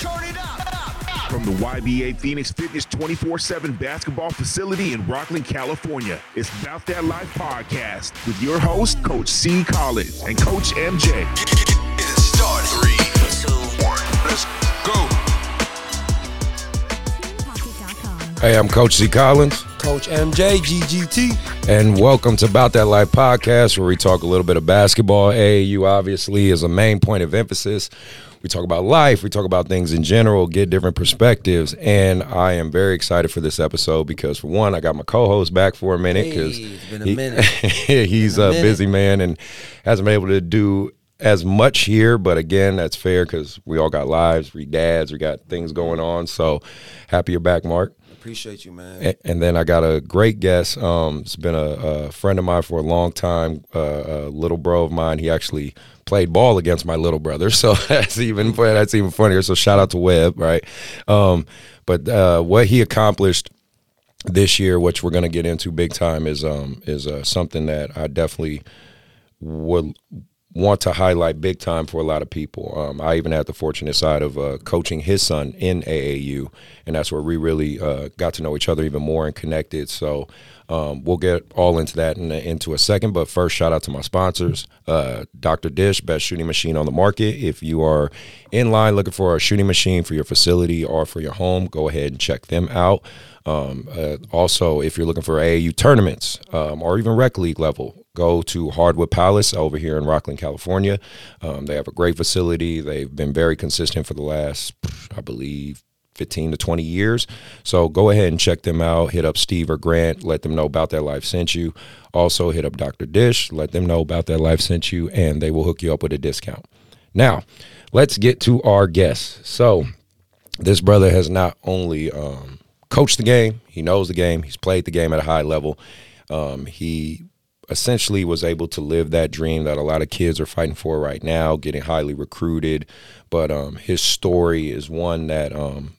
Turn it up. From the YBA Phoenix Fitness 24 7 basketball facility in Rocklin, California, it's About That Life podcast with your host, Coach C. Collins and Coach MJ. Get it started. Three, two, one. Let's go. Hey, I'm Coach C. Collins, Coach MJ, GGT. and welcome to About That Life podcast, where we talk a little bit of basketball. AAU obviously is a main point of emphasis. We talk about life, we talk about things in general, get different perspectives, and I am very excited for this episode because, for one, I got my co-host back for a minute because Hey, it's been a minute. he's a a minute. busy man and hasn't been able to do as much here. But again, that's fair because we all got lives, we dads, we got things going on. So happy you're back, Mark. Appreciate you, man. A- And then I got a great guest. Um, it's been a, a friend of mine for a long time. Uh, a little bro of mine. He actually played ball against my little brother, so that's even that's even funnier. So shout out to Webb, right? Um, but uh, what he accomplished this year, which we're going to get into big time, is um, is uh, something that I definitely would want to highlight big time for a lot of people. Um, I even had the fortunate side of uh, coaching his son in AAU, and that's where we really uh, got to know each other even more and connected. So um, we'll get all into that in, into a second. But first, shout out to my sponsors, uh, Dr. Dish, best shooting machine on the market. If you are in line looking for a shooting machine for your facility or for your home, go ahead and check them out. Um, uh, also, if you're looking for AAU tournaments um, or even rec league level, go to Hardwood Palace over here in Rocklin, California. Um, they have a great facility. They've been very consistent for the last, I believe, 15 to 20 years. So go ahead and check them out. Hit up Steve or Grant. Let them know about that life sent you. Also, hit up Dr. Dish. Let them know about that life sent you, and they will hook you up with a discount. Now, let's get to our guests. So, this brother has not only um, coached the game, he knows the game, he's played the game at a high level. Um, he essentially was able to live that dream that a lot of kids are fighting for right now, getting highly recruited. But um, his story is one that um,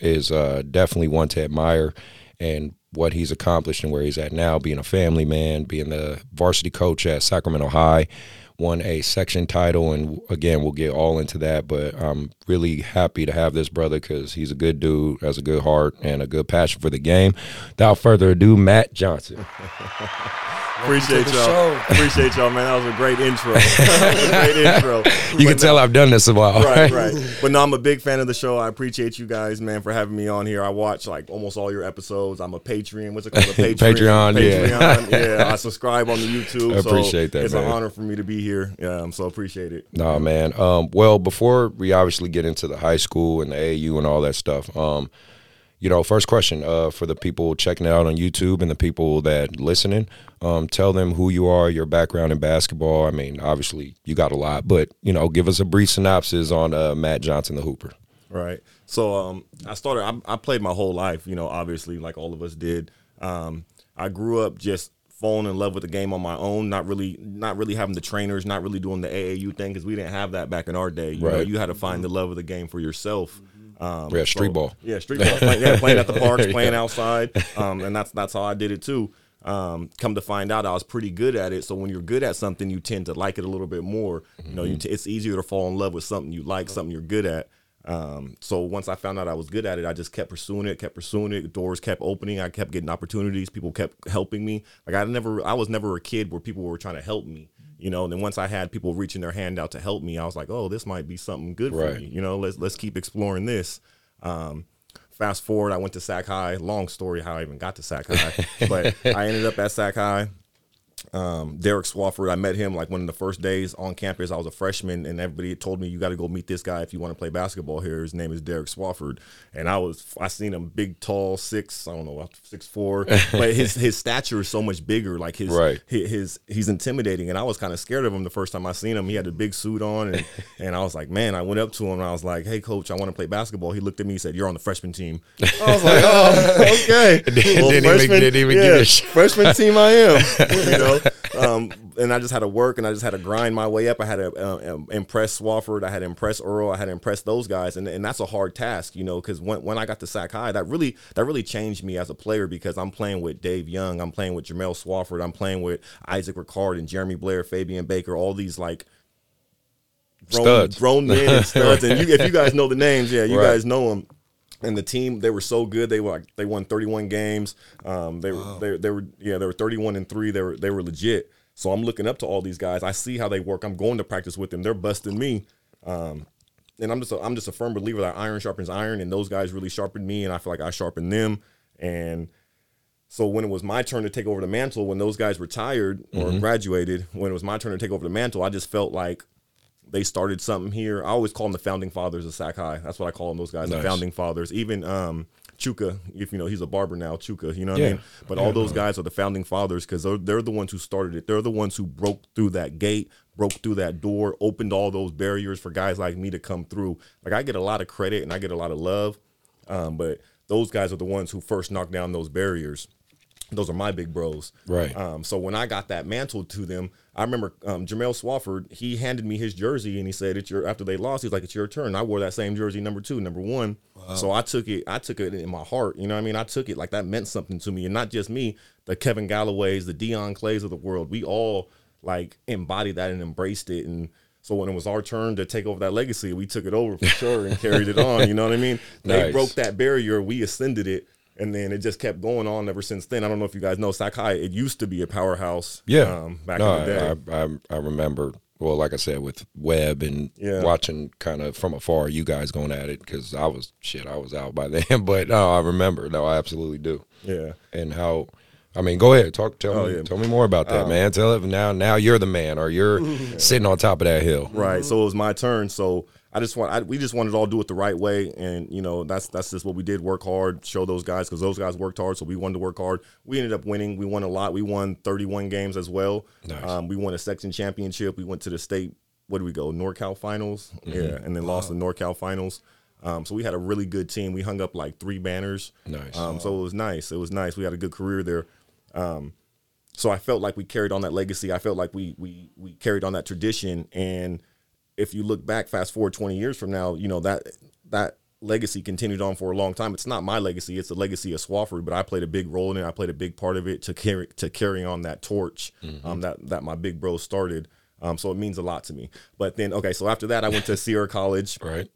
is uh, definitely one to admire and what he's accomplished and where he's at now, being a family man, being the varsity coach at Sacramento High, won a section title. And again, we'll get all into that. But I'm really happy to have this brother because he's a good dude, has a good heart, and a good passion for the game. Without further ado, Matt Johnson. Appreciate y'all. show. Appreciate y'all, man. That was a great intro. that was a great intro. You can tell no- I've done this a while. Right, right. But no, I'm a big fan of the show. I appreciate you guys, man, for having me on here. I watch like almost all your episodes. I'm a Patreon. What's it called? A Patreon. Patreon, yeah. Patreon. yeah. I subscribe on the YouTube. I so appreciate that, It's man. an honor for me to be here. Yeah, I'm so appreciate it. No, man. Um, well, before we obviously get into the high school and the AU and all that stuff, um, you know, first question uh, for the people checking it out on YouTube and the people that listening, um, tell them who you are, your background in basketball. I mean, obviously you got a lot, but you know, give us a brief synopsis on uh, Matt Johnson, the Hooper. Right. So um, I started. I, I played my whole life. You know, obviously, like all of us did. Um, I grew up just falling in love with the game on my own. Not really, not really having the trainers. Not really doing the AAU thing because we didn't have that back in our day. You know, Right. you had to find the love of the game for yourself. Um, Yeah, street ball. Yeah, street ball. Playing, yeah, playing at the parks, playing outside, um, and that's that's how I did it too. Um, come to find out, I was pretty good at it. So when you're good at something, you tend to like it a little bit more. You know, you t- it's easier to fall in love with something you like, something you're good at. Um, so once I found out I was good at it, I just kept pursuing it, kept pursuing it. Doors kept opening. I kept getting opportunities. People kept helping me. Like I never, I was never a kid where people were trying to help me. You know, and then once I had people reaching their hand out to help me, I was like, oh, this might be something good for me. You know, let's let's keep exploring this. Um, fast forward, I went to Sac High. Long story how I even got to Sac High, but I ended up at Sac High. Um, Derek Swafford, I met him like one of the first days on campus. I was a freshman, and everybody told me you got to go meet this guy if you want to play basketball here. His name is Derek Swafford, and I was I seen him big, tall, six I don't know six four, but his his stature is so much bigger. Like his Right. his, his he's intimidating, and I was kind of scared of him the first time I seen him. He had a big suit on, and and I was like, man, I went up to him and I was like, hey coach, I want to play basketball. He looked at me, he said, you're on the freshman team. I was like, oh, okay. Didn't Well, even- didn't even give a shit. freshman team I am. You know, um, and I just had to work and I just had to grind my way up. I had to uh, um, impress Swafford. I had to impress Earl. I had to impress those guys, and, and that's a hard task, you know, because when, when I got to Sac High, that really that really changed me as a player because I'm playing with Dave Young, I'm playing with Jamel Swafford, I'm playing with Isaac Ricard and Jeremy Blair, Fabian Baker, all these like grown, Studs. grown men and studs. and you, if you guys know the names, yeah, you Right. guys know them. And the team, they were so good. They were like they won 31 games. Um, they were they, they were yeah they were 31 and three. They were they were legit. So I'm looking up to all these guys. I see how they work. I'm going to practice with them. They're busting me. Um, and I'm just a, I'm just a firm believer that iron sharpens iron, and those guys really sharpened me, and I feel like I sharpened them. And so when it was my turn to take over the mantle, when those guys retired or Mm-hmm. graduated, when it was my turn to take over the mantle, I just felt like they started something here. I always call them the founding fathers of Sac High. That's what I call them. Those guys, Nice. the founding fathers. Even um, Chuka, if you know, he's a barber now. Chuka, you know what Yeah. I mean. But all those guys are the founding fathers because they're, they're the ones who started it. They're the ones who broke through that gate, broke through that door, opened all those barriers for guys like me to come through. Like I get a lot of credit and I get a lot of love, um, but those guys are the ones who first knocked down those barriers those are my big bros. Right. Um, so when I got that mantle to them, I remember um, Jamel Swafford. He handed me his jersey and he said, "It's your." After they lost, he's like, "It's your turn." I wore that same jersey, number two, number one. So I took it. I took it in my heart. You know, what I mean, I took it like that meant something to me, and not just me. The Kevin Galloways, the Dion Clays of the world. We all like embodied that and embraced it. And so when it was our turn to take over that legacy, we took it over for sure and carried it on. You know what I mean? They broke that barrier. We ascended it. And then it just kept going on ever since then. I don't know if you guys know Sac High. It used to be a powerhouse. Yeah, um, back no, in the day. I, I I remember. Well, like I said, with Webb and Yeah. watching kind of from afar, you guys going at it because I was shit. I was out by then, but no, I remember. No, I absolutely do. yeah, And how? I mean, go ahead. Talk. Tell Oh, me. yeah. Tell me more about that, man. Tell it now. Now you're the man, or you're sitting on top of that hill. right. So it was my turn. So I just want. I, we just wanted to all do it the right way, and you know that's that's just what we did. Work hard, show those guys because those guys worked hard. So we wanted to work hard. We ended up winning. We won a lot. We won 31 games as well. Nice. Um, we won a section championship. We went to the state. What do we go? NorCal finals. Yeah, and then lost the NorCal finals. Um, so we had a really good team. We hung up like three banners. Nice. Um, so it was nice. It was nice. We had a good career there. Um, so I felt like we carried on that legacy. I felt like we we we carried on that tradition. And if you look back, fast forward twenty years from now, you know that that legacy continued on for a long time. It's not my legacy; it's the legacy of Swafford. But I played a big role in it. I played a big part of it to carry to carry on that torch um, that that my big bro started. Um, so it means a lot to me. But then, okay, so after that, I went to Sierra College. Right.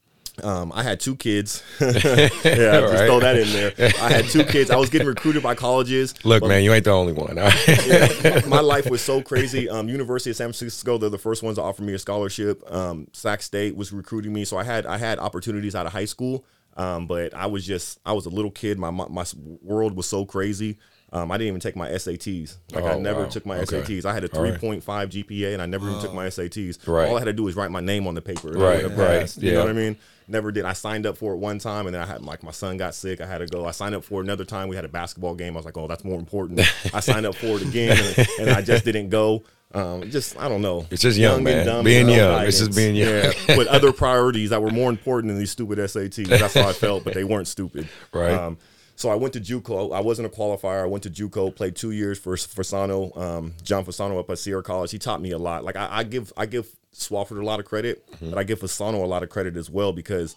Um, I had two kids. yeah, just Right. throw that in there. I had two kids. I was getting recruited by colleges. Look, but man, you ain't the only one. yeah, my life was so crazy. Um, University of San Francisco, they're the first ones to offer me a scholarship. Um, Sac State was recruiting me, so I had I had opportunities out of high school. Um, but I was just I was a little kid. My my, my world was so crazy. Um, I didn't even take my SATs. Like I Oh, never wow. took my Okay. SATs. I had a All right. 3.5 GPA, and I never even took my SATs. Right. All I had to do was write my name on the paper. Right, right. You yeah. know what I mean? Never did. I signed up for it one time, and then I had like my son got sick. I had to go. I signed up for another time. We had a basketball game. I was like, oh, that's more important. I signed up for it again, and, and I just didn't go. Um, just I don't know. It's just young, man. and dumb Being and young. It's just being young. Yeah, with other priorities that were more important than these stupid SATs. That's how I felt, but they weren't stupid. Right. Um, so I went to JUCO. I wasn't a qualifier. I went to JUCO, played two years for Fasano, um, John Fasano up at Sierra College. He taught me a lot. Like I, I give I give Swafford a lot of credit, Mm-hmm. but I give Fasano a lot of credit as well because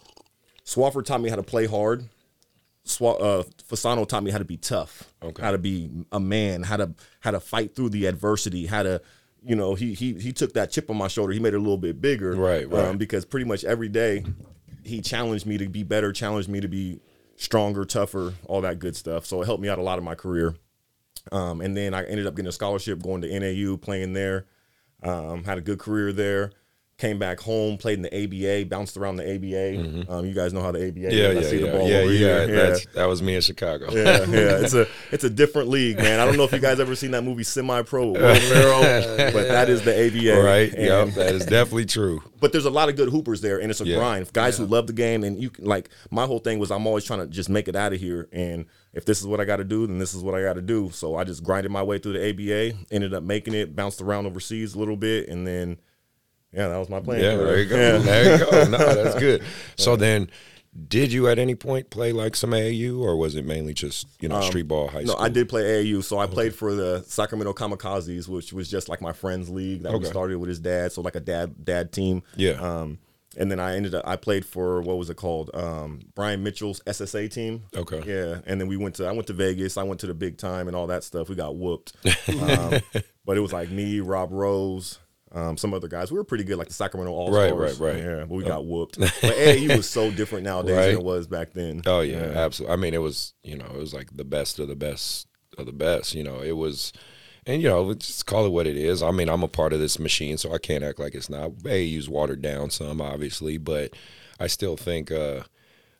Swafford taught me how to play hard. Swa- uh, Fasano taught me how to be tough, Okay. how to be a man, how to how to fight through the adversity, how to, you know, he he he took that chip on my shoulder, he made it a little bit bigger, Right, right. Um, because pretty much every day, he challenged me to be better, challenged me to be stronger, tougher, all that good stuff. So it helped me out a lot in my career. Um, and then I ended up getting a scholarship, going to NAU, playing there. Um, had a good career there. Came back home, played in the ABA, bounced around the ABA. Um, you guys know how the ABA Mm-hmm. Yeah, is. I yeah, the yeah, ball yeah, over yeah. here. That's, that was me in Chicago. yeah, yeah. It's a it's a different league, man. I don't know if you guys ever seen that movie Semi Pro with Will but that is the ABA, right. And- Yep. That is definitely true. but there's a lot of good hoopers there, and it's a Yeah. grind. Guys who love the game, and you can like my whole thing was I'm always trying to just make it out of here, and if this is what I got to do, then this is what I got to do. So I just grinded my way through the ABA, ended up making it, bounced around overseas a little bit, and then yeah, that was my plan. Yeah, there you go. There you go. No, that's good. So then, did you at any point play like some AAU, or was it mainly just you know street ball high Um, No, school? I did play AAU. So I played for the Sacramento Kamikazes, which was just like my friend's league that we Okay. started with his dad. So like a dad dad team. Yeah. Um, and then I ended up I played for what was it called? Um, Brian Mitchell's SSA team. Okay. Yeah. And then we went to I went to Vegas. I went to the big time and all that stuff. We got whooped. um, but it was like me, Rob Rose. Um, some other guys, we were pretty good, like the Sacramento All Right, Stars. right, right. right. Yeah, but we got whooped. But AAU was so different nowadays Right. than it was back then. Oh yeah, absolutely. I mean, it was you know it was like the best of the best of the best. You know, it was, and you know, just call it what it is. I mean, I'm a part of this machine, so I can't act like it's not. AAU's watered down some, obviously, but I still think uh,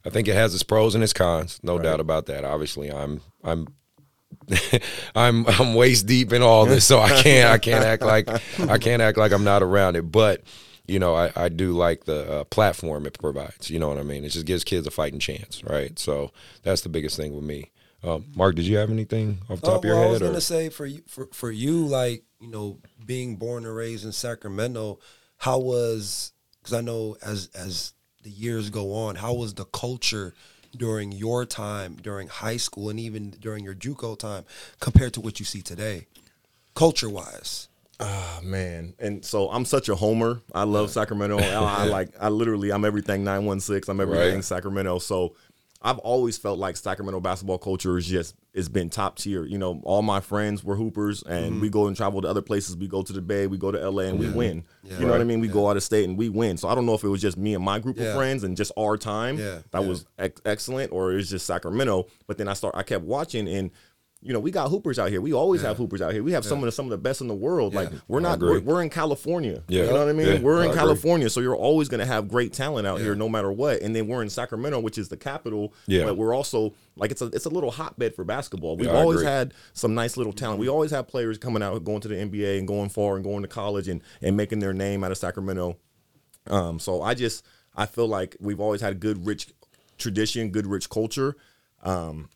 I think it has its pros and its cons, no doubt about that. Obviously, I'm I'm. I'm I'm waist deep in all this, so I can't I can't act like I can't act like I'm not around it. But you know, I, I do like the uh, platform it provides. You know what I mean? It just gives kids a fighting chance, right? So that's the biggest thing with me. Um, Mark, did you have anything off the top Oh, of your well, I head? was gonna say for you, for for you, like you know, being born and raised in Sacramento, how was? Because I know as as the years go on, how was the culture during your time, during high school, and even during your JUCO time, compared to what you see today, culture wise? Oh, ah, man. And so I'm such a homer. I love Sacramento. I, I like I literally I'm everything 916. I'm everything Right. Sacramento. So I've always felt like Sacramento basketball culture is just it's been top tier. You know, all my friends were hoopers and we mm-hmm. go and travel to other places. We go to the Bay, we go to LA and we win. You know what I mean? We go out of state and we win. So I don't know if it was just me and my group Yeah. of friends and just our time Yeah, that yeah. was ex- excellent or it was just Sacramento. But then I start I kept watching and you know, we got hoopers out here. We always have hoopers out here. We have some of the some of the best in the world. Like we're not we're, we're in California. Yeah. You know what I mean? Yeah, we're I in agree. California, so you're always going to have great talent out here no matter what. And then we're in Sacramento, which is the capital, Yeah. but we're also like it's a it's a little hotbed for basketball. We've Yeah, always had some nice little talent. We always have players coming out going to the NBA and going far and going to college and and making their name out of Sacramento. Um, so I just I feel like we've always had good rich tradition, good rich culture. Um,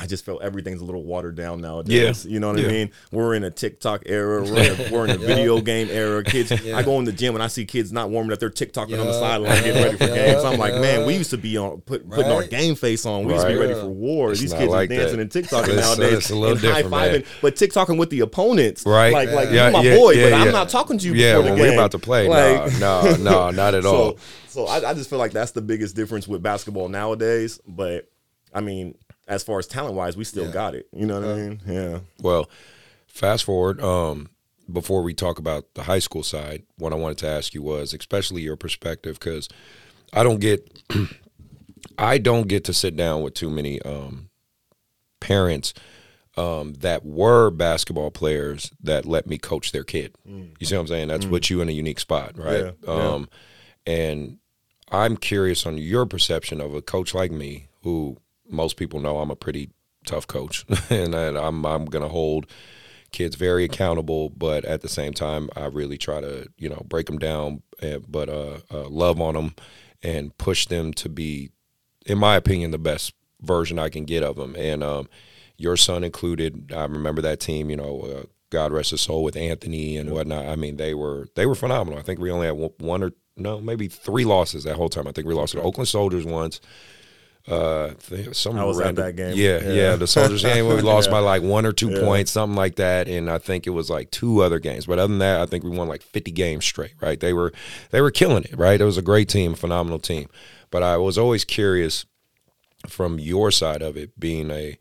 I just feel everything's a little watered down nowadays. Yeah. You know what Yeah. I mean? We're in a TikTok era. We're in a, we're in a video game era. Kids, I go in the gym and I see kids not warming up. They're TikToking on the Yeah. sideline getting ready for Yeah. games. I'm like, man, we used to be on put, putting our game face on. We used to be Right. ready for war. It's These kids like are dancing that. and TikToking It's- nowadays it's a little and high different, man. fiving, but TikToking with the opponents. Right. Like, like Yeah, you're my yeah, boy, yeah, but I'm not talking to you Yeah, before the when game. we're about to play, Like- no, no, no, not at all. So, so I, I just feel like that's the biggest difference with basketball nowadays. But I mean, as far as talent wise, we still got it. You know what I mean? Yeah. Well, fast forward. Um, before we talk about the high school side, what I wanted to ask you was, especially your perspective, because I don't get, I don't get to sit down with too many um, parents um, that were basketball players that let me coach their kid. You see what I'm saying? That's put you in a unique spot, right? Mm. Yeah, yeah. Um, and I'm curious on your perception of a coach like me, who most people know I'm a pretty tough coach, and I'm I'm gonna hold kids very accountable, but at the same time, I really try to you know break them down, eh, but uh, uh, love on them and push them to be, in my opinion, the best version I can get of them. And um, your son included. I remember that team. You know, uh, God rest his soul with Anthony and whatnot. I mean, they were they were phenomenal. I think we only had one- one or no, maybe three losses that whole time. I think we lost to the Oakland Soldiers once. Uh, some I was at random- that game. Yeah, yeah, Yeah. the Soldiers game where we lost Yeah. by like one or two Yeah. points, something like that. And I think it was like two other games. But other than that, I think we won like 50 games straight. Right? They were they were killing it. Right? It was a great team, phenomenal team. But I was always curious from your side of it, being a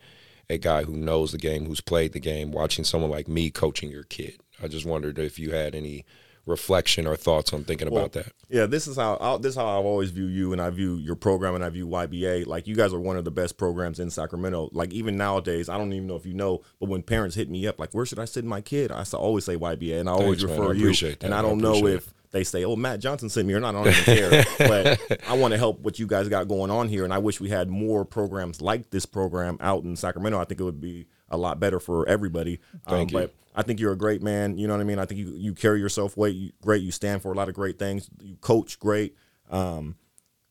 a guy who knows the game, who's played the game, watching someone like me coaching your kid. I just wondered if you had any reflection or thoughts on thinking about that. Yeah, this is how i this is how I've always view you, and I view your program, and I view YBA. Like you guys are one of the best programs in Sacramento. Like even nowadays, I don't even know if you know, but when parents hit me up, like where should I send my kid? I always say YBA, and I always Thanks, man. refer I you. that. And I I don't know appreciate if they say, "Oh, Matt Johnson sent me," or not. I don't even care. but I want to help what you guys got going on here, and I wish we had more programs like this program out in Sacramento. I think it would be a lot better for everybody. Thank you. But I think you're a great man. You know what I mean. I think you you carry yourself way you, great. You stand for a lot of great things. You coach great. Um,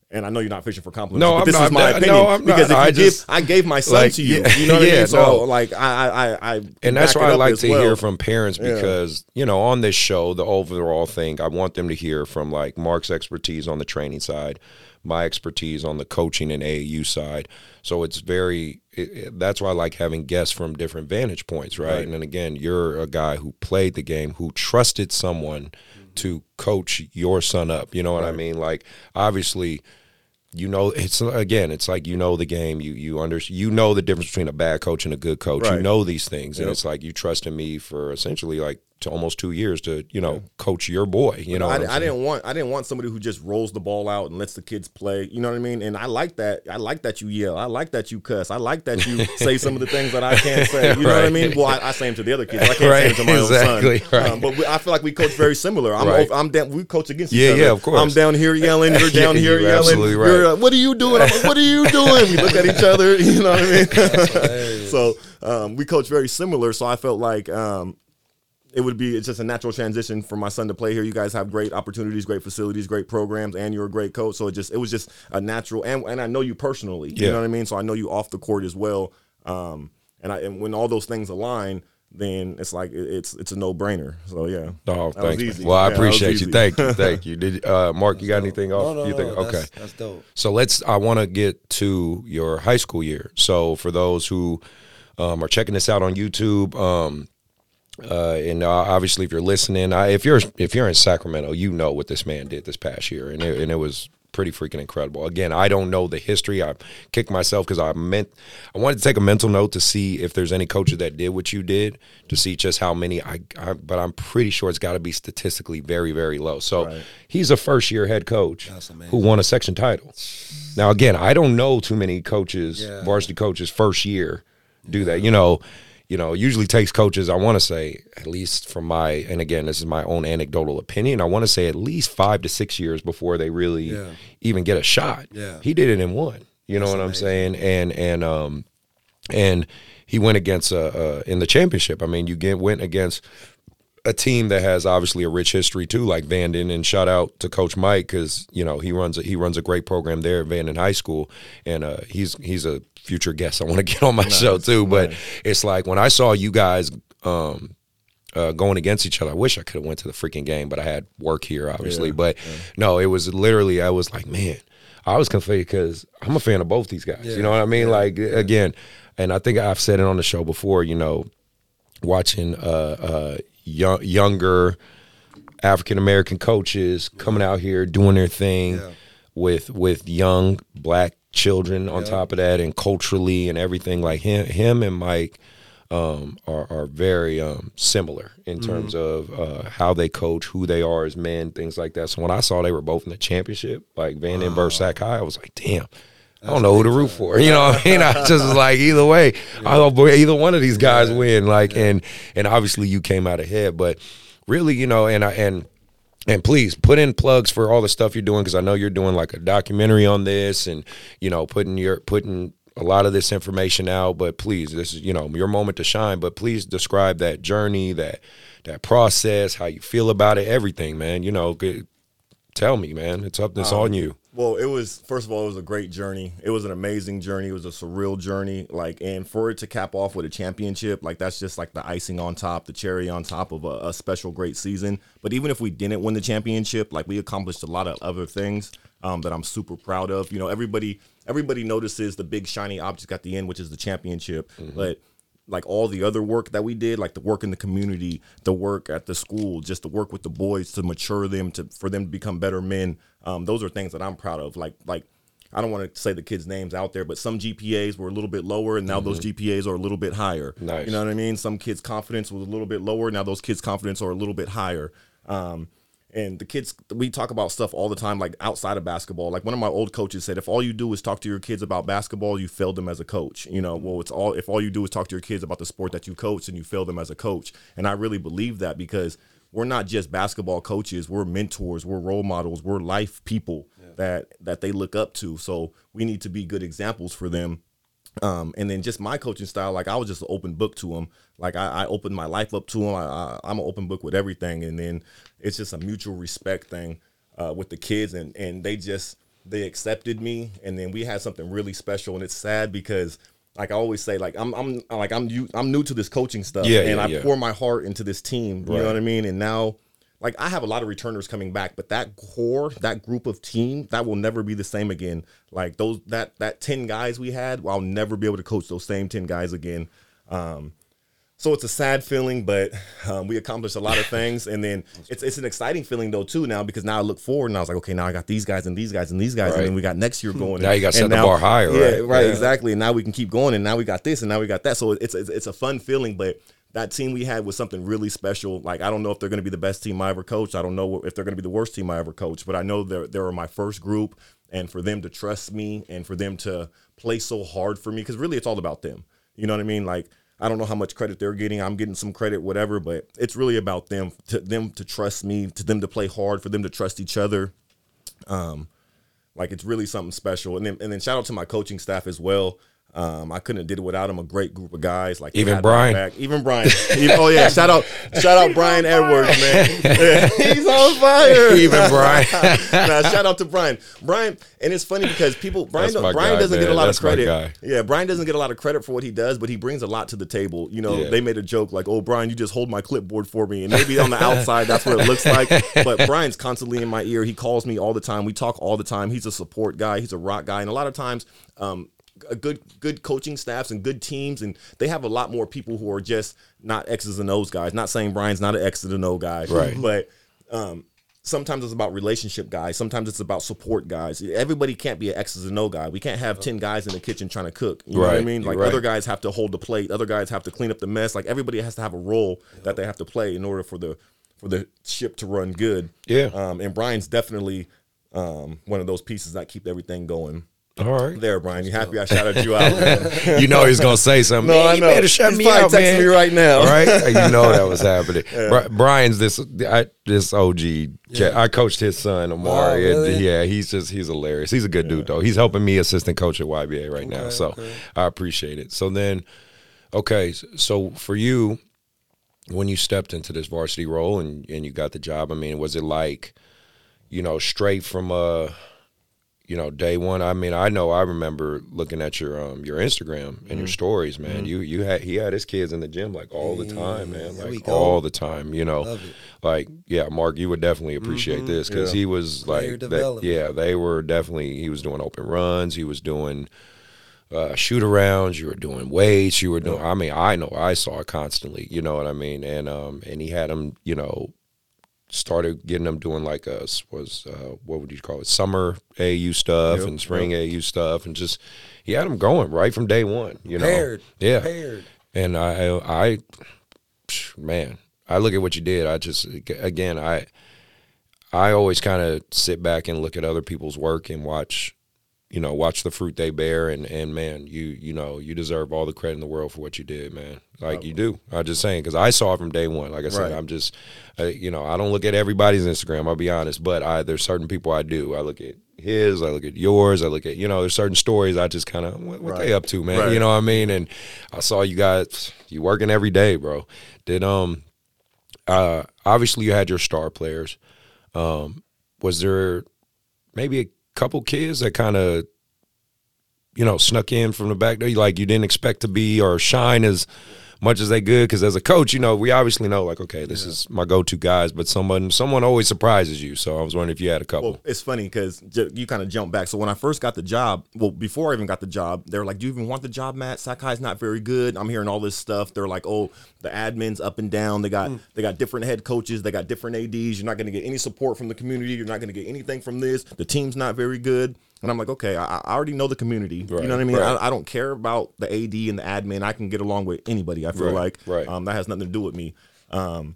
and I know you're not fishing for compliments. No, but I'm this not. is my No, opinion. I'm not. because if I you just- give, I gave my son like, to you. yeah, You know what I mean? So no. like I I I and that's why I like to well. hear from parents Yeah. because you know on this show the overall thing I want them to hear from like Mark's expertise on the training side, my expertise on the coaching and AAU side. So it's very it, it- that's why I like having guests from different vantage points, right? Right. And then again, you're a guy who played the game, who trusted someone mm-hmm. to coach your son up. You know what I mean? Like obviously you know it's again it's like you know the game you you under you know the difference between a bad coach and a good coach you know these things and it's like you trusted me for essentially like to almost two years to you know coach your boy. You know, I, I didn't want I didn't want somebody who just rolls the ball out and lets the kids play. You know what I mean? And I like that. I like that you yell. I like that you cuss. I like that you say some of the things that I can't say. You know what I mean? Well, I, I say them to the other kids. I can't Right, say them to my exactly, own son. right. Um, but we, I feel like we coach very similar. I'm Right. over- I'm down. We coach against Yeah, each other. yeah, of course. I'm down here yelling. You're Yeah, down here you're yelling. absolutely right. You're, uh, what are you doing? I'm like, what are you doing? We look at each other. You know what I mean? so um, we coach very similar. So I felt like. Um, it would be it's just a natural transition for my son to play here. You guys have great opportunities, great facilities, great programs, and you're a great coach. So it just it was just a natural and and I know you personally. You Yeah. know what I mean? So I know you off the court as well. Um and I and when all those things align, then it's like it- it's it's a no brainer. So yeah. Oh, That thanks. man. easy. Well, I Yeah, appreciate you. Thank you. Thank you. Did uh, Mark? You got anything off? No, no, you no, think? that's, Okay. that's dope. So let's. I want to get to your high school year. So for those who um, are checking this out on YouTube, um, uh, and uh, obviously if you're listening, I, if you're if you're in Sacramento, you know what this man did this past year, and it, and it was pretty freaking incredible. Again, I don't know the history. I kicked myself because I meant I wanted to take a mental note to see if there's any coaches that did what you did to see just how many I. I but I'm pretty sure it's got to be statistically very very low. So he's a first year head coach who won a section title. Now again, I don't know too many coaches, Yeah. varsity coaches, first year do that. You know, you know, it usually takes coaches. I want to say at least from my, and again, this is my own anecdotal opinion. I want to say at least five to six years before they really Yeah. even get a shot. Yeah. he did it in one. You know what I'm saying? And and um and he went against uh, uh in the championship. I mean, you get went against a team that has obviously a rich history too, like Vanden. And shout out to Coach Mike because you know he runs a, he runs a great program there at Vanden High School, and uh, he's he's a future guests I want to get on my show too. But it's like when I saw you guys. Um, uh, going against each other. I wish I could have went to the freaking game, but I had work here, obviously. but no, it was literally I was like, man, I was confused because I'm a fan of both these guys. you know what I mean? Like again, and I think I've said it on the show before. You know, watching uh, uh, young, younger African American coaches coming out here doing their thing Yeah. with with young black children on top of that, and culturally and everything. Like him, him and Mike um, are are very um, similar in terms of uh, how they coach, who they are as men, things like that. So when I saw they were both in the championship, like Vanden versus Sac High, I was like, damn. I don't know who to root for. You know what I mean? I just was like either way. I hope either one of these guys win. Like and and obviously you came out ahead, but really, you know, and I and and please put in plugs for all the stuff you're doing because I know you're doing like a documentary on this and you know putting your putting a lot of this information out. But please, this is you know your moment to shine. But please describe that journey, that that process, how you feel about it, everything, man. You know, tell me, man. It's up. It's on you. Well, it was first of all, it was a great journey. It was an amazing journey. It was a surreal journey. Like, and for it to cap off with a championship, like that's just like the icing on top, the cherry on top of a, a special great season. But even if we didn't win the championship, like we accomplished a lot of other things um, that I'm super proud of. You know, everybody everybody notices the big shiny object at the end, which is the championship, but like all the other work that we did, like the work in the community, the work at the school, just the work with the boys to mature them to for them to become better men. Um, those are things that I'm proud of. Like like I don't want to say the kids' names out there, but some GPAs were a little bit lower, and now those GPAs are a little bit higher. Nice. You know what I mean? Some kids' confidence was a little bit lower. Now those kids' confidence are a little bit higher. Um, and the kids, we talk about stuff all the time, like outside of basketball. Like one of my old coaches said, if all you do is talk to your kids about basketball, you failed them as a coach. You know, well, it's all if all you do is talk to your kids about the sport that you coach, and you fail them as a coach. And I really believe that because we're not just basketball coaches; we're mentors, we're role models, we're life people that that they look up to. So we need to be good examples for them um, and then just my coaching style, like I was just an open book to him. Like I, I opened my life up to him. I, I, I'm an open book with everything, and then it's just a mutual respect thing uh, with the kids, and and they just they accepted me, and then we had something really special, and it's sad because. Like I always say, like I'm, I'm, like I'm, new, I'm new to this coaching stuff, Yeah, and yeah, I yeah. pour my heart into this team. You Right. know what I mean? And now, like I have a lot of returners coming back, but that core, that group of team, that will never be the same again. Like those that that 10 guys we had, well, I'll never be able to coach those same 10 guys again. Um so it's a sad feeling, but um, we accomplished a lot of things, and then it's it's an exciting feeling though too now because now I look forward and I was like, okay, now I got these guys and these guys and these guys, Right. and then we got next year going. Now you gotta and set the bar higher, yeah, right? Right, Yeah. exactly. And now we can keep going, and now we got this, and now we got that. So it's it's, it's a fun feeling, but that team we had was something really special. Like I don't know if they're going to be the best team I ever coached. I don't know if they're going to be the worst team I ever coached, but I know they're they were my first group, and for them to trust me and for them to play so hard for me, because really it's all about them. You know what I mean? Like I don't know how much credit they're getting. I'm getting some credit, whatever, but it's really about them to them to trust me, to them to play hard, for them to trust each other. Um, like it's really something special. And then and then shout out to my coaching staff as well. Um, I couldn't have did it without him. A great group of guys, like Even Brian. back. even Brian. Even- oh yeah, shout out, shout out Brian Edwards, man. Yeah, he's on fire. Even Brian. nah, shout out to Brian. Brian, and it's funny because people Brian That's my Brian guy, doesn't get a lot That's of credit. Yeah, Brian doesn't get a lot of credit for what he does, but he brings a lot to the table. You know, Yeah. they made a joke like, "Oh, Brian, you just hold my clipboard for me," and maybe on the outside that's what it looks like. But Brian's constantly in my ear. He calls me all the time. We talk all the time. He's a support guy. He's a rock guy, and a lot of times. Um, a good good coaching staffs and good teams and they have a lot more people who are just not X's and O's guys. Not saying Brian's not an X and O guy, Right. But um, sometimes it's about relationship guys. Sometimes it's about support guys. Everybody can't be an X's and O guy. We can't have ten guys in the kitchen trying to cook. You know what I mean? Like right. other guys have to hold the plate. Other guys have to clean up the mess. Like everybody has to have a role that they have to play in order for the for the ship to run good. Yeah. Um, and Brian's definitely um, one of those pieces that keep everything going. All right. There, Brian. You happy I shouted you out? You know he's gonna say something. No, Man, I you know. better shut He's me out, texting man. me right now. All right, you know that was happening. Bri- Brian's this I, this OG. cat. I coached his son Amari. Oh, really? Yeah, he's just he's hilarious. He's a good dude though. He's helping me assistant coach at YBA right now, so I appreciate it. So then, okay, so for you, when you stepped into this varsity role and and you got the job, I mean, was it like, you know, straight from uh you know, day one. I mean, I know I remember looking at your um your Instagram and Mm-hmm. your stories, man. You you had he had his kids in the gym like all the time, man. Like all the time, you know. Like, yeah, Mark, you would definitely appreciate this because he was like, that, yeah, they were definitely. He was doing open runs. He was doing uh, shoot arounds. You were doing weights. You were doing. I mean, I know I saw it constantly. You know what I mean? And um, and he had him, you know, started getting them doing like a was uh, what would you call it summer AU stuff Yep, and spring AU stuff and just he had them going right from day one. You know, Paired. yeah, Paired. and I I man, I look at what you did. I just again I I always kind of sit back and look at other people's work and watch you know watch the fruit they bear and and man you you know you deserve all the credit in the world for what you did man. Like you do. I'm just saying because i saw it from day one. Like i said Right. i'm just uh, you know i don't look at everybody's instagram i'll be honest but i there's certain people i do. I look at his i look at yours i look at you know there's certain stories i just kind of what, what they up to man? Right. you know what i mean? And i saw you guys you working every day bro. Did um uh obviously you had your star players. Um was there maybe a couple kids that kind of you know snuck in from the back. There like you didn't expect to be or shine as much as they good. because as a coach you know we obviously know like okay this is my go-to guys but someone someone always surprises you so i was wondering if you had a couple Well, it's funny because you kind of jump back. So when I first got the job, well, before I even got the job, they were like, "Do you even want the job, Matt? Sac High's not very good." I'm hearing all this stuff. They're like, "Oh, the admins up and down. They got hmm. they got different head coaches. They got different ads. You're not going to get any support from the community. You're not going to get anything from this. The team's not very good." And I'm like, "Okay, I, I already know the community. Right, you know what I mean? right. I, I don't care about the AD and the admin. I can get along with anybody. I feel Right, like right. um, that has nothing to do with me." Um,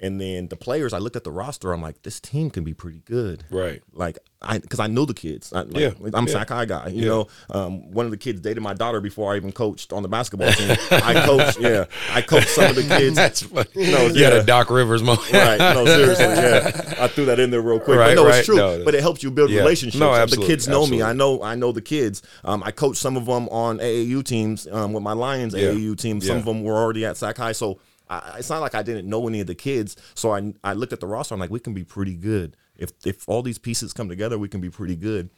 and then the players, I looked at the roster. I'm like, this team can be pretty good right like I because I know the kids. I, like, Yeah, I'm yeah. Sac High guy. You Yeah. know, um, one of the kids dated my daughter before I even coached on the basketball team. I coached, yeah, I coached some of the kids. that's funny you had yeah. a doc rivers moment Right, no, seriously, yeah. I threw that in there real quick. Right, but no, right. it's true. No, but it helps you build yeah. relationships. No, absolutely. the kids know absolutely. me. I know. I know the kids. Um, I coached some of them on AAU teams um, with my Lions. AAU team. Some of them were already at Sac High, so. I, it's not like I didn't know any of the kids, so I I looked at the roster. I'm like, we can be pretty good if if all these pieces come together. We can be pretty good.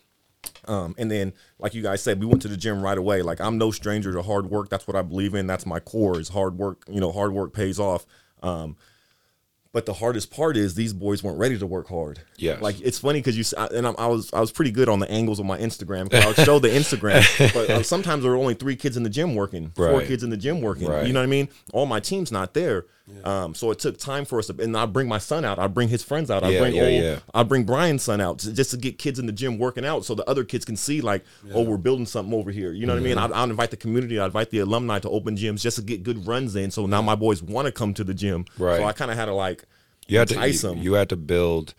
Um, and then, like you guys said, we went to the gym right away. Like I'm no stranger to hard work. That's what I believe in. That's my core is hard work. You know, hard work pays off. Um, but the hardest part is these boys weren't ready to work hard. Yeah, Like it's funny because you and I'm, I was I was pretty good on the angles of my Instagram. 'cause I would show the Instagram, but uh, sometimes there were only three kids in the gym working, four kids in the gym working. Right. You know what I mean? All my team's not there. Um, so it took time for us, to, and I bring my son out. I bring his friends out. I Yeah, bring yeah, old, yeah. I bring Brian's son out to- just to get kids in the gym working out, so the other kids can see like, oh, we're building something over here. You know what I mean? Mm-hmm. I'd, I'd invite the community. I'd invite the alumni to open gyms just to get good runs in. So now my boys want to come to the gym. Right. So I kind of had to like You had to entice you, you had to build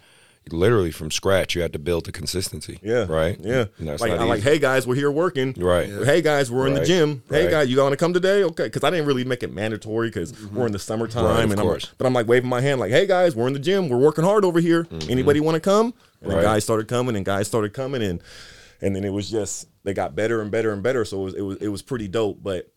literally from scratch. You had to build the consistency. Yeah. Right. Yeah. Like I'm like, hey guys, we're here working. Right. Hey guys, we're in the gym. Hey Right. guys, you want to come today? Okay. Because I didn't really make it mandatory because we're in the summertime, Right, of and I'm, course. but I'm like waving my hand like, hey guys, we're in the gym. We're working hard over here. Anybody want to come? And then Right. guys started coming, and guys started coming, and and then it was just they got better and better and better. So it was it was it was pretty dope. But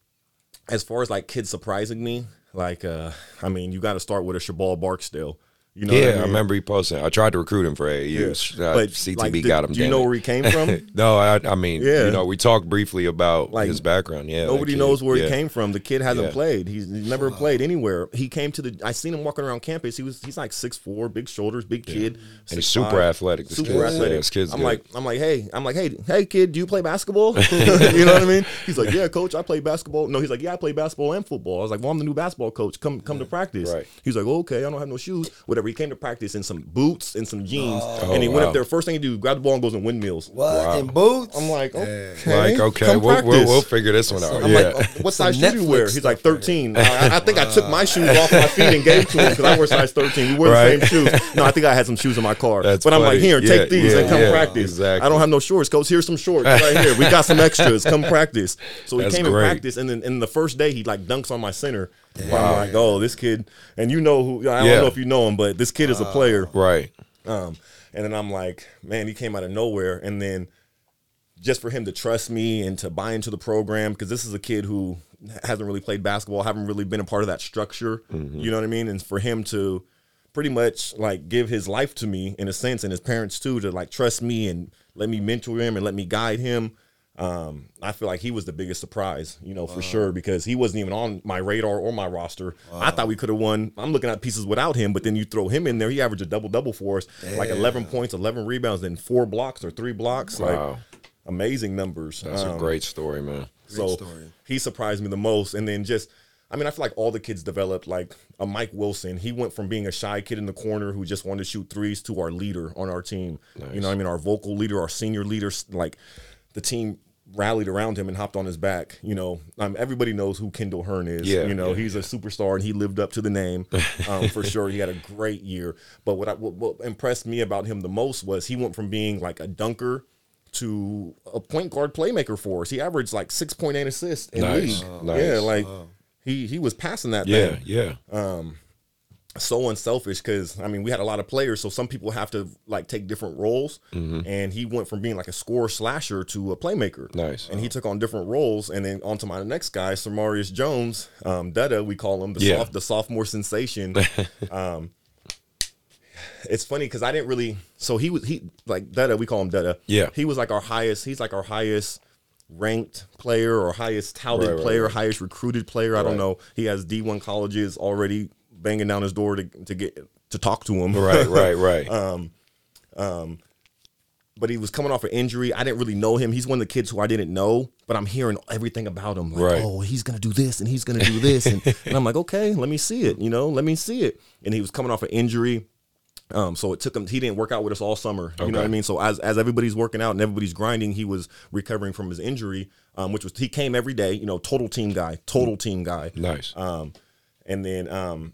as far as like kids surprising me, like uh, I mean, you got to start with a Shabal Barksdale. You know, yeah, I, I, remember he posted. I tried to recruit him for AAU. Uh, But, CTB like, got him. Do you know where he came from? no, I, I mean, Yeah. you know, we talked briefly about Like, his background. Yeah, Nobody knows where yeah. he came from. The kid hasn't Yeah. played. He's never played anywhere. He came to the. I seen him walking around campus. He was. He's like six four, big shoulders, big kid, And he's 6'5", super athletic. This super kid- athletic. yeah, this kid's I'm good. like, I'm like, hey, I'm like, hey, hey, kid, do you play basketball? you know what I mean? He's like, yeah, coach, I play basketball. No, he's like, yeah, I play basketball and football. I was like, well, I'm the new basketball coach. Come, come to practice. Right. He's like, okay, I don't have no shoes. Whatever. He came to practice in some boots and some jeans, Oh, and he went wow. up there. First thing he do, grab the ball and goes in windmills. What in boots? I'm like, okay, Like, okay, come we'll, we'll, practice. we'll figure this one out. I'm yeah. like, oh, what size shoe do you wear? He's like 13. I, I think I took my shoes off my feet and gave to him because I wear size 13. We wear Right. the same shoes. No, I think I had some shoes in my car. That's but I'm like, here, Yeah, take these yeah, and come yeah, practice. exactly. I don't have no shorts, coach. Here's some shorts right here. We got some extras. Come practice. So he That's came and practice, and then in the first day he like dunks on my center. I'm like, oh, this kid, and you know who? I don't Yeah. know if you know him, but this kid is a player. right. Um, and then I'm like, man, he came out of nowhere. And then just for him to trust me and to buy into the program, because this is a kid who hasn't really played basketball, haven't really been a part of that structure. You know what I mean? And for him to pretty much like give his life to me in a sense, and his parents too, to like trust me and let me mentor him and let me guide him. Um, I feel like he was the biggest surprise, you know, for sure, because he wasn't even on my radar or my roster. I thought we could have won. I'm looking at pieces without him, but then you throw him in there, he averaged a double double for us, like 11 points, 11 rebounds, then four blocks or three blocks. Wow. Like amazing numbers. That's a Um, great story, man. so story. he surprised me the most. And then just, I mean, I feel like all the kids developed like a Mike Wilson. He went from being a shy kid in the corner who just wanted to shoot threes to our leader on our team. You know what I mean? Our vocal leader, our senior leader, like the team rallied around him and hopped on his back. You know, um, everybody knows who Kendall Hearn is. Yeah, you know, yeah, he's a superstar and he lived up to the name um, for sure. He had a great year. But what, I, what, what impressed me about him the most was he went from being like a dunker to a point guard playmaker for us. He averaged like 6.8 assists in Nice. league. Nice. Yeah, like he he was passing that Yeah, thing yeah. So unselfish because I mean we had a lot of players, so some people have to like take different roles. Mm-hmm. And he went from being like a score slasher to a playmaker. Nice. And he took on different roles, and then on to my next guy, Samarius Jones, um, Detta, we call him the Yeah. soft, the sophomore sensation. um, it's funny because I didn't really. So he was he like Detta, we call him Detta. Yeah. He was like our highest. He's like our highest ranked player or highest touted Right, right, player, right. highest recruited player. I don't know. He has D1 colleges already banging down his door to to get to talk to him. Right, right, right. Uh, but he was coming off an injury. I didn't really know him. He's one of the kids who I didn't know, but I'm hearing everything about him. Like, Right. oh, he's gonna do this and he's gonna do this, and, and I'm like, okay, let me see it. You know, let me see it. And he was coming off an injury. Um, so it took him. He didn't work out with us all summer. You know what I mean. So as as everybody's working out and everybody's grinding, he was recovering from his injury, um, which was he came every day. You know, total team guy, total team guy. nice. Um, and then um,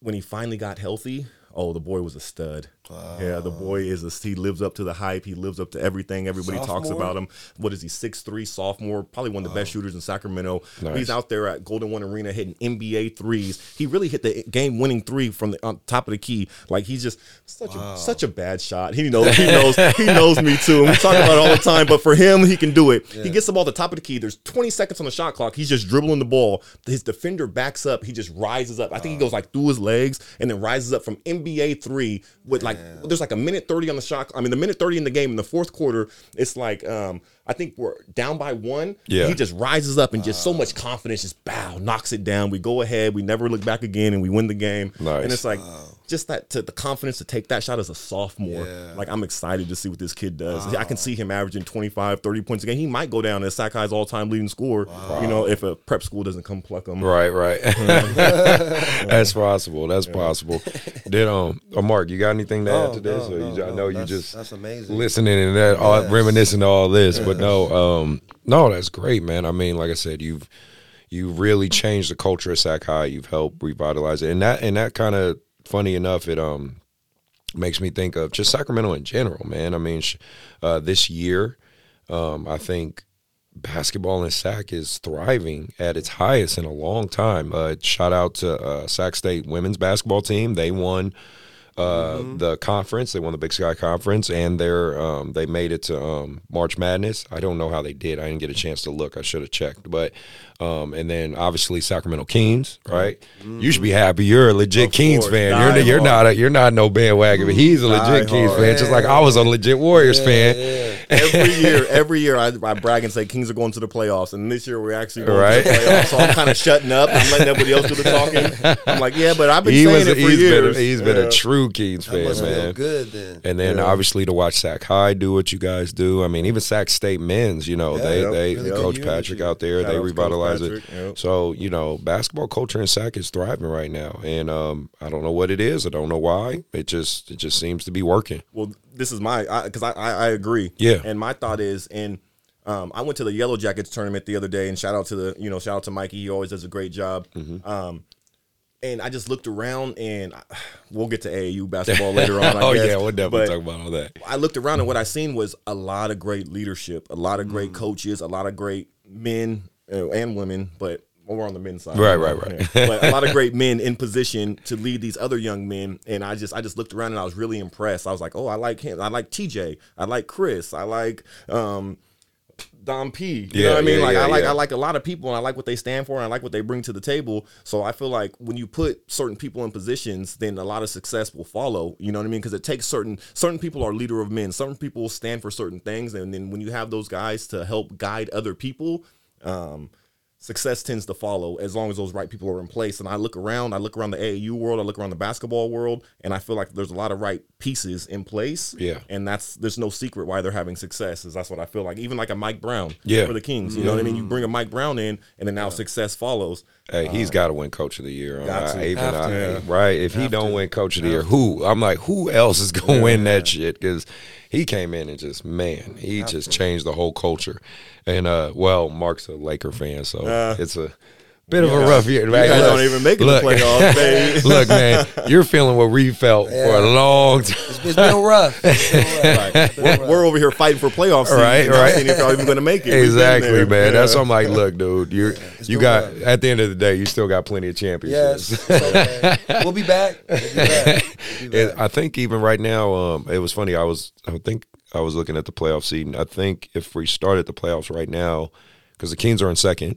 when he finally got healthy, oh, the boy was a stud. Yeah, the boy is a. He lives up to the hype. He lives up to everything. Everybody talks about him. What is he? Six three sophomore, probably one of the best shooters in Sacramento. Nice. He's out there at Golden One Arena hitting NBA threes. He really hit the game winning three from the on top of the key. Like he's just such a such a bad shot. He knows. He knows. he knows me too. And we talk about it all the time. But for him, he can do it. He gets the ball at the top of the key. There's 20 seconds on the shot clock. He's just dribbling the ball. His defender backs up. He just rises up. I think he goes like through his legs and then rises up from NBA three with like there's like a minute 30 on the shot. I mean, the minute 30 in the game in the fourth quarter, it's like um I think we're down by one. Yeah. He just rises up and just so much confidence, just bow, knocks it down. We go ahead. We never look back again, and we win the game. Nice. And it's like just that to the confidence to take that shot as a sophomore. Yeah. Like I'm excited to see what this kid does. I can see him averaging 25, 30 points a game. He might go down as Sac High's all-time leading scorer. You know, if a prep school doesn't come pluck him. Right, right. That's possible. That's possible. Did um, uh, Mark, you got anything to add Oh, to this? no, or no, you, I no, know you that's- just that's amazing. listening and that, all, Yes. reminiscing to all this, but no, um, no, that's great, man. I mean, like I said, you've you've really changed the culture of Sac High. You've helped revitalize it, and that and that kind of funny enough, it um makes me think of just Sacramento in general, man. I mean, uh, this year, um, I think basketball in Sac is thriving at its highest in a long time. Uh, shout out to uh, Sac State women's basketball team. They won uh, the conference. They won the Big Sky Conference, and they're um, they made it to um, March Madness. I don't know how they did. I didn't get a chance to look. I should have checked. But um, and then obviously Sacramento Kings, right? You should be happy. You're a legit Of Kings course. fan. Die You're you're not a, you're not no bandwagon. But he's a legit Die Kings hard. fan, just like I was a legit Warriors fan. Every year, every year I, I brag and say Kings are going to the playoffs, and this year we're actually going Right. to the playoffs. So I'm kind of shutting up. I'm letting everybody else do the talking. I'm like, yeah, but I've been He saying was it for he's been years. a, he's been a true Kings That fan, must feel man. good then. And then Yeah. obviously to watch Sac High do what you guys do. I mean, even Sac State men's, you know, Yeah, they yep, they really Coach. Patrick out there, they out to revitalize it. Yep. So you know, basketball culture in Sac is thriving right now, and um, I don't know what it is. I don't know why. It just it just seems to be working. well, this is my because I, I I agree. Yeah. And my thought is, and um, I went to the Yellow Jackets tournament the other day, and shout out to the you know shout out to Mikey. He always does a great job. Mm-hmm. Um, and I just looked around, and I, we'll get to AAU basketball later on. I oh guess, yeah, we'll definitely but talk about all that. I looked around and what I seen was a lot of great leadership, a lot of great coaches, a lot of great men uh, and women, but well, we're on the men's side, Right, right, right. But a lot of great men in position to lead these other young men, and I just I just looked around and I was really impressed. I was like, oh, I like him, I like TJ, I like Chris, I like um, Dom P. You Yeah, know what I mean? yeah, like yeah, I like. I like a lot of people, and I like what they stand for, and I like what they bring to the table. So I feel like when you put certain people in positions, then a lot of success will follow. You know what I mean? Because it takes certain certain people are leader of men. Certain people stand for certain things, and then when you have those guys to help guide other people. Um, success tends to follow as long as those right people are in place. And I look around, I look around the AAU world, I look around the basketball world, and I feel like there's a lot of right pieces in place. Yeah. And that's there's no secret why they're having success. Is that's what I feel like. Even like a Mike Brown Yeah. for the Kings. You know what I mean? You mm-hmm. bring a Mike Brown in, and then now success follows. Hey, he's got to win Coach of the Year. got I- even Have to. I- Yeah. right? If he don't win Coach of the Year, who? I'm like, who else is gonna win that shit? Because he came in and just man, he just changed the whole culture. And uh, well, Mark's a Laker fan, so Uh, it's a bit of a rough year. You guys don't even make it look, to playoffs, baby. look, man, you're feeling what we felt for a long time. It's, it's been rough. It's been rough. It's been We're, rough. we're over here fighting for playoff seeds. Right, and not right. seeing if y'all even going to make it. Exactly, there. man. That's Yeah. why I'm like, look, dude, you it's you been got rough. at the end of the day, you still got plenty of championships. Yes. it's okay. We'll be back. We'll be back. We'll be And back. I think even right now, um, it was funny. I was, I think I was looking at the playoff seed. I think if we started the playoffs right now, because the Kings are in second,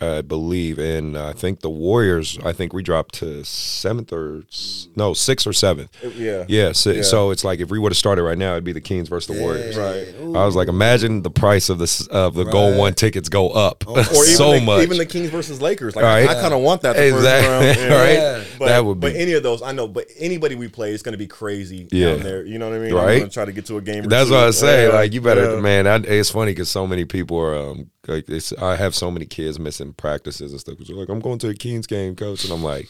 I believe, and I think the Warriors. I think we dropped to seventh or no sixth or seventh. Yeah. Yeah. So, Yeah. so it's like if we would have started right now, it'd be the Kings versus the Warriors. Right. I was like, imagine the price of the s- of the goal one tickets go up Or even so the, much. even the Kings versus Lakers. Like Right. I, kind of want that the Exactly. first round. yeah. right. Yeah. But, that would be. but any of those, I know. But anybody we play is going to be crazy Yeah. down there. You know what I mean? Right. I'm going to try to get to a game. That's two. what I say. Yeah. Like you better, Yeah. man. I, it's funny because so many people are. Um, like it's, I have so many kids missing practices and stuff. Cause they're like, I'm going to a Kings game, coach, and I'm like.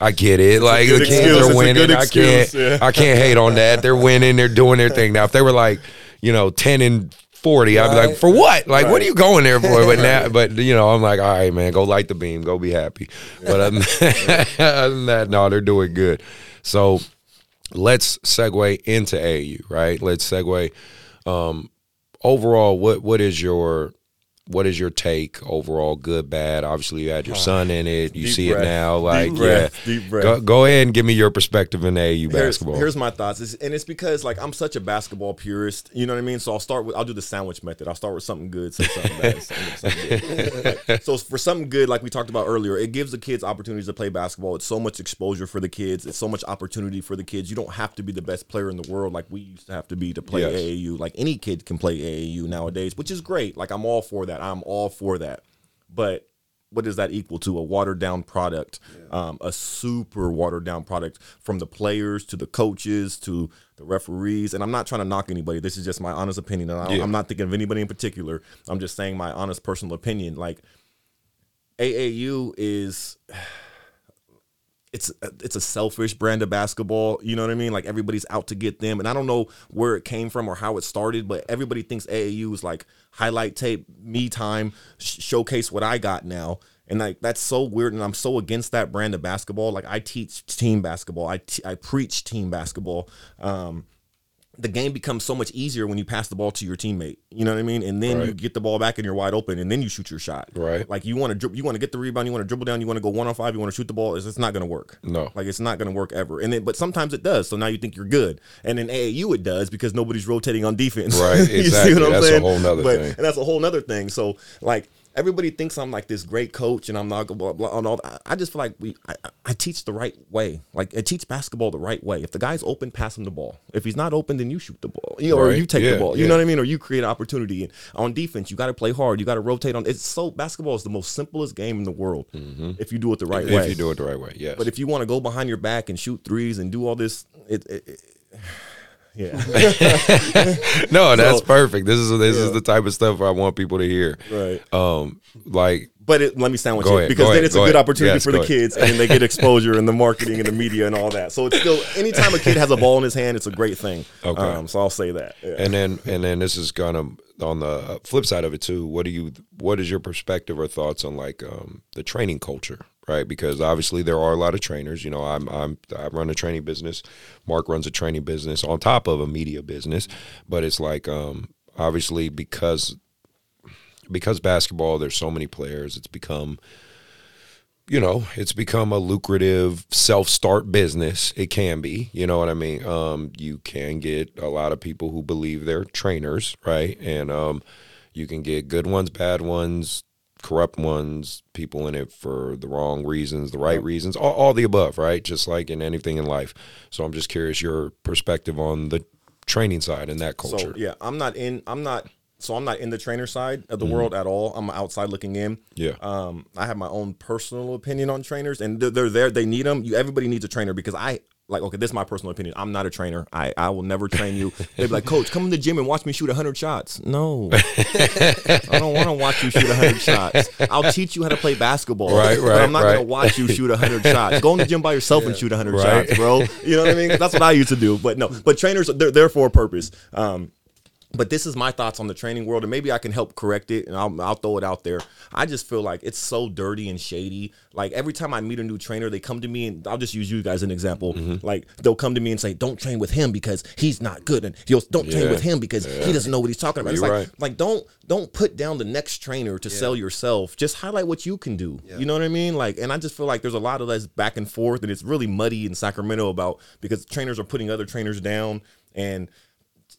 I get it. Like the Kings excuse. Are winning. good I can't. yeah. I can't hate on that. They're winning. They're doing their thing. Now, if they were like, you know, ten and forty, I'd be like, for what? Like, what are you going there for? But now, but you know, I'm like, all right, man, go light the beam, go be happy. But other than, other than that, no, they're doing good. So let's segue into au right? Let's segue. Um, overall, what what is your what is your take overall? Good, bad. Obviously, you had your son in it. You Deep see breath. it now. Deep Like, breath. yeah. Deep breath. Go, go ahead and give me your perspective in AAU Here's, basketball. here's my thoughts, It's- and it's because like I'm such a basketball purist. You know what I mean? So I'll start with I'll do the sandwich method. I'll start with something good, say something bad, something good. so for something good, like we talked about earlier, it gives the kids opportunities to play basketball. It's so much exposure for the kids. It's so much opportunity for the kids. You don't have to be the best player in the world like we used to have to be to play Yes. AAU. Like any kid can play AAU nowadays, which is great. Like I'm all for that. I'm all for that. But what does that equal to? A watered down product, um, a super watered down product from the players to the coaches to the referees. And I'm not trying to knock anybody. This is just my honest opinion. And I, Yeah. I'm not thinking of anybody in particular. I'm just saying my honest personal opinion. Like AAU is it's a, it's a selfish brand of basketball. You know what I mean? Like everybody's out to get them, and I don't know where it came from or how it started, but everybody thinks AAU is like highlight tape, me time, sh- showcase what I got now, and like that's so weird. And I'm so against that brand of basketball. Like I teach team basketball, I t- I preach team basketball. Um, the game becomes so much easier when you pass the ball to your teammate. You know what I mean? And then you get the ball back and you're wide open, and then you shoot your shot. Right. Like you want to, you want to get the rebound, you want to dribble down, you want to go one on five, you want to shoot the ball. It's, it's not going to work. No. like it's not going to work ever. And then, but sometimes it does. So now you think you're good, and in AAU it does because nobody's rotating on defense. Right, You exactly. That's a whole nother But- thing. And that's a whole nother thing. So like. Everybody thinks I'm like this great coach, and I'm not blah blah. And all I- I just feel like we, I, I teach the right way. Like I teach basketball the right way. If the guy's open, pass him the ball. If he's not open, then you shoot the ball. You know, or you take Yeah, the ball. You yeah. know what I mean? Or you create an opportunity. And on defense, you got to play hard. You got to rotate on. It's so basketball is the most simplest game in the world if you do it the right Mm-hmm. if you do it the right way, yes. But if you want to go behind your back and shoot threes and do all this, it, it, it yeah, no, that's So- perfect. This is this is the type of stuff I want people to hear. Right. Um, like but it, let me Go you ahead, because then ahead, it's a go good ahead. opportunity Yes, for the kids and they get exposure in the marketing and the media and all that. So it's still anytime a kid has a ball in his hand, it's a great thing. Okay. Um, so I'll say that. Yeah. and then and then this is kind of on the flip side of it too. What do you what is your perspective or thoughts on like um, the training culture? Right, because obviously there are a lot of trainers. You know, I'm I'm I run a training business. Mark runs a training business on top of a media business. But it's like um, obviously because because basketball, there's so many players. It's become you know, it's become a lucrative self-start business. It can be, you know what I mean. Um, you can get a lot of people who believe they're trainers, right? And um, you can get good ones, bad ones, corrupt ones, people in it for the wrong reasons, the right reasons, all, all the above, right? Just like in anything in life. So I'm just curious your perspective on the training side and that culture. So yeah, I'm not in. I'm not. So I'm not in the trainer side of the world at all. I'm outside looking in. Yeah. Um, I have my own personal opinion on trainers, and they're, they're there. They need them. You, everybody needs a trainer because I like. Okay, this is my personal opinion. I'm not a trainer. I I will never train you. They'd be like, Coach, come in the gym and watch me shoot hundred shots. No, I don't want to watch you shoot hundred shots. I'll teach you how to play basketball. Right, But right, I'm not right. gonna watch you shoot hundred shots. Go in the gym by yourself and shoot hundred Right. shots, bro. You know what I mean? That's what I used to do. But no, but trainers they're there for a purpose. Um, but this is my thoughts on the training world, and maybe I can help correct it, and I'll, I'll throw it out there. I just feel like it's so dirty and shady. Like every time I meet a new trainer, they come to me, and I'll just use you guys as an example. Mm-hmm. Like they'll come to me and say, "Don't train with him because he's not good," and you'll don't train with him because he doesn't know what he's talking about. You're like, right. like don't don't put down the next trainer to sell yourself. Just highlight what you can do. You know what I mean? Like, and I just feel like there's a lot of this back and forth, and it's really muddy in Sacramento about because trainers are putting other trainers down and just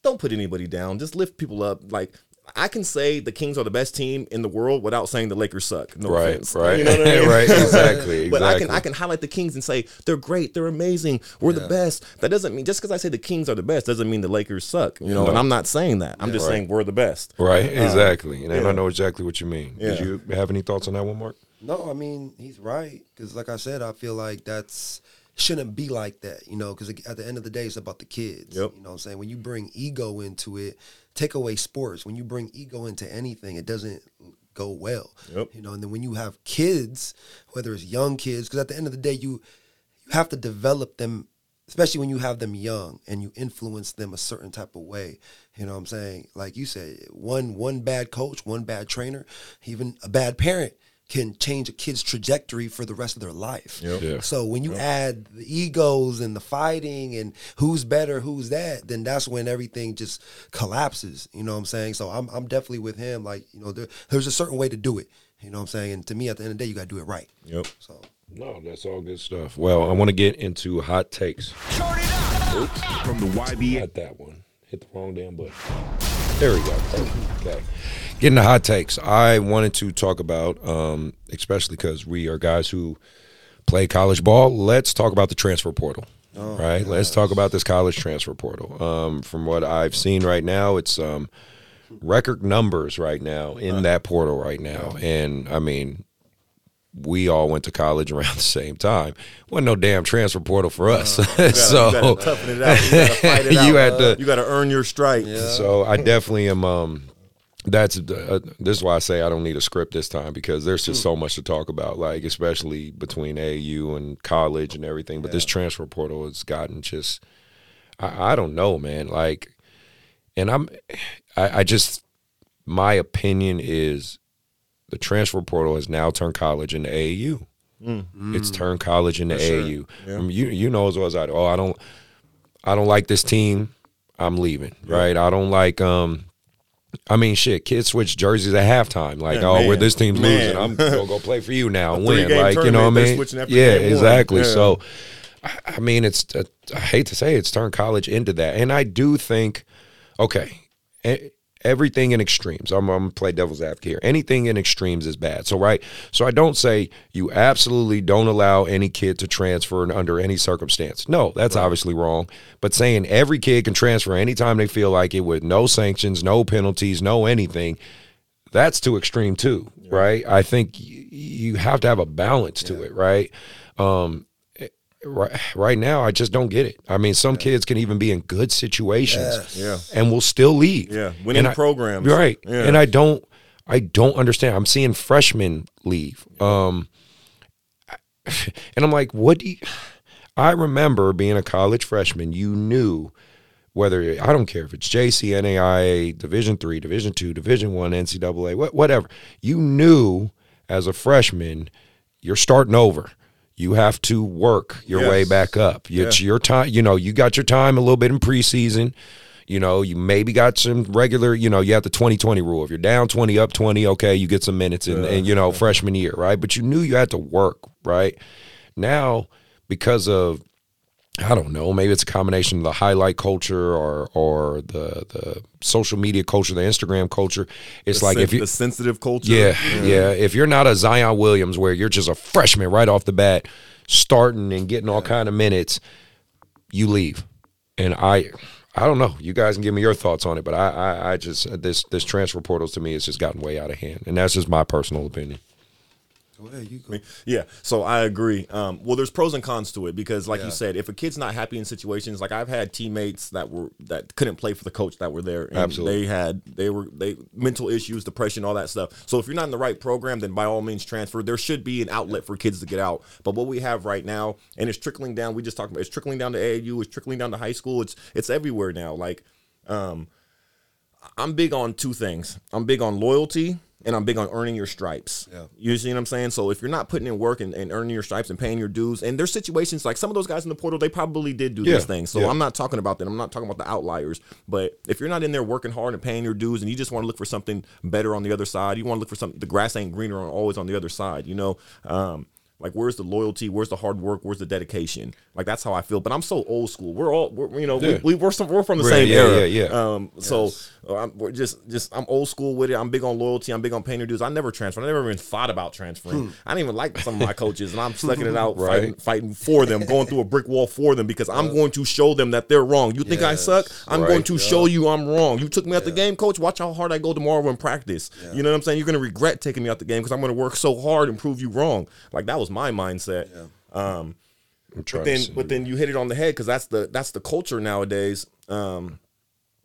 don't put anybody down. Just lift people up. Like I can say the Kings are the best team in the world without saying the Lakers suck. No Right, offense. right, You know what I mean? right, exactly, but I can. I can highlight the Kings and say they're great, they're amazing, we're the best. That doesn't mean just because I say the Kings are the best doesn't mean the Lakers suck. You know, and I'm not saying that. I'm just Right. saying we're the best. Right, um, exactly. And yeah. I know exactly what you mean. Did you have any thoughts on that one, Mark? No, I mean he's right because, like I said, I feel like that's shouldn't be like that, you know. Because at the end of the day, it's about the kids. Yep. You know what I'm saying? When you bring ego into it, take away sports. When you bring ego into anything, it doesn't go well. Yep. You know, and then when you have kids, whether it's young kids, because at the end of the day, you you have to develop them especially when you have them young and you influence them a certain type of way you know what i'm saying like you said one one bad coach one bad trainer even a bad parent can change a kid's trajectory for the rest of their life Yep. Yeah. so when you add the egos and the fighting and who's better who's that then that's when everything just collapses you know what i'm saying so i'm, I'm definitely with him like you know there, there's a certain way to do it you know what i'm saying and to me at the end of the day you got to do it right Yep. so No, that's all good stuff. Well, I want to get into hot takes. From the YBA Hit that one. Hit the wrong damn button. There we go. Okay. Getting the hot takes. I wanted to talk about, um, especially because we are guys who play college ball. Let's talk about the transfer portal. right. Let's talk about this college transfer portal. Um, from what I've seen right now, it's um, record numbers right now in that portal right now, and I mean, we all went to college around the same time. wasn't no damn transfer portal for us. Uh, You gotta, so you gotta toughen it out. You gotta fight out. You had to- You earn your stripes. so I definitely am. Um, that's uh, this is why I say I don't need a script this time because there's just so much to talk about. Like especially between AU and college and everything. But this transfer portal has gotten just. I, I don't know, man. Like, and I'm. I, I just. My opinion is, the transfer portal has now turned college into AAU. It's turned college into AAU. I mean, you you know as well as I do. Oh, I don't. I don't like this team. I'm leaving. Right. I don't like. Um. I mean, shit. Kids switch jerseys at halftime. Like, Yeah, oh, where this team's Man. losing, I'm gonna go play for you now and win. Like, you know what I mean? Yeah, exactly. Yeah. So, I- mean, it's. Uh, I hate to say it, it's turned college into that, and I do think, okay, everything in extremes. I'm, I'm gonna play devil's advocate here. Anything in extremes is bad. So right. So I don't say you absolutely don't allow any kid to transfer under any circumstance. No, that's obviously wrong. But saying every kid can transfer anytime they feel like it with no sanctions, no penalties, no anything. That's too extreme too, right? I think y- you have to have a balance to it, right? Um, right right now I just don't get it. I mean, some kids can even be in good situations Yeah. and will still leave. Yeah, winning And I- programs. Right. Yeah. And I don't I don't understand. I'm seeing freshmen leave. Um and I'm like, what do you I remember being a college freshman, you knew whether I don't care if it's JC, NAIA, Division three, Division two, Division one, NCAA, wha- whatever. You knew as a freshman, you're starting over. You have to work your way back up. It's your time. You know, you got your time a little bit in preseason. You know, you maybe got some regular, you know, you have the 2020 rule. If you're down 20, up 20, okay, you get some minutes in, in you know, freshman year, right? But you knew you had to work, right? Now, because of I don't know. Maybe it's a combination of the highlight culture or or the the social media culture, the Instagram culture. It's The like sen- if you the sensitive culture. yeah, yeah. If you're not a Zion Williams, where you're just a freshman right off the bat, starting and getting all kind of minutes, you leave. And I, I don't know. You guys can give me your thoughts on it, but I, I, I just this this transfer portals to me has just gotten way out of hand, and that's just my personal opinion. Go ahead, you go. Yeah, so I agree. Um, well, there's pros and cons to it because, like Yeah. you said, if a kid's not happy in situations, like I've had teammates that were that couldn't play for the coach that were there, and Absolutely. they had they were they mental issues, depression, all that stuff. So if you're not in the right program, then by all means transfer. There should be an outlet for kids to get out. But what we have right now, and it's trickling down. We just talked about it's trickling down to AAU, it's trickling down to high school. It's it's everywhere now. Like, um, I'm big on two things. I'm big on loyalty and I'm big on earning your stripes. Yeah. You see what I'm saying? So if you're not putting in work and, and earning your stripes and paying your dues, and there's situations like some of those guys in the portal, they probably did do Yeah. these things. So Yeah. I'm not talking about that. I'm not talking about the outliers. But if you're not in there working hard and paying your dues and you just want to look for something better on the other side, you want to look for something, the grass ain't greener on always on the other side, you know? Um, like where's the loyalty? Where's the hard work? Where's the dedication? Like that's how I feel. But I'm so old school. We're all, we're, you know, Yeah. we, we, we're, some, we're from the Right, same yeah, era. yeah, yeah. Um, so uh, I'm we're just just I'm old school with it. I'm big on loyalty. I'm big on paying your dues. I never transferred. I never even thought about transferring. I didn't even like some of my coaches, and I'm slugging it out, Right. fighting, fighting for them, going through a brick wall for them because I'm going to show them that they're wrong. You think I suck? I'm Right. going to show you I'm wrong. You took me out the game, coach. Watch how hard I go tomorrow in practice. You know what I'm saying? You're gonna regret taking me out the game because I'm gonna work so hard and prove you wrong. Like that was my mindset. Um, but then but then you hit it on the head because that's the that's the culture nowadays um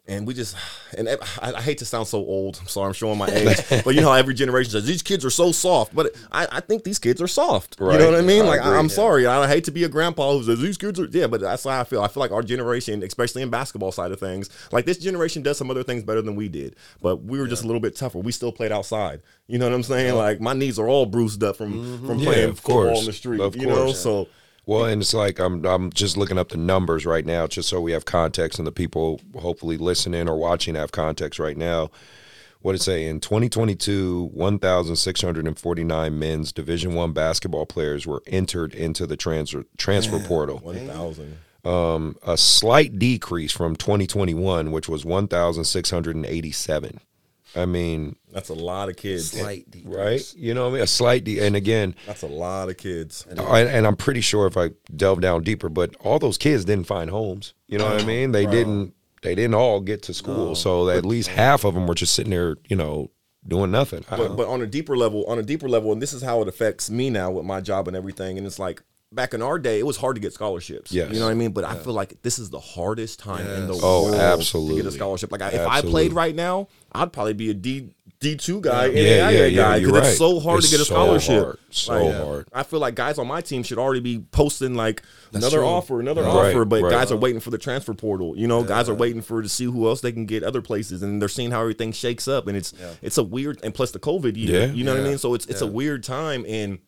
and we just and I, I hate to sound so old. I'm sorry i'm showing my age. But you know how every generation says these kids are so soft but i, I think these kids are soft. You Right. know what i mean? I like agree, i'm yeah. sorry. I hate to be a grandpa who says these kids are yeah but that's how i feel. I feel like our generation especially in basketball side of things like this generation does some other things better than we did but we were just a little bit tougher. We still played outside. You know what i'm saying? Like my knees are all bruised up from Mm-hmm. from playing of football course. on the street Of you know? course. so Well, and it's like I'm I'm just looking up the numbers right now, just so we have context, and the people hopefully listening or watching have context right now. What did it say in 2022? 1,649 men's Division One basketball players were entered into the transfer transfer portal. 1000 Um, a slight decrease from 2021, which was 1,687. I mean, that's a lot of kids Slight decrease. right? You know, what I mean, a slight. De- and again, That's a lot of kids. and, and I'm pretty sure if I delve down deeper, but all those kids didn't find homes. You know what I mean? They didn't. They didn't all get to school, so at least half of them were just sitting there, you know, doing nothing. But, but on a deeper level, on a deeper level, and this is how it affects me now with my job and everything. And it's like back in our day, it was hard to get scholarships. Yes. you know what I mean. But I feel like this is the hardest time in the Oh, world to absolutely. get a scholarship. Like I, if I played right now, I'd probably be a D D two guy, Yeah, NAIA yeah, yeah, guy, because right. it's so hard It's to get a so scholarship. hard. So hard. I feel like guys on my team should already be posting like another true. offer, another Right, offer, but right. guys are waiting for the transfer portal. You know, guys are waiting for to see who else they can get other places, and they're seeing how everything shakes up, and it's it's a weird and plus the COVID year. Yeah. you know what I mean? So it's it's a weird time, and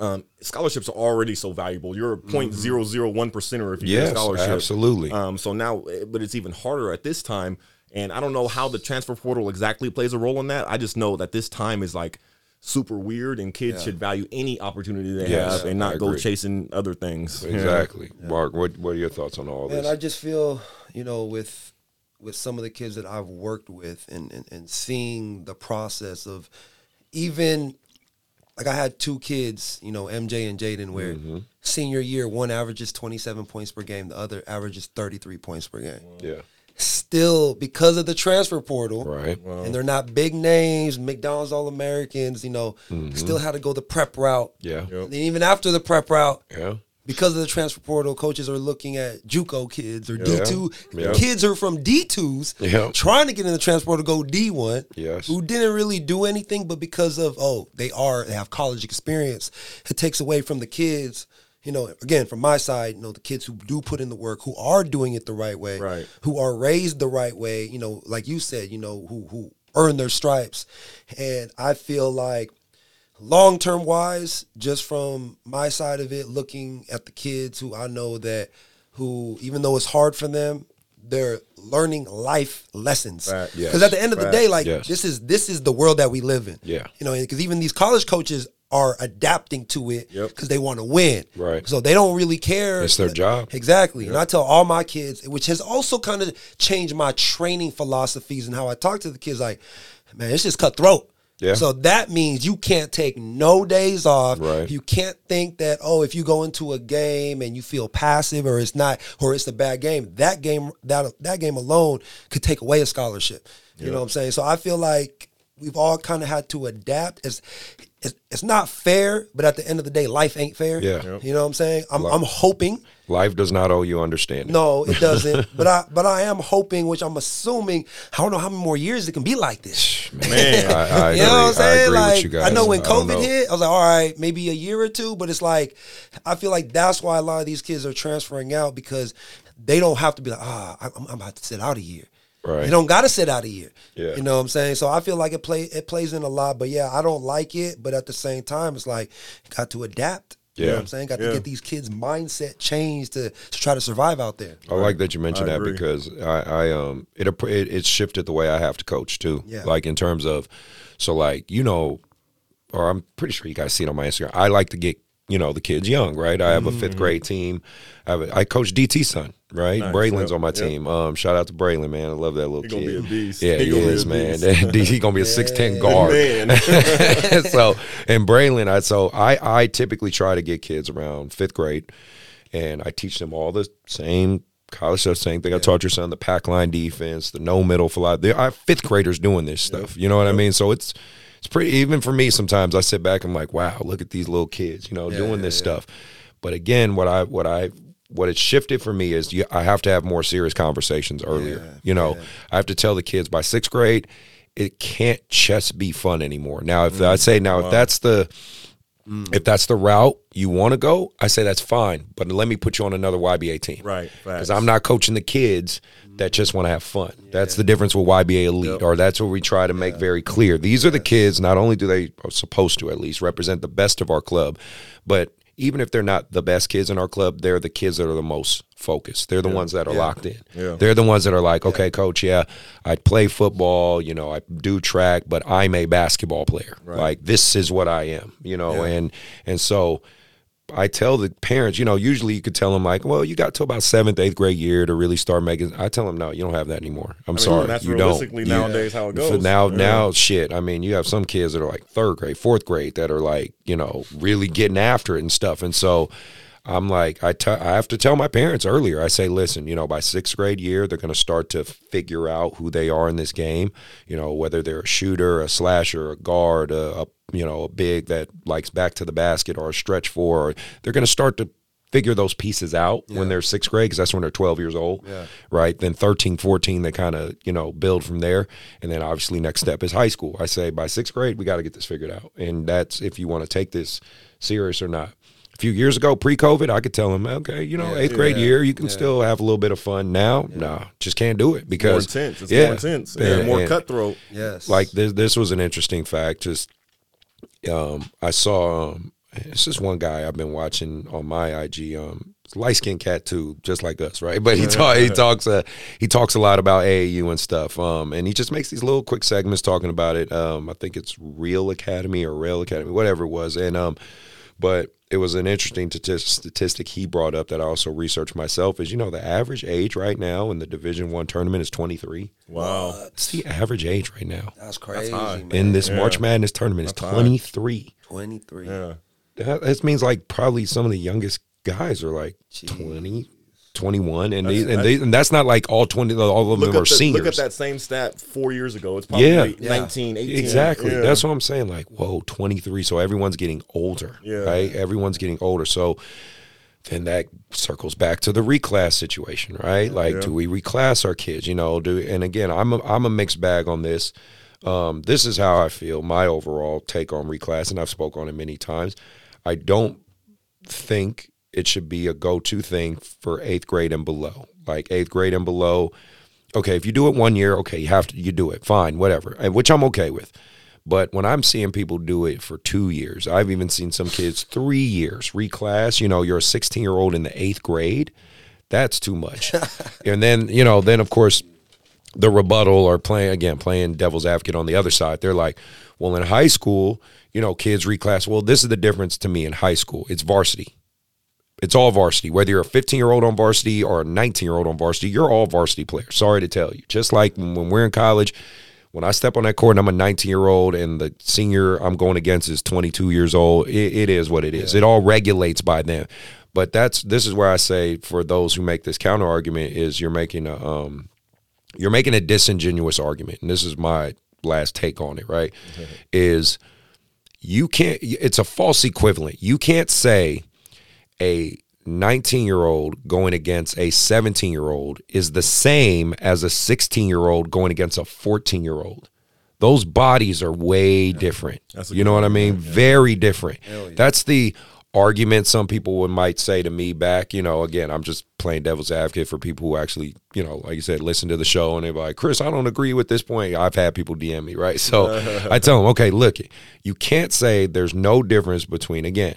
um, scholarships are already so valuable. You're a point zero zero one percenter if you Yes, get a scholarship. absolutely. Um, so now, eh, but it's even harder at this time, and I don't know how the transfer portal exactly plays a role in that. I just know that this time is like super weird, and kids should value any opportunity they Yes, have and not go chasing other things. Yeah. exactly. Mark, what what are your thoughts on all this? And this? I just feel, you know, with with some of the kids that I've worked with and, and, and seeing the process of even like I had two kids, you know, MJ and Jaden, where Mm-hmm. senior year one averages 27 points per game, the other averages 33 points per game. yeah. Still, because of the transfer portal, Right. and they're not big names, McDonald's All Americans, you know, still had to go the prep route. Yeah. And even after the prep route, Yeah. Because of the transfer portal, coaches are looking at JUCO kids or D two Yeah. kids are from D twos, Yeah. trying to get in the transfer portal to go D one, Yes. who didn't really do anything, but because of oh they are they have college experience, it takes away from the kids. You know, again, from my side, you know, the kids who do put in the work, who are doing it the right way, Right. who are raised the right way, you know, like you said, you know, who who earn their stripes, and I feel like long term wise, just from my side of it, looking at the kids who I know that who even though it's hard for them, they're learning life lessons. Right. Because Yes. at the end of the day, like Yes. this is this is the world that we live in. Yeah. You know, because even these college coaches are adapting to it Yep. because they want to win. Right. So they don't really care. It's their job. Exactly. And I tell all my kids, which has also kind of changed my training philosophies and how I talk to the kids, like, man, it's just cutthroat. Yeah. So that means you can't take no days off. Right. You can't think that, oh, if you go into a game and you feel passive or it's not or it's a bad game, that game that that game alone could take away a scholarship. You know what I'm saying? So I feel like we've all kind of had to adapt. It's, it's it's not fair, but at the end of the day, life ain't fair. Yeah. Yep. You know what I'm saying? I'm I'm hoping Life does not owe you understanding. no, it doesn't. but I but I am hoping, which I'm assuming, I don't know how many more years it can be like this. Man, I, I you agree. know what I'm I saying? agree like with you guys. I know when COVID know. hit, I was like, all right, maybe a year or two, but it's like I feel like that's why a lot of these kids are transferring out because they don't have to be like, ah, I'm, I'm about to sit out a year. Right. You don't got to sit out a year. Yeah. You know what I'm saying? So I feel like it play it plays in a lot, but yeah, I don't like it, but at the same time, it's like got to adapt. You know Yeah. what I'm saying? Got Yeah. to get these kids' mindset changed to, to try to survive out there. I like that you mentioned I that agree. because I, I um it, it it shifted the way I have to coach too. Yeah. Like in terms of so like you know, or I'm pretty sure you guys see it on my Instagram. I like to get you know the kids young, right? I have a Mm-hmm. fifth grade team. I have a, I coach DT son, right? Nice, Braylon's yep, on my yep. team. Um, shout out to Braylon, man. I love that little He kid. gonna be a beast. Yeah, He he, is, a man. beast. he gonna be a six ten guard. man. so and Braylon, I so I I typically try to get kids around fifth grade, and I teach them all the same college stuff. Same thing I taught your son: the pack line defense, the no middle fly. There are fifth graders doing this stuff. You know what I mean? So it's it's pretty. Even for me, sometimes I sit back and I'm like, wow, look at these little kids, you know, doing this stuff. But again, what I what I what it shifted for me is you, I have to have more serious conversations earlier. you know, I have to tell the kids by sixth grade, it can't just be fun anymore. Now, if I mm, say now, if that's the mm. if that's the route you want to go, I say that's fine. But let me put you on another YBA team, Right, Because. I'm not coaching the kids that just want to have fun. That's the difference with YBA Elite, or that's what we try to make very clear. These are the kids. Not only do they are supposed to at least represent the best of our club, but even if they're not the best kids in our club, they're the kids that are the most focused. They're the ones that are locked in. Yeah. They're the ones that are like, okay, coach, yeah, I play football, you know, I do track, but I'm a basketball player. Like this is what I am, you know, and and so I tell the parents, you know, usually you could tell them like, well, you got to about seventh, eighth grade year to really start making. I tell them, no, you don't have that anymore. I'm mean, sorry, that's you don't. realistically You- nowadays how it goes. now, Yeah. now, shit. I mean, you have some kids that are like third grade, fourth grade that are like, you know, really getting after it and stuff. And so, I'm like, I te- I have to tell my parents earlier. I say, listen, you know, by sixth grade year, they're going to start to figure out who they are in this game. You know, whether they're a shooter, a slasher, a guard, a, a you know, a big that likes back to the basket or a stretch four. Or they're going to start to figure those pieces out when they're sixth grade because that's when they're 12 years old Yeah. right then 13 14 they kind of you know build from there and then obviously next step is high school i say by sixth grade we got to get this figured out and that's if you want to take this serious or not a few years ago pre-covid i could tell them okay you know eighth grade Yeah. year you can still have a little bit of fun now nah just can't do it because more intense. It's yeah, more intense. Yeah, And- more and- cutthroat. Yes. like this this was an interesting fact just um i saw um this is one guy i've been watching on my ig um light skinned cat too just like us right but he talk, he talks uh, he talks a lot about aau and stuff um and he just makes these little quick segments talking about it um i think it's real academy or rail academy whatever it was and um but it was an interesting statistic he brought up that I also researched myself. Is you know the average age right now in the Division One tournament is twenty three. Wow. It's the average age right now That's crazy, high. man. in this March Madness tournament is That's high. 23. 23. Yeah. That, that means like probably some of the youngest guys are like 20, 21, and these, and, they, and that's not like all 20, all of them are up, the, seniors. look at that same stat four years ago. It's probably Yeah. like 19, 18. Exactly. Yeah. That's what I'm saying. Like, whoa, 23. So everyone's getting older. Yeah. Right? Everyone's getting older. So then that circles back to the reclass situation, right? Like, Yeah. do we reclass our kids? You know, do and again, I'm a, I'm a mixed bag on this. Um, this is how I feel. My overall take on reclass, and I've spoke on it many times. I don't think it should be a go-to thing for eighth grade and below. Like eighth grade and below, okay, if you do it one year, okay, you have to you do it, fine, whatever, which I'm okay with. But when I'm seeing people do it for two years, I've even seen some kids three years reclass. You know, you're a 16 year old in the eighth grade. That's too much. and then you know, then of course the rebuttal or playing again playing devil's advocate on the other side they're like well in high school you know kids reclass well this is the difference to me in high school it's varsity it's all varsity whether you're a 15 year old on varsity or a 19 year old on varsity you're all varsity players sorry to tell you just like when we're in college when I step on that court and I'm a 19 year old and the senior I'm going against is 22 years old, it, it is what it is. It all regulates by then. But that's this is where I say for those who make this counter argument is you're making a um, you're making a disingenuous argument, and this is my last take on it. Right? Is you can't? It's a false equivalent. You can't say a 19 year old going against a 17 year old is the same as a 16 year old going against a 14 year old. Those bodies are way different. That's You know what I mean? Very different. That's the argument some people would might say to me back. You know, again, I'm just playing devil's advocate for people who actually, you know, like you said, listen to the show and they're like, Chris, I don't agree with this point. I've had people DM me, right? So I tell them, okay, look, you can't say there's no difference between, again,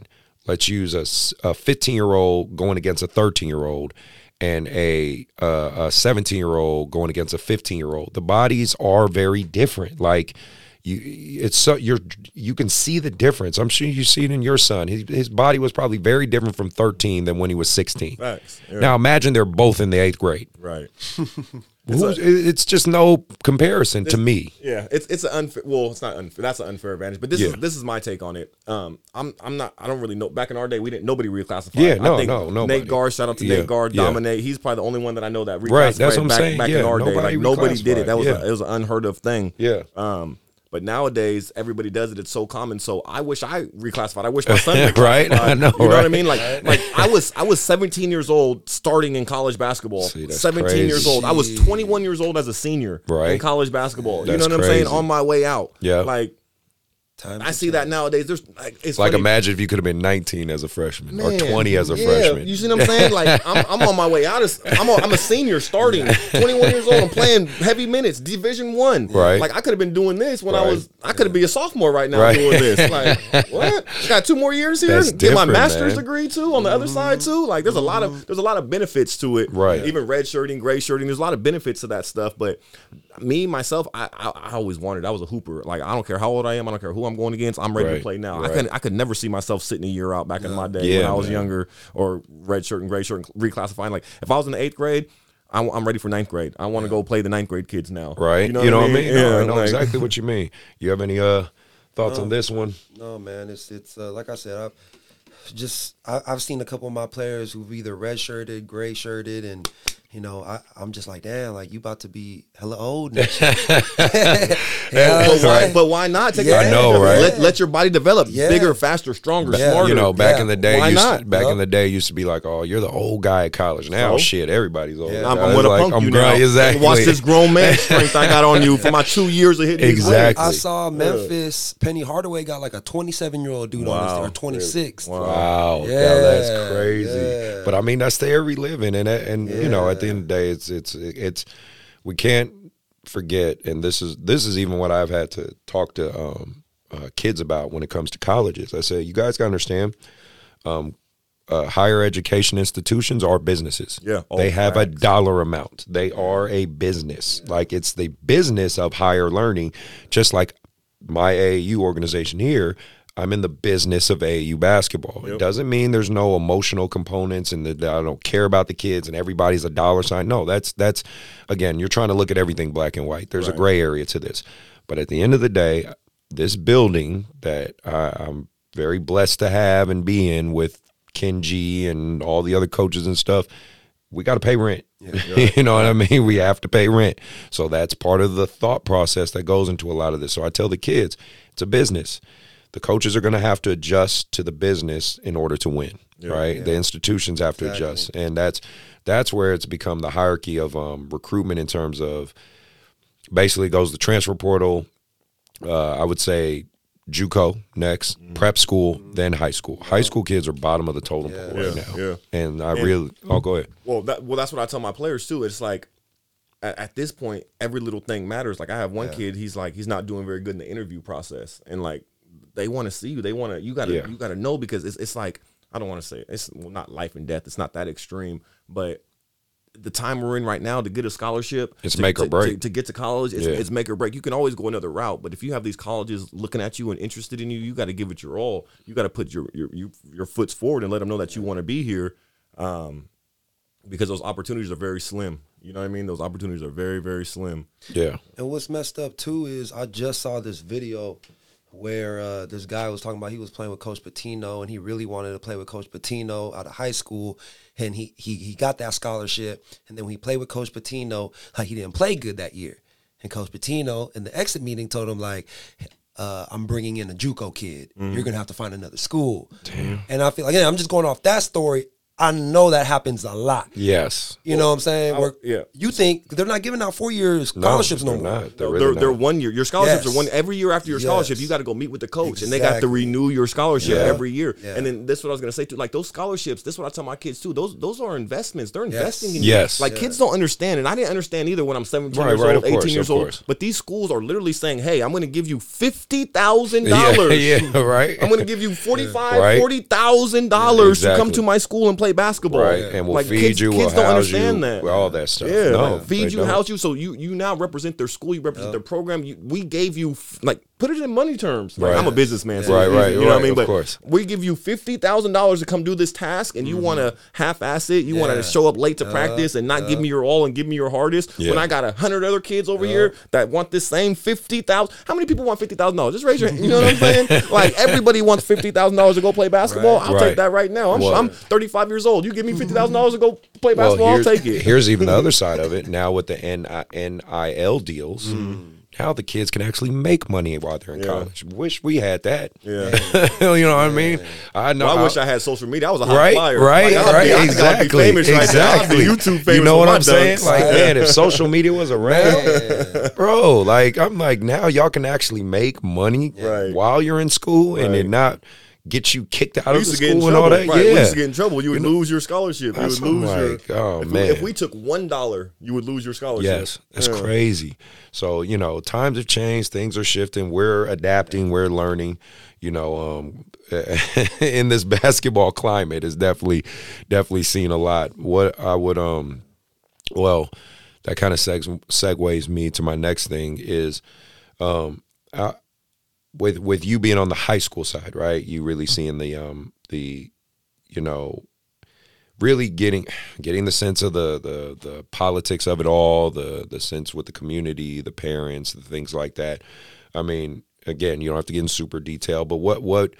let's use a a 15 year old going against a 13 year old and a uh, a 17 year old going against a 15 year old the bodies are very different. Like you it's so you're you can see the difference i'm sure you see it in your son his, his body was probably very different from 13 than when he was 16 Facts. Yeah. now imagine they're both in the eighth grade right. Who's- it's just no comparison to me Yeah, it's it's an unfair. Well, it's not unfair. That's an unfair advantage. But this Yeah. is this is my take on it. Um, I'm I'm not. I don't really know. Back in our day, we didn't. Nobody reclassified. Yeah, I no, think no, nobody. Nate Guard, shout out to Yeah, Nate Guard, yeah. dominate. He's probably the only one that I know that reclassified. Right, that's what I'm back, saying. Back in Yeah, our day, nobody like nobody did it. That was a, it was an unheard of thing. Yeah. Um, but nowadays everybody does it. It's so common. So I wish I reclassified. I wish my son. Right? I know, You know what I mean? Like like I was I was 17 years old starting in college basketball. See, that's 17 years crazy. old. I was 21 years old as a senior Right. in college basketball. you know what I'm saying? On my way out. Yeah. Like Time I see change. that nowadays. There's like it's like funny. imagine if you could have been 19 as a freshman or 20 as a yeah, freshman You see what I'm saying? Like I'm, I'm on my way out. As, I'm a, I'm a senior starting, 21 years old. I'm playing heavy minutes, Division One. Right. Like I could have been doing this when I was. I could have be a sophomore right now Right. doing this. Like what? Got two more years here. That's Get my master's man. degree too on the other side mm-hmm. too. Like there's a lot of mm-hmm. there's a lot of benefits to it. Right. Even red shirting, gray shirting. There's a lot of benefits to that stuff. But me myself, I, I I always wanted. I was a hooper. Like I don't care how old I am. I don't care who I'm going against. I'm ready Right. to play now. I Right. could I could never see myself sitting a year out back in my day when Yeah, I was man. younger or red shirt and gray shirt and reclassifying. Like if I was in the eighth grade, I'm, I'm ready for ninth grade. I want to go play the ninth grade kids now. right You know, what I mean, No, Yeah, I know like- exactly what you mean you have any uh thoughts on this one No, man, it's it's uh, like I said. I, just I, I've seen a couple of my players who've either red shirted, gray shirted, and you know I, I'm just like, damn, like you about to be hella old. Next year. but, why, but why not? Take Yeah. I know, it. right? Let, let your body develop Yeah. bigger, faster, stronger, Yeah. smarter. you know, back Yeah. in the day, Why used not? back Yup. in the day, used to be like, "Oh, you're the old guy at college." Now, So? shit, everybody's old. Yeah. I'm, guy. I'm gonna like, punk I'm you grown- now. Exactly. Watch this grown man strength I got on you for my two years of hitting. these Exactly. I saw Memphis. Penny Hardaway got like a 27 year old dude on his Wow. or 26. Wow, yeah, Yeah, that's crazy. yeah. But I mean, that's the air we live in, and and you know, at the end of the day, it's it's it's we can't forget, and this is this is even what I've had to talk to um, uh, kids about when it comes to colleges. I say, you guys got to understand. Um, uh, higher education institutions are businesses. Yeah. They have a dollar amount. They are a business. Like it's the business of higher learning, just like my AAU organization here. I'm in the business of AAU basketball. It doesn't mean there's no emotional components and that I don't care about the kids and everybody's a dollar sign. No, that's that's again, you're trying to look at everything black and white. There's a gray area to this. But at the end of the day, this building that I, I'm very blessed to have and be in with Kenji and all the other coaches and stuff, we got to pay rent. you know what I mean? We have to pay rent. So that's part of the thought process that goes into a lot of this. So I tell the kids, it's a business. The coaches are going to have to adjust to the business in order to win, right? The institutions have to adjust, and that's that's where it's become the hierarchy of um, recruitment in terms of basically goes the transfer portal. Uh, I would say JUCO next, prep school, then high school. High school kids are bottom of the totem pole right Yeah, now, yeah. and I really. Oh, go ahead. Well, that, well, that's what I tell my players too. It's like at, at this point, every little thing matters. Like I have one kid, he's like he's not doing very good in the interview process, and like they want to see you. They want to you got to Yeah. you got to know because it's it's like I don't want to say it. it's well, not life and death. It's not that extreme, but the time we're in right now to get a scholarship, It's to, make or break. To, to get to college, it's, Yeah. it's make or break. You can always go another route, but if you have these colleges looking at you and interested in you, you got to give it your all. You got to put your your your, your foots forward and let them know that you want to be here. Um, because those opportunities are very slim. You know what I mean? Those opportunities are very, very slim. Yeah. And what's messed up too is I just saw this video where uh, this guy was talking about he was playing with Coach Pitino and he really wanted to play with Coach Pitino out of high school and he he he got that scholarship and then when he played with Coach Pitino, like he didn't play good that year. And Coach Pitino in the exit meeting told him like, uh, "I'm bringing in a JUCO kid. You're gonna have to find another school." And I feel like, again, I'm just going off that story. I know that happens a lot. Yes. You know what I'm saying? Where yeah. You think they're not giving out four years scholarships no, they're more? not. They're, They're, really they're, one year. Your scholarships Yes. are one every year after your scholarship. Yes. You got to go meet with the coach, and they got to renew your scholarship Yeah. every year. Yeah. And then this is what I was gonna say too. Like those scholarships, this is what I tell my kids too. Those those are investments. They're investing in you. Yes. Like kids don't understand, and I didn't understand either when I'm 17 Right, years right, old, of 18 course, years old. But these schools are literally saying, "Hey, I'm going to give you fifty thousand Yeah, dollars. yeah, right. I'm going to give you forty-five, Right. forty thousand dollars to come to my school and play basketball. Right, and we'll Like, feed kids, you, Kids we'll don't house understand you, that. all that stuff. Yeah, No, like, feed you, don't. house you. So you you now represent their school. You represent their program. You, we gave you f- like put it in money terms. Like, Right. I'm a businessman, so Right, right, You know what I right, mean? of But course. we give you fifty thousand dollars to come do this task, and you want to half-ass it. You want to show up late to practice and not give me your all and give me your hardest. When I got a hundred other kids over here that want this same fifty thousand. How many people want fifty thousand dollars? Just raise your hand. You know what I'm saying? like everybody wants fifty thousand dollars to go play basketball. I'll Right. take that right now. I'm, Well- I'm 35 years old. You give me fifty thousand dollars to go play Well, basketball. I'll take it. here's even the other side of it. Now with the NIL deals, Mm-hmm. Now the kids can actually make money while they're in college. Wish we had that. Yeah. you know what I mean? I know. Well, I wish I had social media. I was a hot right, flyer. right, Like, right, be- I think I'd be exactly, right. Exactly. be YouTube famous. You know what I'm saying? dunks. Like, man, if social media was around, bro, like I'm like now y'all can actually make money Right. while you're in school and Right. it not get you kicked out of the to get in school and all that. Right. Yeah, We used to get in trouble. You would lose your scholarship. You would lose I'm your. oh, if, man. We, if we took one dollar, you would lose your scholarship. Yes, that's Yeah. crazy. So you know, times have changed, things are shifting. We're adapting, we're learning. You know, um, in this basketball climate, is definitely, definitely seen a lot. What I would, um, well, that kind of segs, segues me to my next thing is, um, I, with with you being on the high school side, right? You really seeing the um the, you know, really getting getting the sense of the the the politics of it all, the the sense with the community, the parents, the things like that. I mean, again, you don't have to get in super detail, but what what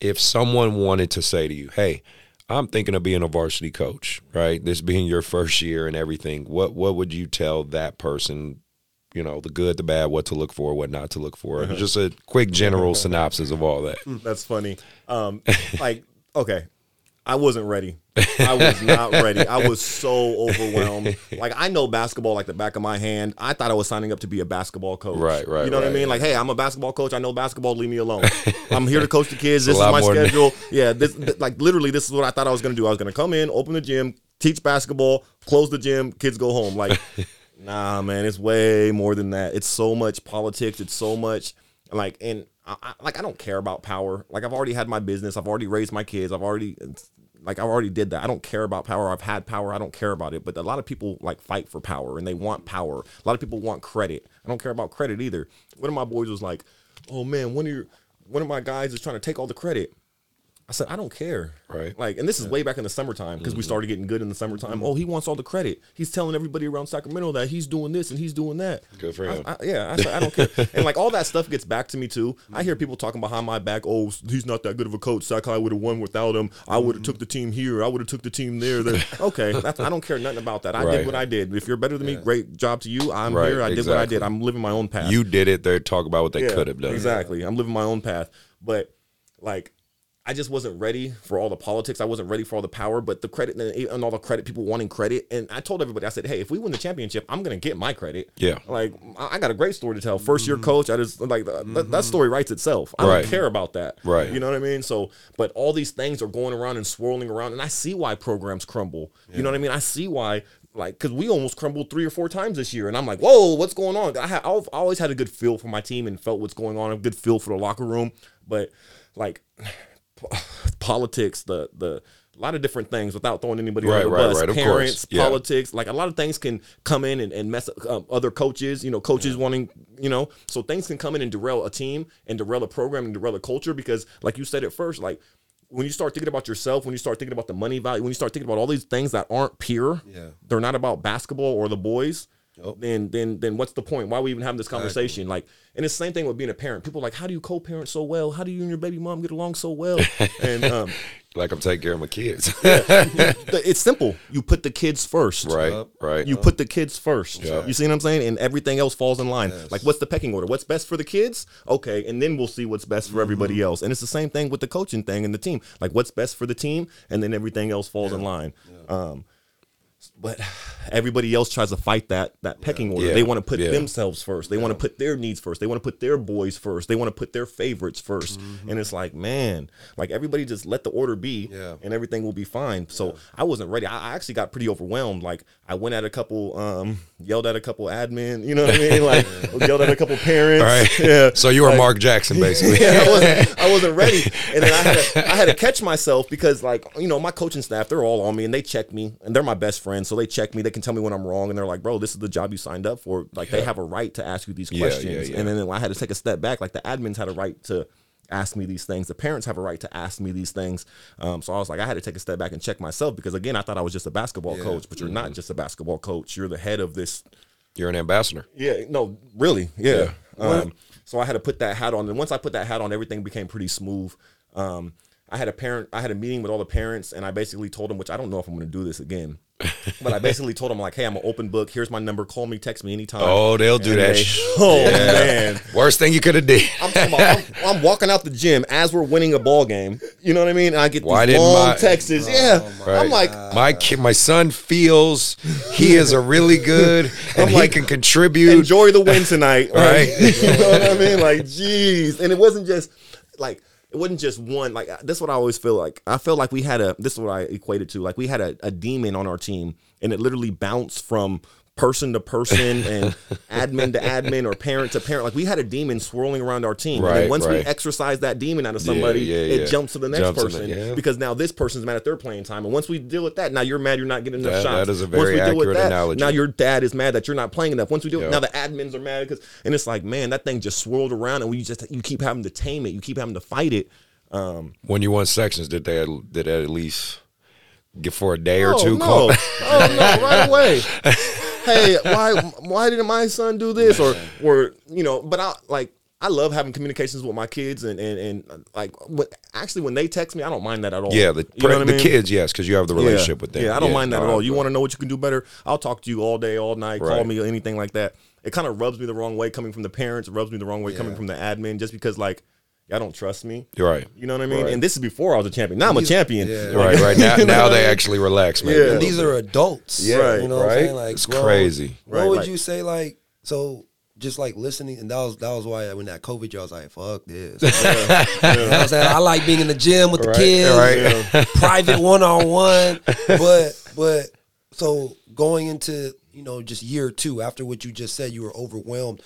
if someone wanted to say to you, "Hey, I'm thinking of being a varsity coach," right? This being your first year and everything, what what would you tell that person? You know, the good, the bad, what to look for, what not to look for. Just a quick general synopsis of all that. That's funny. Um, like, okay, I wasn't ready. I was not ready. I was so overwhelmed. Like, I know basketball like the back of my hand. I thought I was signing up to be a basketball coach. Right, right, You know what I right. mean? Like, hey, I'm a basketball coach. I know basketball. Leave me alone. I'm here to coach the kids. This is my more than- schedule. Yeah, this th- like literally, this is what I thought I was going to do. I was going to come in, open the gym, teach basketball, close the gym, kids go home. Like, nah, man, it's way more than that. It's so much politics. It's so much like, and I, I, like I don't care about power. Like I've already had my business. I've already raised my kids. I've already like I already did that. I don't care about power. I've had power. I don't care about it. But a lot of people like fight for power and they want power. A lot of people want credit. I don't care about credit either. One of my boys was like, "Oh man, one of your one of my guys is trying to take all the credit." I said, I don't care. Right. Like, and this is way back in the summertime because we mm-hmm. started getting good in the summertime. Mm-hmm. Oh, he wants all the credit. He's telling everybody around Sacramento that he's doing this and he's doing that. Good for him. I- yeah, I, said, I don't care. And like all that stuff gets back to me too. I hear mm-hmm. people talking behind my back. Oh, he's not that good of a coach. Sac High would have won without him. I would have took the team here. I would have took the team there. there. Okay, I don't care nothing about that. I Right. did what I did. If you're better than me, great job to you. I'm Right, here. I did what I did. I'm living my own path. You did it. They talk about what they Yeah, could have done. Exactly. I'm living my own path. But like I just wasn't ready for all the politics. I wasn't ready for all the power, but the credit and, and all the credit, people wanting credit. And I told everybody, I said, hey, if we win the championship, I'm going to get my credit. Yeah. Like, I got a great story to tell. First year mm-hmm. coach, I just, like, that, that mm-hmm. story writes itself. I Right. don't care about that. Right. You know what I mean? So, but all these things are going around and swirling around. And I see why programs crumble. You know what I mean? I see why. Like, cause we almost crumbled three or four times this year, and I'm like, "Whoa, what's going on?" I, ha- I've always had a good feel for my team and felt what's going on, a good feel for the locker room. But like, politics, the the a lot of different things without throwing anybody Right, under the right, bus. right. Parents, Yeah. politics, like a lot of things can come in and, and mess up um, other coaches. You know, coaches wanting, you know, so things can come in and derail a team and derail a program and derail a culture because, like you said at first, like when you start thinking about yourself, when you start thinking about the money value, when you start thinking about all these things that aren't pure, Yeah. they're not about basketball or the boys. Then, then, then, what's the point? Why are we even having this conversation? Like, and it's the same thing with being a parent. People are like, how do you co-parent so well? How do you and your baby mom get along so well? and um, Like I'm taking care of my kids. the- it's simple. You put the kids first. right. Right. You put the kids first. Yeah. You see what I'm saying? And everything else falls in line. Like, what's the pecking order? What's best for the kids? Okay, and then we'll see what's best for everybody Mm-hmm. else. And it's the same thing with the coaching thing and the team. Like, what's best for the team, and then everything else falls in line. Um, but everybody else tries to fight that that pecking order. Yeah. They want to put Yeah. themselves first. They want to put their needs first. They want to put their boys first. They want to put their favorites 1st Mm-hmm. And it's like, man, like everybody just let the order be, Yeah. and everything will be fine. So I wasn't ready. I, I actually got pretty overwhelmed. Like I went at a couple, um, yelled at a couple admin. You know what I mean? Like yelled at a couple parents. All right. Yeah. So you were Mark Jackson, basically. Yeah, I wasn't, I wasn't ready, and then I had, to, I had to catch myself because, like, you know, my coaching staff, they're all on me, and they check me, and they're my best friends, so they check me. They can tell me when I'm wrong, and they're like, "Bro, this is the job you signed up for. Like, they have a right to ask you these Yeah, yeah, questions." yeah. And then I had to take a step back. Like, the admins had a right to ask me these things. The parents have a right to ask me these things. Um, so I was like, I had to take a step back and check myself because, again, I thought I was just a basketball coach, but you're Mm-hmm. not just a basketball coach. You're the head of this You're an ambassador. yeah, no, really, yeah. Um, so I had to put that hat on, and once I put that hat on, everything became pretty smooth. Um, I had a parent, I had a meeting with all the parents, and I basically told them, which I don't know if I'm going to do this again, but I basically told them like, "Hey, I'm an open book. Here's my number. Call me, text me anytime." Oh, they'll do that. they- sh- oh man, Worst thing you could have did. I'm, about, I'm, I'm walking out the gym as we're winning a ball game. You know what I mean? And I get Why these didn't long my- texts. Oh, yeah, Right. I'm like, my kid, my son feels he is a really good, and he like, can contribute. enjoy the win tonight, right? Right. you know what I mean? Like, jeez. And it wasn't just like it wasn't just one. Like that's what I always feel like. I feel like we had a. This is what I equated to. Like we had a, a demon on our team, and it literally bounced from person to person and admin to admin or parent to parent. Like we had a demon swirling around our team. and Right, then once we right. exercise that demon out of somebody, yeah, it yeah. jumps to the next Jumps person the- yeah. because now this person's mad at their playing time. And once we deal with that, now you're mad you're not getting enough That- shots. that is a Once very we deal with accurate that, analogy. Now your dad is mad that you're not playing enough. Once we do it, now the admins are mad because, and it's like, man, that thing just swirled around, and we just you keep having to tame it, you keep having to fight it. Um, when you won sections, did they did that at least get for a day or two. no, Call? oh no, right away. hey, why why didn't my son do this or or you know? But I like I love having communications with my kids and and, and uh, like what, actually when they text me, I don't mind that at all. Yeah, the, you know what I mean? kids, yes, because you have the relationship yeah. with them. Yeah, I don't mind that no, at all. You right. want to know what you can do better? I'll talk to you all day, all night. Call me anything like that. It kind of rubs me the wrong way coming from the parents. It rubs me the wrong way coming from the admin, just because like y'all don't trust me. You're right. You know what I mean? Right. And this is before I was a champion. Now I'm a champion. Yeah. Right, right now, now they actually relax, man. Yeah. And these are adults. Yeah, Right, You know what I'm right? saying? Like It's grown- crazy. What Right, would like- you say like so just like listening and that was that was why when that COVID year I was like, fuck this. You know what I'm saying? I like being in the gym with the kids, right. private one on one. But but so going into, you know, just year two, after what you just said, you were overwhelmed.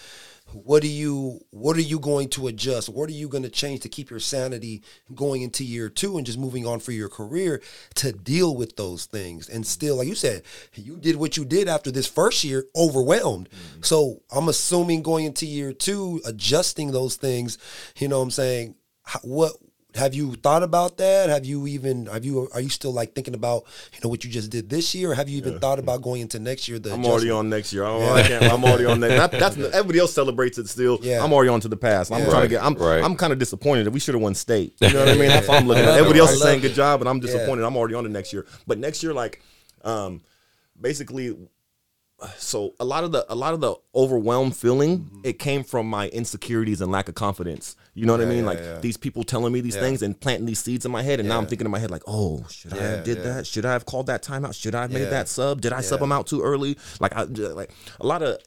What are you what are you going to adjust? What are you going to change to keep your sanity going into year two and just moving on for your career to deal with those things? And still, like you said, you did what you did after this first year, overwhelmed. Mm-hmm. So I'm assuming going into year two, adjusting those things, you know what I'm saying? What have you thought about that? Have you even have you are you still like thinking about you know what you just did this year? Or have you even thought about going into next year? The I'm already on next year. I, don't, I can't, I'm already on next. That, that's everybody else celebrates it still. Yeah. I'm already on to the past. I'm Yeah. trying to get. I'm right. I'm kind of disappointed that we should have won state. You know what I mean? That's I'm looking at. Everybody else is saying good job, and I'm Yeah. disappointed. I'm already on to next year. But next year, like, um, basically, so a lot of the a lot of the overwhelmed feeling Mm-hmm. it came from my insecurities and lack of confidence. You know what I mean? yeah, like yeah. these people telling me these Yeah. things and planting these seeds in my head, and now I'm thinking in my head like, oh, should I have did yeah. that? Should I have called that timeout? Should I have made Yeah. that sub? Did I sub Yeah. him out too early? Like I like a lot of.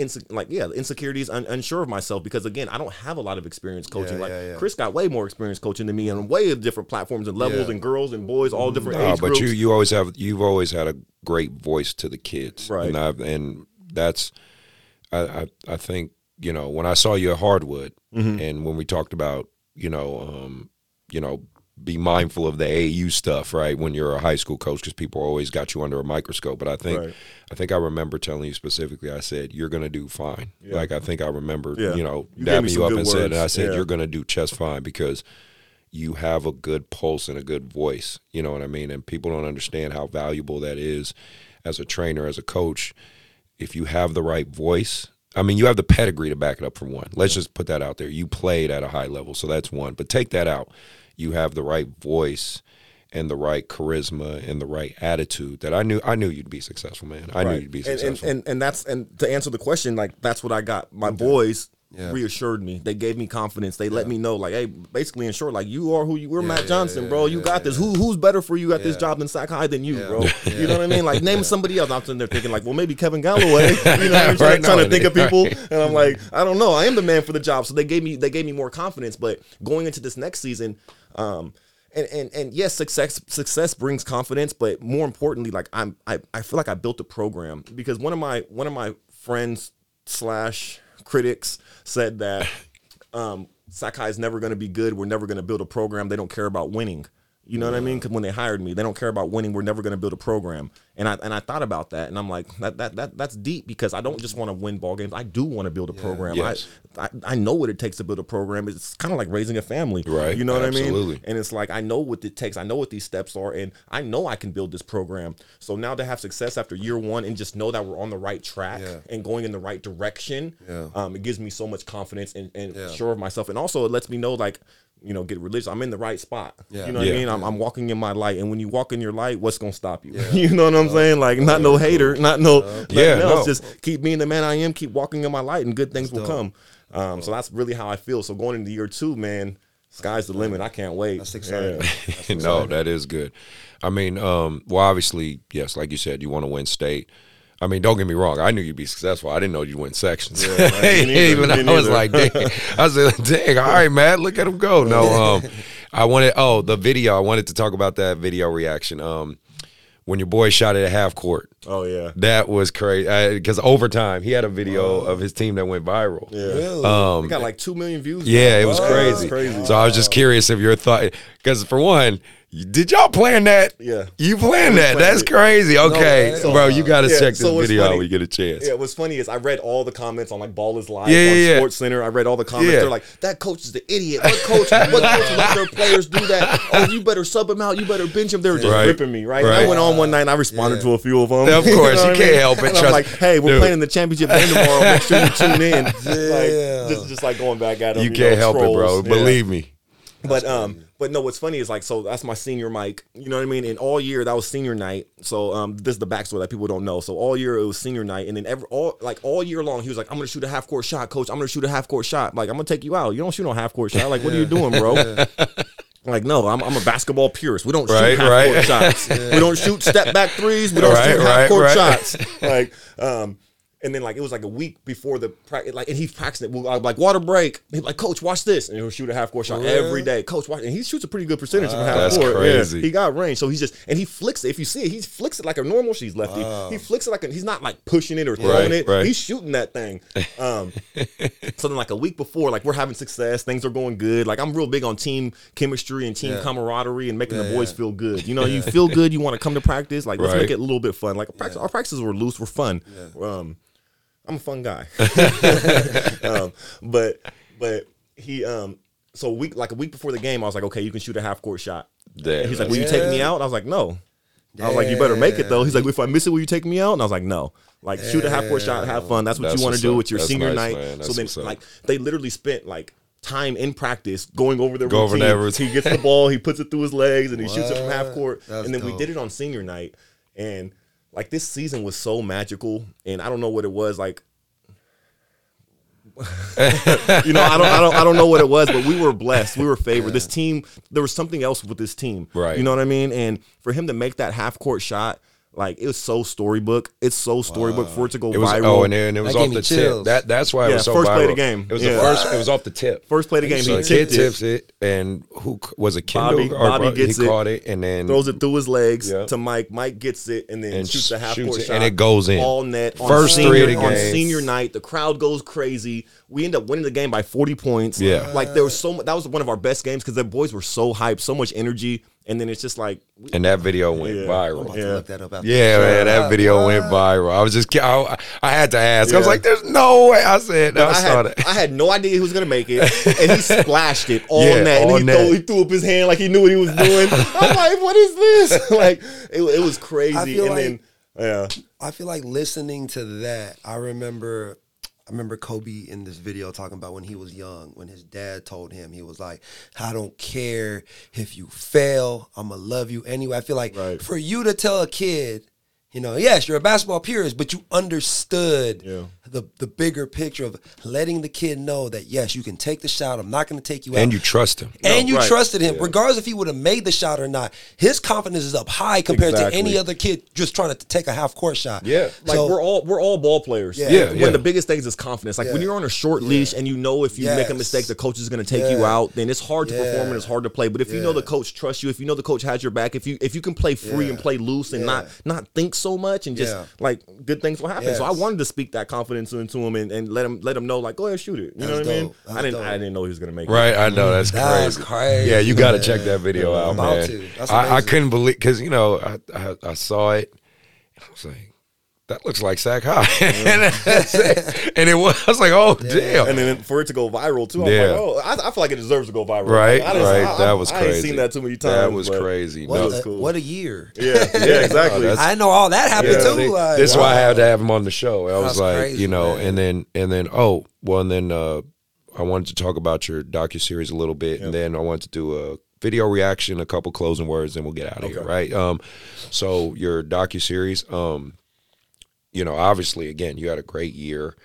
Inse- like yeah, insecurities, un- unsure of myself because again, I don't have a lot of experience coaching. Yeah, like yeah, yeah. Chris got way more experience coaching than me, and way of different platforms and levels, Yeah. and girls and boys, all different No, age but groups. you you always have you've always had a great voice to the kids, Right. And I've, and that's I, I I think you know when I saw you at Hardwood, Mm-hmm. and when we talked about you know um, you know be mindful of the AAU stuff, right? When you're a high school coach, because people always got you under a microscope. But I think Right. I think I remember telling you specifically. I said you're going to do fine. Like I think I remember, Yeah. you know, You dapping you up and said, and I said Yeah. you're going to do just fine because you have a good pulse and a good voice. You know what I mean? And people don't understand how valuable that is as a trainer, as a coach. If you have the right voice, I mean, you have the pedigree to back it up for one. Let's just put that out there. You played at a high level, so that's one. But take that out. You have the right voice and the right charisma and the right attitude that I knew I knew you'd be successful, man. I knew you'd be and, and, successful. and and that's and to answer the question, like that's what I got. My boys reassured me. They gave me confidence. They let me know, like, hey, basically in short, like you are who you were, Matt Johnson, bro. You got this. Who who's better for you at this job than Sac High than you, bro? You know what I mean? Like name somebody else. I'm sitting there thinking, like, well, maybe Kevin Galloway. You know, what I'm trying, Right, trying no, to think of people, right. and I'm like, I don't know. I am the man for the job. So they gave me they gave me more confidence. But going into this next season, um, and, and and yes, success success brings confidence, but more importantly, like I'm I, I feel like I built a program because one of my one of my friends slash critics said that um Sac High is never going to be good. We're never going to build a program. They don't care about winning. You know what I mean? Because when they hired me, they don't care about winning. We're never going to build a program. And I and I thought about that, and I'm like, that that, that that's deep because I don't just want to win ball games. I do want to build a program. Yes. I, I I know what it takes to build a program. It's kind of like raising a family, Right. You know what I Absolutely. mean? And it's like I know what it takes. I know what these steps are, and I know I can build this program. So now to have success after year one and just know that we're on the right track Yeah. and going in the right direction, Yeah. um, it gives me so much confidence and, and Yeah. sure of myself. And also it lets me know like, you know, get religious. I'm in the right spot. Yeah. You know what Yeah. I mean? I'm, I'm walking in my light. And when you walk in your light, what's gonna stop you? you know what I'm saying? Like not no hater, not no nothing Yeah, else. no. Just keep being the man I am, keep walking in my light and good things will come. Um, so that's really how I feel. So going into year two, man, sky's the limit. I can't wait. That's exciting. Yeah. no, that is good. I mean, um, well, obviously, yes, like you said, you want to win state. I mean, don't get me wrong. I knew you'd be successful. I didn't know you'd win sections. Me neither, Even I was like, dang. I said, dang. All right, man. Look at him go. No, um, I wanted. Oh, the video. I wanted to talk about that video reaction. Um, when your boy shot it at half court. Oh yeah. That was crazy. Because overtime, he had a video of his team that went viral. Yeah. Really? we got like two million views. Yeah, it was Wow. crazy. That's crazy. So I was just curious if your thought, because for one, Did y'all plan that? Yeah. You planned that? planned That's it. crazy. Okay, way. so, bro, you got to Yeah, check this so video out funny- when you get a chance. Yeah, what's funny is I read all the comments on like Ball is Live Yeah, on yeah, yeah. Sports Center. I read all the comments. Yeah. They're like, that coach is the idiot. What coach? what coach let their players do that? Oh, you better sub him out. You better bench him. They were just Right. ripping me, right? Right. I went on one night and I responded Yeah. to a few of them. Of course, know you can't mean? help it, And I'm like, hey, we're Dude. playing in the championship game tomorrow. Make sure you tune in. Like, Yeah. just, just like going back at them. You can't help it, bro. Believe me. But um, but no, what's funny is like, so that's my senior Mike. You know what I mean? And all year that was senior night. So um, this is the backstory that people don't know. So all year it was senior night, and then every all like all year long he was like, I'm gonna shoot a half court shot, coach. I'm gonna shoot a half court shot. Like I'm gonna take you out. You don't shoot no half court shot. Like what are you doing, bro? Like no, I'm, I'm a basketball purist. We don't Right, shoot half right. court shots. We don't shoot step back threes. We don't Right, shoot half court shots. Like um, and then like it was like a week before the practice, like and he practiced it. I'd be like water break. He'd like, Coach, watch this, and he'll shoot a half court shot every day. Coach, watch, and he shoots a pretty good percentage from half That's court. Yeah, crazy. he got range, so he's just and he flicks it. If you see it, he flicks it like a normal she's lefty. He flicks it like a, he's not like pushing it or throwing Right, it. right. He's shooting that thing. Um, so then like a week before, like we're having success, things are going good. Like I'm real big on team chemistry and team Yeah. camaraderie and making the boys yeah. feel good. You know, you feel good, you want to come to practice. Like let's Right. make it a little bit fun. Like practice, our practices were loose, were fun. Um, I'm a fun guy. um, but but he um so a week like a week before the game, I was like, okay, you can shoot a half court shot. Damn, he's like, will you take me out? I was like, no. I was like, you better make it though. He's like, if I miss it, will you take me out? And I was like, no. Like, shoot a half court shot, have fun. That's what That's you want to do. with your That's senior nice, night. So then, like, they literally spent like time in practice going over their Go routine. that routine. He gets the ball, he puts it through his legs, and he shoots it from half court. That's and then we did it on senior night, and like this season was so magical, and I don't know what it was like. you know, I don't, I don't, I don't know what it was, but we were blessed. We were favored. This team, there was something else with this team, Right. You know what I mean? And for him to make that half court shot, like it was so storybook. It's so storybook for it to go It was viral. oh, and, then it was That off the chills. tip. That that's why it was so first play of the game. It was Yeah. the first. It was off the tip. First play of the game, So he the kid tipped it. tips it, and who was it? Kendall Bobby- or Bobby gets he it, caught it, and then throws it through his legs Yeah. to Mike. Mike gets it and then And shoots a half shoots court it, shot, and it goes in. all net. On First senior, three of the on senior night. The crowd goes crazy. We end up winning the game by forty points. Yeah. like there was so much. That was one of our best games because the boys were so hyped, so much energy, and then it's just like we- and that video went Yeah. I'm viral. about Yeah. look that up Yeah, man, show. that video went viral. I was just, I, I had to ask. I was like, "There's no way." I said, I, I had, that. I had no idea he was gonna make it, and he splashed it all Yeah, net, and all he, net. Threw, he threw up his hand like he knew what he was doing. I'm like, what is this? like, it, it was crazy. I And feel then, yeah, I feel like listening to that. I remember, I remember Kobe in this video talking about when he was young, when his dad told him he was like, "I don't care if you fail, I'ma love you anyway." I feel like Right. for you to tell a kid, you know, yes, you're a basketball purist, but you understood Yeah. The the bigger picture of letting the kid know that yes, you can take the shot. I'm not going to take you out. and you trust him. and No, you right. trusted him, regardless if he would have made the shot or not. His confidence is up high compared Exactly. to any other kid just trying to take a half court shot. Yeah. like So- we're all we're all ball players. Yeah. Yeah, One yeah. of the biggest things is confidence. Like when you're on a short leash and you know if you make a mistake, the coach is going to take you out. Then it's hard to perform and it's hard to play. But if you know the coach trusts you, if you know the coach has your back, if you if you can play free Yeah. and play loose and Yeah. not not think so much and just Yeah. like good things will happen. So I wanted to speak that confidence into him and, and let him let him know like go ahead shoot it. You know That's what I mean? That's I didn't I didn't know he was going to make it. Right, I know that's That's crazy. crazy, Yeah, you got to man. check that video out, about man. to. That's I, I couldn't believe because you know I, I I saw it. And I was like, that looks like Sac High, and, it. and it was. I was like, oh damn. And then for it to go viral too, I'm Yeah. like, oh, I, I feel like it deserves to go viral. right, Like, I didn't- right. I- I- that was I crazy. ain't seen that too many times. That was crazy. What, No, a, was cool. what a year. Yeah, yeah, exactly. that's- I know all that happened Yeah. too. See, like, this is why I had to have him on the show. I was That's like, crazy, you know, man. and then and then oh well, and then uh, I wanted to talk about your docu series a little bit, and then I wanted to do a video reaction, a couple closing words, and we'll get out of here, right? Um, so your docu series, um, you know, obviously, again, you had a great year.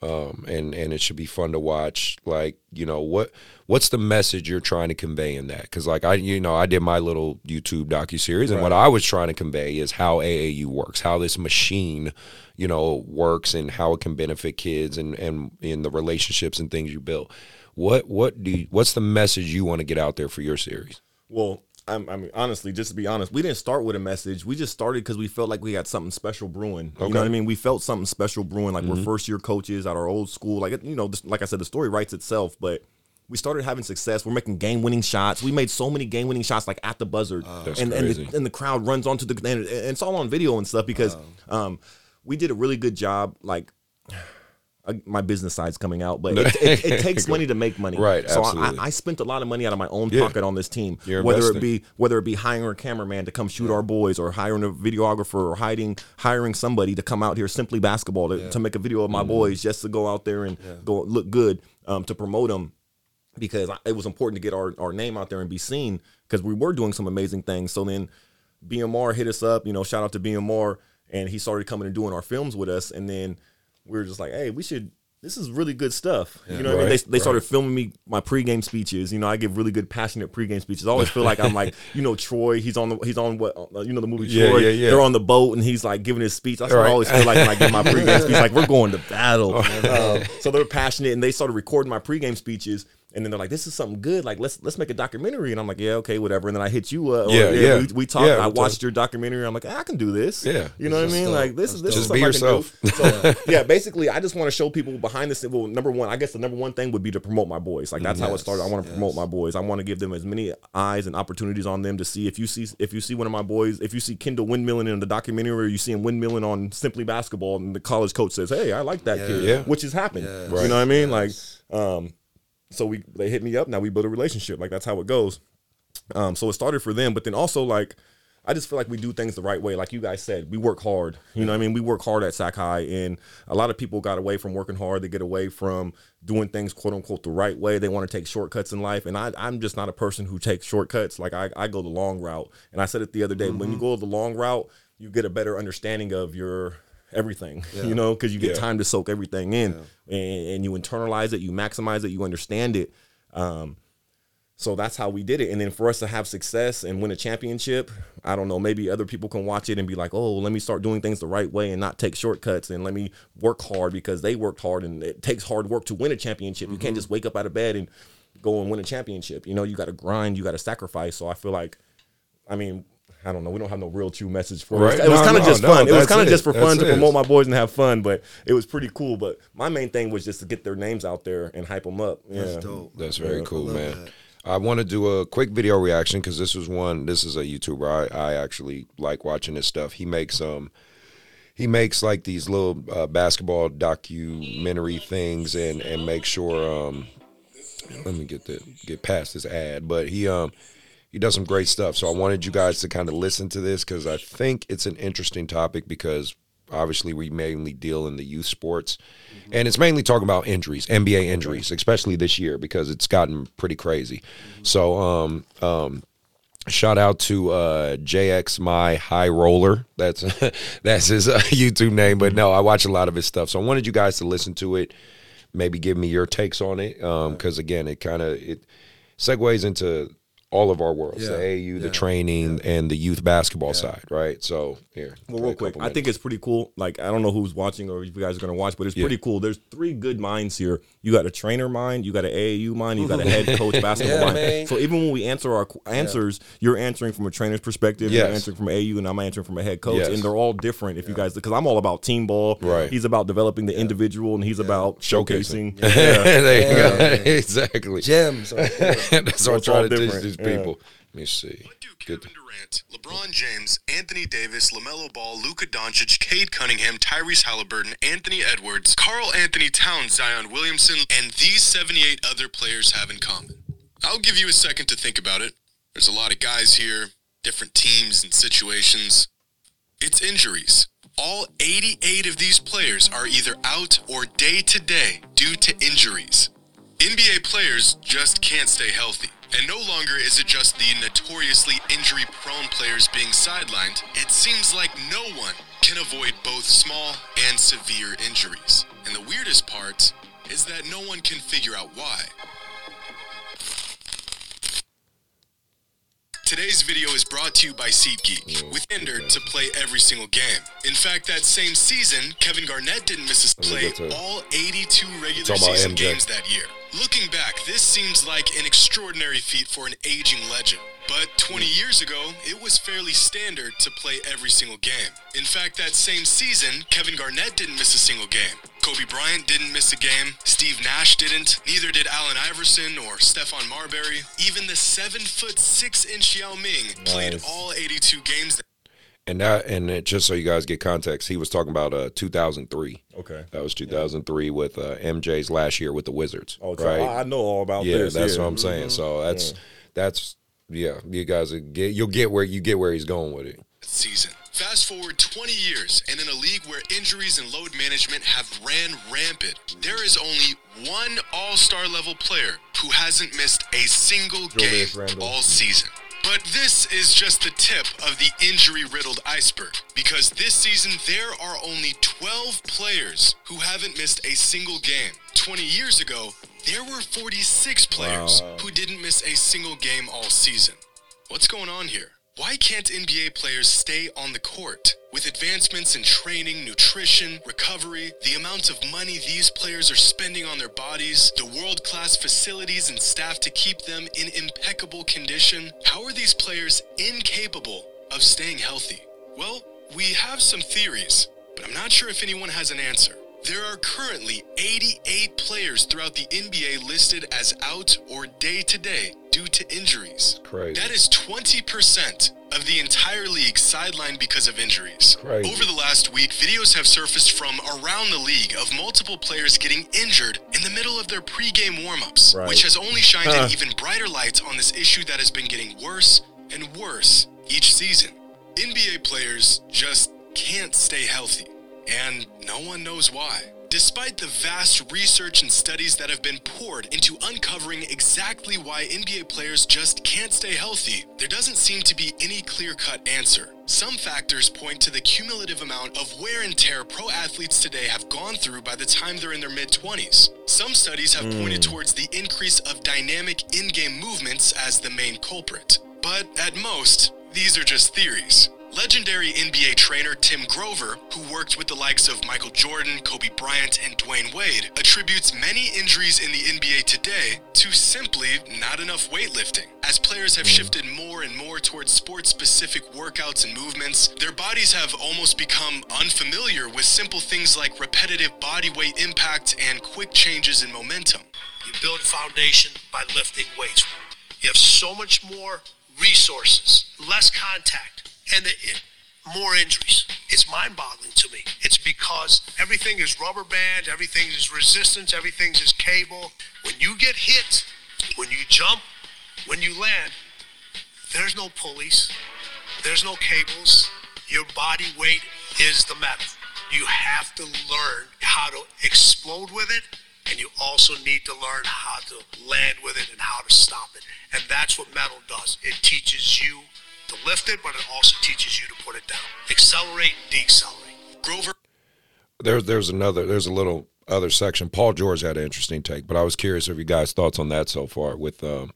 Um, and and it should be fun to watch. Like, you know, what what's the message you're trying to convey in that? Because like I, you know, I did my little YouTube docu series, and what I was trying to convey is how AAU works, how this machine, you know, works, and how it can benefit kids, and and in the relationships and things you build. What what do you, what's the message you want to get out there for your series? Well, I'm, I mean, honestly, just to be honest, we didn't start with a message. We just started because we felt like we had something special brewing. You know what I mean? We felt something special brewing. Like we're first year coaches at our old school. Like you know, this, like I said, the story writes itself. But we started having success. We're making game winning shots. We made so many game winning shots like at the buzzer, That's and and the, and the crowd runs onto the and, and it's all on video and stuff because um, we did a really good job. Like uh, my business side's coming out, but it, it, it takes money to make money. Right, So I. I spent a lot of money out of my own Yeah. pocket on this team. You're whether it be whether it be hiring a cameraman to come shoot our boys, or hiring a videographer, or hiding hiring somebody to come out here simply basketball to, to make a video of Mm-hmm. my boys just to go out there and go look good um, to promote them because I- it was important to get our, our name out there and be seen because we were doing some amazing things. So then BMR hit us up, you know, shout out to BMR, and he started coming and doing our films with us. And then we were just like, hey, we should. This is really good stuff. You know, what I mean? Right, they, they started filming me my pregame speeches. You know, I give really good, passionate pregame speeches. I always feel like I'm like, you know, Troy. He's on the he's on what uh, you know the movie Troy. yeah, yeah. They're on the boat and he's like giving his speech. That's Right. I always feel like when I give my pregame speech. Like we're going to battle. Um, so they're passionate and they started recording my pregame speeches. And then they're like, "This is something good. Like, let's let's make a documentary." And I'm like, "Yeah, okay, whatever." And then I hit you up. or, Yeah, yeah. We, we talked. Yeah, I watched talked. your documentary. I'm like, I can do this. Yeah. you know what I mean? dope. Like, this is this Just is be something I yourself. can do. So yeah, basically, I just want to show people behind the scenes. Well, number one, I guess the number one thing would be to promote my boys. Like that's how it started. I want to promote my boys. I want to give them as many eyes and opportunities on them to see if you see if you see one of my boys, if you see Kendall windmilling in the documentary, or you see him windmilling on Simply Basketball, and the college coach says, "Hey, I like that kid," Yeah. which has happened. Yes. You know what I mean? Like, um, so we they hit me up. Now we build a relationship. Like that's how it goes. Um, so it started for them, but then also like I just feel like we do things the right way. Like you guys said, we work hard. You know what I mean? We work hard at Sac High, and a lot of people got away from working hard. They get away from doing things quote unquote the right way. They want to take shortcuts in life, and I, I'm just not a person who takes shortcuts. Like I, I go the long route, and I said it the other day. When you go the long route, you get a better understanding of your everything. You know, because you get Yeah. time to soak everything in, and, and you internalize it, you maximize it, you understand it. Um, so that's how we did it. And then for us to have success and win a championship, I don't know, maybe other people can watch it and be like, oh, let me start doing things the right way and not take shortcuts and let me work hard because they worked hard and it takes hard work to win a championship. You can't just wake up out of bed and go and win a championship. You know, you got to grind, you got to sacrifice. So I feel like, I mean, I don't know. We don't have no real true message for Right. it. It was No, kind of no, just no, fun. it was kind of just for fun That's to it. promote my boys and have fun, but it was pretty cool. But my main thing was just to get their names out there and hype them up. Yeah. That's dope. That's very Yeah, cool, I man. that. I want to do a quick video reaction because this was one. This is a YouTuber I, I actually like watching his stuff. He makes um he makes like these little uh, basketball documentary things and and make sure um let me get the get past this ad, but he um he does some great stuff. So I wanted you guys to kind of listen to this because I think it's an interesting topic because obviously we mainly deal in the youth sports and it's mainly talking about injuries, NBA injuries, especially this year because it's gotten pretty crazy. So um um shout out to uh JX my high roller. That's that's his uh, YouTube name, but no, I watch a lot of his stuff. So I wanted you guys to listen to it, maybe give me your takes on it um cuz again, it kind of it segues into all of our worlds, the Yeah, the yeah, training and the youth basketball side, right? So, here. Well, real quick, I think it's pretty cool. Like, I don't know who's watching or if you guys are going to watch, but it's Yeah. pretty cool. There's three good minds here. You got a trainer mind, you got an AAU mind, you got a head coach basketball Yeah, mind. man. So even when we answer our answers, you're answering from a trainer's perspective, Yes. you're answering from AAU, and I'm answering from a head coach, Yes. and they're all different. If you guys, because I'm all about team ball, Right. He's about developing the individual, and he's about Showcasing. showcasing. Yeah. there you Yeah, go. exactly. Gems. That's what I'm trying to teach different. these Yeah. People. Let me see. What do Good. Kevin Durant, LeBron James, Anthony Davis, LaMelo Ball, Luka Doncic, Cade Cunningham, Tyrese Halliburton, Anthony Edwards, Karl Anthony Towns, Zion Williamson, and these 78 other players have in common? I'll give you a second to think about it. There's a lot of guys here, different teams and situations. It's injuries. All 88 of these players are either out or day to day due to injuries. NBA players just can't stay healthy. And no longer is it just the notoriously injury prone players being sidelined. It seems like no one can avoid both small and severe injuries. And the weirdest part is that no one can figure out why. Today's video is brought to you by SeatGeek, with Ender to play every single game. In fact, that same season, Kevin Garnett didn't miss a play all 82 regular season games that year. Looking back, this seems like an extraordinary feat for an aging legend. But 20 years ago, it was fairly standard to play every single game. In fact, that same season, Kevin Garnett didn't miss a single game. Kobe Bryant didn't miss a game. Steve Nash didn't. Neither did Allen Iverson or Stephon Marbury. Even the 7 foot 6 inch Yao Ming played all 82 games And that, and it, just so you guys get context, he was talking about uh, 2003. Okay. That was 2003 with uh, MJ's last year with the Wizards. Oh, so right? I, I know all about yeah, this. that's yeah. what I'm saying. So that's that's yeah. You guys will get you'll get where you get where he's going with it. season. Fast forward 20 years, and in a league where injuries and load management have ran rampant, there is only one all star level player who hasn't missed a single Julius game Randle. all season. But this is just the tip of the injury riddled iceberg, because this season there are only 12 players who haven't missed a single game. 20 years ago, there were 46 players Wow. who didn't miss a single game all season. What's going on here? Why can't NBA players stay on the court? With advancements in training, nutrition, recovery, the amount of money these players are spending on their bodies, the world class facilities and staff to keep them in impeccable condition, how are these players incapable of staying healthy? Well, we have some theories, but I'm not sure if anyone has an answer. There are currently 88 players throughout the NBA listed as out or day to day due to injuries. Crazy. That is 20% of the entire league sidelined because of injuries. Crazy. Over the last week, videos have surfaced from around the league of multiple players getting injured in the middle of their pregame warm-ups, Right. which has only shined Huh. an even brighter light on this issue that has been getting worse and worse each season. NBA players just can't stay healthy, and no one knows why. Despite the vast research and studies that have been poured into uncovering exactly why NBA players just can't stay healthy, there doesn't seem to be any clear cut answer. Some factors point to the cumulative amount of wear and tear pro athletes today have gone through by the time they're in their mid 20s. Some studies have pointed hmm. towards the increase of dynamic in game movements as the main culprit. But at most, these are just theories. Legendary NBA trainer Tim Grover, who worked with the likes of Michael Jordan, Kobe Bryant, and Dwyane Wade, attributes many injuries in the NBA today to simply not enough weightlifting. As players have hmm. shifted more and more towards sports specific workouts and movements, their bodies have almost become unfamiliar with simple things like repetitive body weight impact and quick changes in momentum. You build a foundation by lifting weights. You have so much more resources, less contact, and the, it, more injuries. It's mind-boggling to me. It's because everything is rubber band, everything is resistance, everything is cable. When you get hit, when you jump, when you land, there's no pulleys, there's no cables. Your body weight is the metal. You have to learn how to explode with it, and you also need to learn how to land with it and how to stop it. And that's what metal does. It teaches you to lift it, but it also teaches you to put it down. Accelerate and decelerate. Grover There's there's another there's a little other section. Paul George had an interesting take, but I was curious of you guys' thoughts on that so far. With um,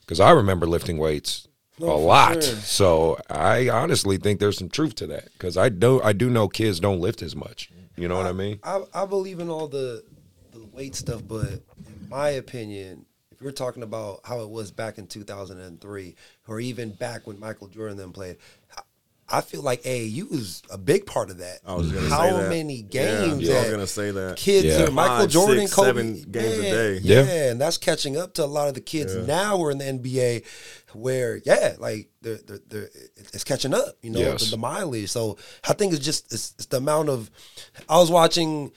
because I remember lifting weights a lot, so I honestly think there's some truth to that. Because I do I do know kids don't lift as much. You know what I mean? I, I believe in all the the weight stuff, but in my opinion, if you're talking about how it was back in 2003, or even back when Michael Jordan then played, I- I feel like AAU was a big part of that. I was gonna how say that. many games? yeah, I was that gonna say that. Kids, Yeah. are Michael Five, Jordan, six, Kobe, seven games a yeah, day. Yeah. Yeah. and that's catching up to a lot of the kids now We're in the NBA, where yeah, like they're, they're, they're it's catching up. You know, Yes. the, the mileage. So I think it's just it's, it's the amount of. I was watching.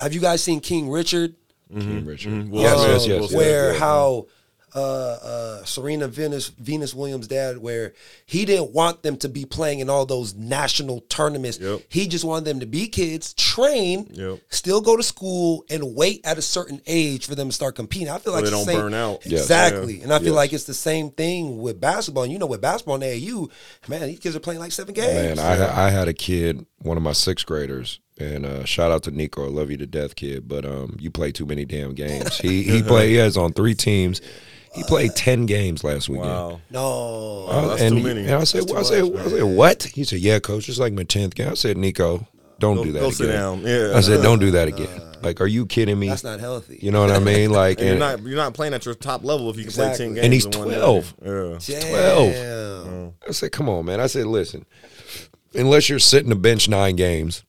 Have you guys seen King Richard? King Richard. Will Yes, Smith, yes, yes, yes. Where yeah. how uh, uh, Serena Venus Venus Williams' dad, where he didn't want them to be playing in all those national tournaments. Yep. He just wanted them to be kids, train, Yep. still go to school, and wait at a certain age for them to start competing. I feel like they it's the don't same- burn out. Yes. Exactly, Yeah. and I feel Yes. like it's the same thing with basketball. And you know, with basketball in AAU, man, these kids are playing like seven games. Man, I I had a kid, one of my sixth graders, and uh, shout out to Nico. I love you to death, kid. But um, you play too many damn games. He he played. He has on three teams. He played ten games last weekend. Wow. no, Uh, that's and, too many. And I said, That's too I said, much, I said, what? He said, yeah, coach, it's like my tenth game. I said, Nico, don't Go- do that go again. sit down. Yeah. I said, don't do that again. Like, are you kidding me? That's not healthy. You know what I mean? Like, And you're not you're not playing at your top level if you can play ten games. And he's in 12. day. Yeah. 12. Damn. I said, come on, man. I said, listen, unless you're sitting the bench nine games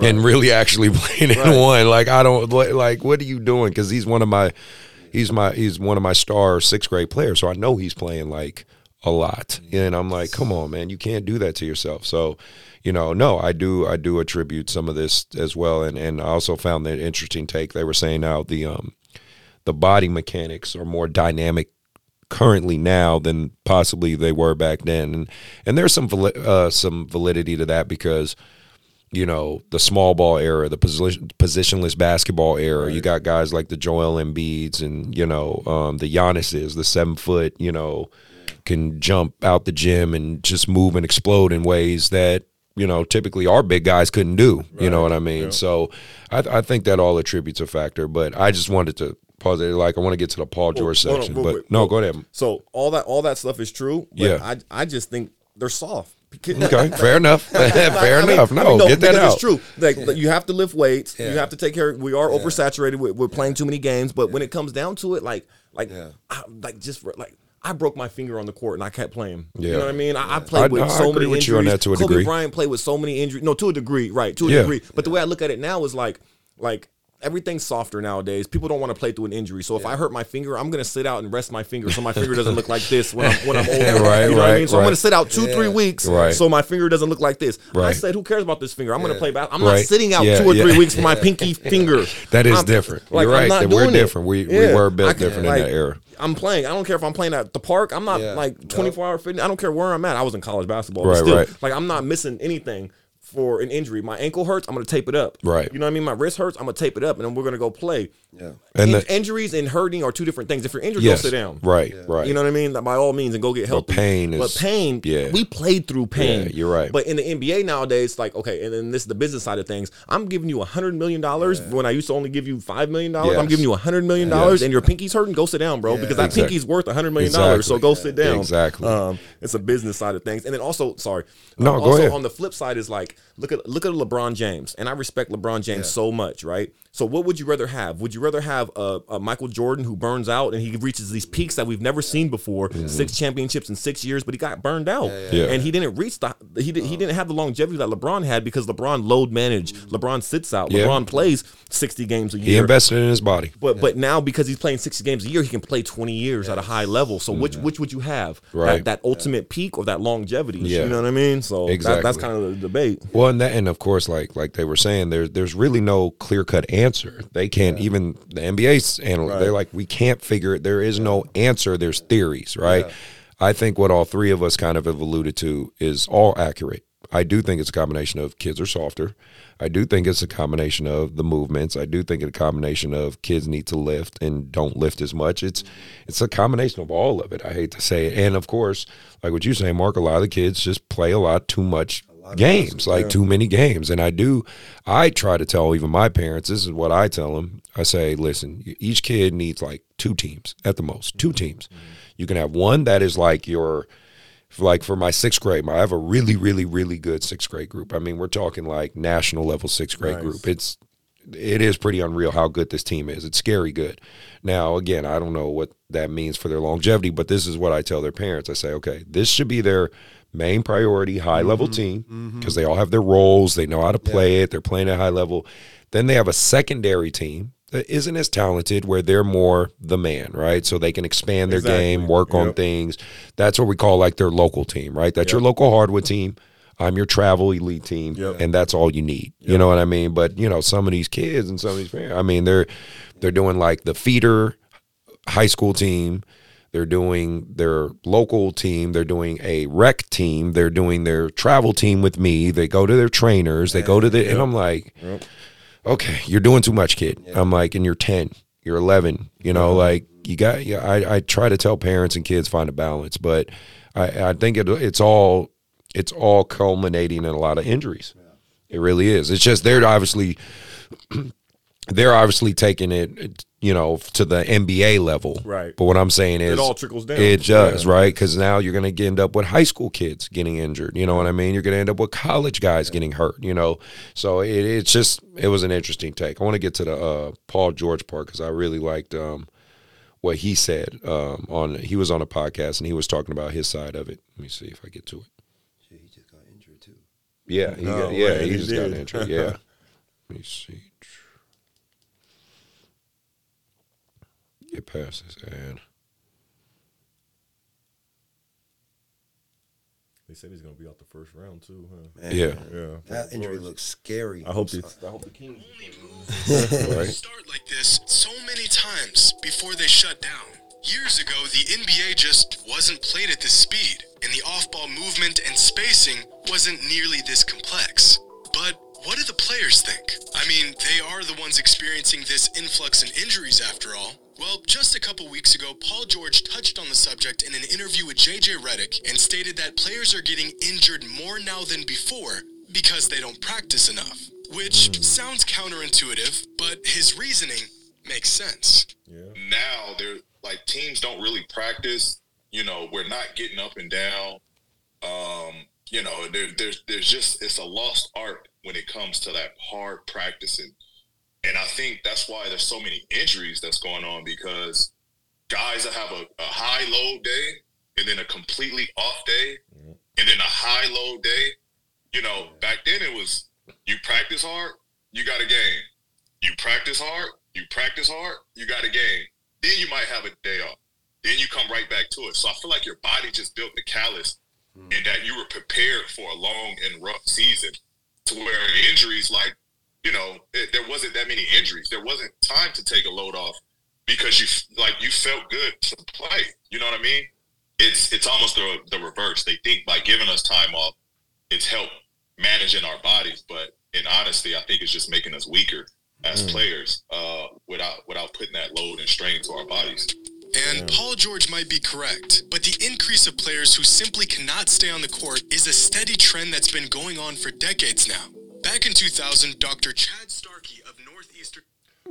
and really actually playing in Right. one, like I don't like, what are you doing? Because he's one of my, he's my, he's one of my star sixth grade players, so I know he's playing like a lot, and I'm like, come on, man, you can't do that to yourself. So. You know, no, I do. I do attribute some of this as well, and and I also found that interesting take. They were saying now the um, the body mechanics are more dynamic currently now than possibly they were back then, and and there's some uh, some validity to that because you know the small ball era, the position positionless basketball era. You got guys like the Joel Embiid's and you know um, the Giannis's, the seven foot, you know, can jump out the gym and just move and explode in ways that you know typically our big guys couldn't do. You know what I mean? So I, I think that all attributes a factor. But I just wanted to pause it. Like I want to get to the Paul George section, wait, but wait, no, wait. go ahead. So all that all that stuff is true. But Yeah. I I just think they're soft. Okay, fair enough. fair I mean- enough. I No, get that out. It's true. Like like, you have to lift weights. Yeah. You have to take care. We are oversaturated. With, we're playing too many games. But when it comes down to it, like like Yeah. I, like just for- like. I broke my finger on the court and I kept playing. Yeah. You know what I mean? I, I played with I so many with injuries. you on that to a Kobe degree. Bryant played with so many injuries. No, to a degree, right? To a Yeah. degree. But the way I look at it now is like like everything's softer nowadays. People don't want to play through an injury. So if I hurt my finger, I'm gonna sit out and rest my finger so my finger doesn't look like this when I'm when I'm older. Right, you know what I mean? So I'm gonna sit out two, three weeks Right. so my finger doesn't look like this. Right. I said, who cares about this finger? I'm gonna play back. I'm not sitting out Yeah, two or yeah. three weeks for my pinky finger. That is I'm- different. like, You're I'm right. not that we're doing it. different. We we Yeah. were built can- different like, in that era. I'm playing. I don't care if I'm playing at the park. I'm not Yeah. like 24 hour fitness. I don't care where I'm at. I was in college basketball. Right, right. Like I'm not missing anything for an injury. My ankle hurts. I'm gonna tape it up. Right. You know what I mean? My wrist hurts. I'm gonna tape it up, and then we're gonna go play. Yeah. And In- the- injuries and hurting are two different things. If you're injured, Yes. go sit down. Right. Right. You know what I mean? That by all means, and go get help. pain is- But pain. yeah. We played through pain. Yeah, you're right. But in the NBA nowadays, like okay, and then this is the business side of things. I'm giving you a hundred million dollars when I used to only give you five million dollars. I'm Yes. giving you a hundred million dollars, Yes. and your pinky's hurting. Go sit down, bro, because that Exactly. pinky's worth a hundred million dollars. So Exactly. go sit down. Exactly. Um, it's a business side of things, and then also, sorry, No, um, go also ahead. on the flip side is like look at look at LeBron James, and I respect LeBron James so much, right? So what would you rather have? Would you rather have a, a Michael Jordan who burns out and he reaches these peaks that we've never seen before, six championships in six years, but he got burned out, yeah. and he didn't reach the he did, he didn't have the longevity that LeBron had because LeBron load managed, LeBron sits out, Yeah. LeBron plays sixty games a year. He invested in his body. But but now because he's playing sixty games a year, he can play twenty years at a high level. So which which would you have? Mm-hmm. Right. That, that ultimate peak or that longevity? Yeah. You know what I mean? So that, that's kind of the debate. Well, and that, and of course, like like they were saying, there's there's really no clear cut answer. They can't even the NBA's analysts. They're like, we can't figure it. There is no answer. There's theories, right? I think what all three of us kind of have alluded to is all accurate. I do think it's a combination of kids are softer. I do think it's a combination of the movements. I do think it's a combination of kids need to lift and don't lift as much. It's it's a combination of all of it. I hate to say it. And of course, like what you say, Mark, a lot of the kids just play a lot too much games, like too many games. And I do, I try to tell even my parents, this is what I tell them. I say, listen, each kid needs like two teams at the most, two teams. You can have one that is like your, like for my sixth grade, I have a really, really, really good sixth grade group. I mean, we're talking like national level sixth grade group. It's, it is pretty unreal how good this team is. It's scary good. Now, again, I don't know what that means for their longevity, but this is what I tell their parents. I say, okay, this should be their main priority, high level mm-hmm. team, mm-hmm. because they all have their roles. They know how to play it. They're playing at high level. Then they have a secondary team that isn't as talented, where they're more the man, right? So they can expand their Exactly. game, work on things. That's what we call like their local team, right? That's your local hardwood team. I'm your travel elite team, Yep. and that's all you need. You know what I mean? But you know, some of these kids and some of these parents, I mean, they're they're doing like the feeder high school team. They're doing their local team. They're doing a rec team. They're doing their travel team with me. They go to their trainers. They go to the, and I'm like, okay, you're doing too much, kid. I'm like, and you're 10, you're 11. You know, uh-huh. like you got. Yeah, I, I try to tell parents and kids find a balance, but I, I think it, it's all it's all culminating in a lot of injuries. It really is. It's just they're obviously they're obviously taking it, you know, to the NBA level. Right. But what I'm saying is, it all trickles down. It does, right? Because now you're going to end up with high school kids getting injured. You know what I mean? You're going to end up with college guys getting hurt. You know, so it, it's just it was an interesting take. I want to get to the uh, Paul George part because I really liked um, what he said um, on. He was on a podcast and he was talking about his side of it. Let me see if I get to it. Shit, he just got injured too. Yeah, he No got, yeah, he he just got injured. Yeah. Let me see. Get past this ad. They said he's gonna be out the first round too, huh? Man, Yeah. Yeah. That injury looks scary. I hope the I hope the Kings. Right. start like this so many times before they shut down. Years ago, the NBA just wasn't played at this speed, and the off ball movement and spacing wasn't nearly this complex. But what do the players think? I mean, they are the ones experiencing this influx in injuries after all. Well, just a couple weeks ago, Paul George touched on the subject in an interview with JJ Redick and stated that players are getting injured more now than before because they don't practice enough. Which sounds counterintuitive, but his reasoning makes sense. Yeah. now they're like teams don't really practice. You know, we're not getting up and down. Um, you know, there, there's there's just it's a lost art when it comes to that hard practicing, and I think that's why there's so many injuries that's going on because guys that have a, a high low day and then a completely off day and then a high low day. You know, back then it was you practice hard, you got a game. You practice hard, you practice hard, you got a game. Then you might have a day off. Then you come right back to it. So I feel like your body just built the callus hmm. and that you were prepared for a long and rough season to where injuries like, you know, it, there wasn't that many injuries. There wasn't time to take a load off because you like you felt good to play. You know what I mean? It's it's almost the, the reverse. They think by giving us time off, it's help managing our bodies, but in honesty, I think it's just making us weaker as players uh, without without putting that load and strain to our bodies. And Paul George might be correct, but the increase of players who simply cannot stay on the court is a steady trend that's been going on for decades now. Back in 2000, Dr. Chad Starkey of Northeastern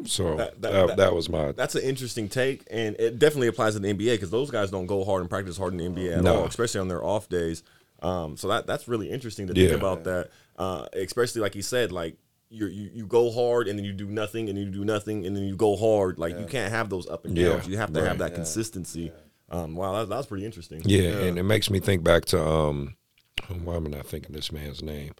So That- that, that- that, that- was my That's an interesting take, and it definitely applies to the NBA because those guys don't go hard and practice hard in the NBA at No. all, especially on their off days. Um, so that that's really interesting to Yeah. think about that, uh, especially like you said, like you're, you you go hard and then you do nothing and then you do nothing and then you go hard. Like you can't have those up and Yeah, downs. you have to right. have that consistency. Um, wow, that, that was pretty interesting. Yeah, and it makes me think back to um, why am I not thinking this man's name?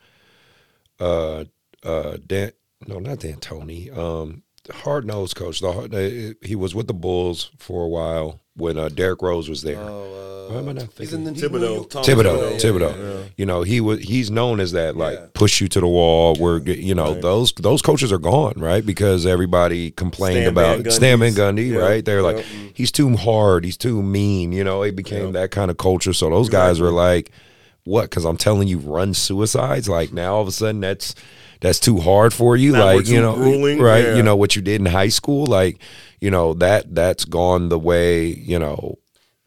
Uh, uh, Dan, no, not D'Antoni. Um, hard nosed coach. The, hard- the he was with the Bulls for a while when uh, Derrick Rose was there. Oh, uh, Why am I not thinking? he's in New Thibodeau, Tom Thibodeau, yeah, Thibodeau. yeah, You know, he was he's known as that like Yeah. push you to the wall. Where you know those those coaches are gone, right? Because everybody complained Stan about Stan Van Gundy, right? They're like Yep. he's too hard, he's too mean. You know, it became that kind of culture. So those guys were like, what? Because I'm telling you, run suicides. Like now, all of a sudden, that's that's too hard for you. Now like you know, grueling. right? Yeah. You know what you did in high school, like you know that that's gone the way you know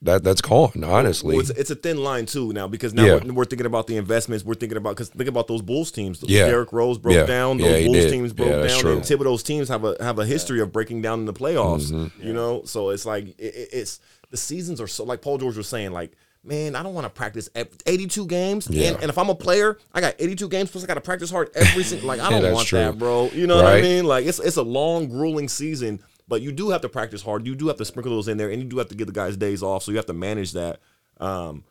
that that's gone. Honestly, Well, it's, it's a thin line too now because now Yeah. we're, we're thinking about the investments. We're thinking about because think about those Bulls teams. Yeah. Derrick Rose broke Yeah. down. Yeah, Those he Bulls did. teams broke Yeah, that's down. true. And Thibodeau's teams have a have a history of breaking down in the playoffs. Mm-hmm. You know, so it's like it, it- it's the seasons are so like Paul George was saying like. Man, I don't want to practice ev- 82 games, Yeah. and, and if I'm a player, I got 82 games plus I got to practice hard every single. Like I don't that's want true. that, bro. You know what I mean? Like it's it's a long, grueling season, but you do have to practice hard. You do have to sprinkle those in there, and you do have to give the guys days off. So you have to manage that. Um,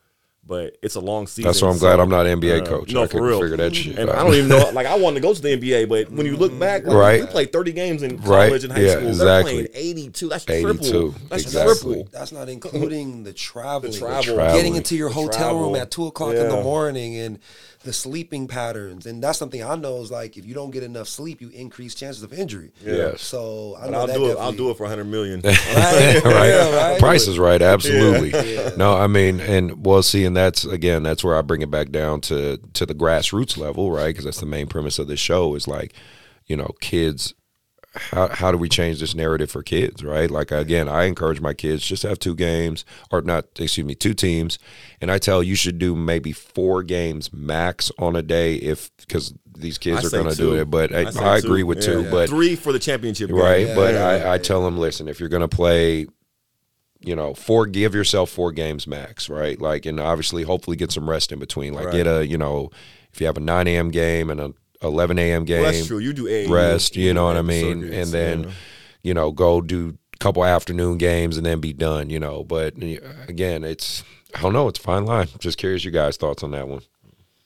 but it's a long season. that's why I'm glad I'm not an NBA uh, coach. No, I for couldn't real. figure that shit. And out. I don't even know. Like I wanted to go to the NBA, but when you look back, like, Right. we played 30 games in Right. college and high Yeah, school. exactly. They're playing 82. That's 82. triple. That's Exactly. triple. That's not including the traveling, The travel. travel. getting into your The hotel room at two o'clock in the morning, and the sleeping patterns. And that's something I know is like if you don't get enough sleep, you increase chances of injury. Yes. So I know I'll that do it. I'll do it for 100 million. Right, right. Yeah, right. Price is right, absolutely. No, I mean, and well, see, and that's again, that's where I bring it back down to to the grassroots level, right? Because that's the main premise of this show is like, you know, kids how how do we change this narrative for kids, right? Like again, I encourage my kids just have two games or not, excuse me, two teams, and I tell you should do maybe four games max on a day if because these kids I are going to do it. But I, uh, say I two. agree with two, Yeah. but three for the championship, game. right? but yeah, I, I tell them, listen, if you're going to play, you know, four, give yourself four games max, right? Like, and obviously, hopefully, get some rest in between. Like, get a, you know, if you have a 9 a.m. game and a 11 a.m. game, Well, that's true. You do AAU. rest. You know what I mean? circuits, And then, yeah. you know, go do a couple afternoon games and then be done. You know, but again, it's I don't know. It's a fine line. Just curious, your guys' thoughts on that one.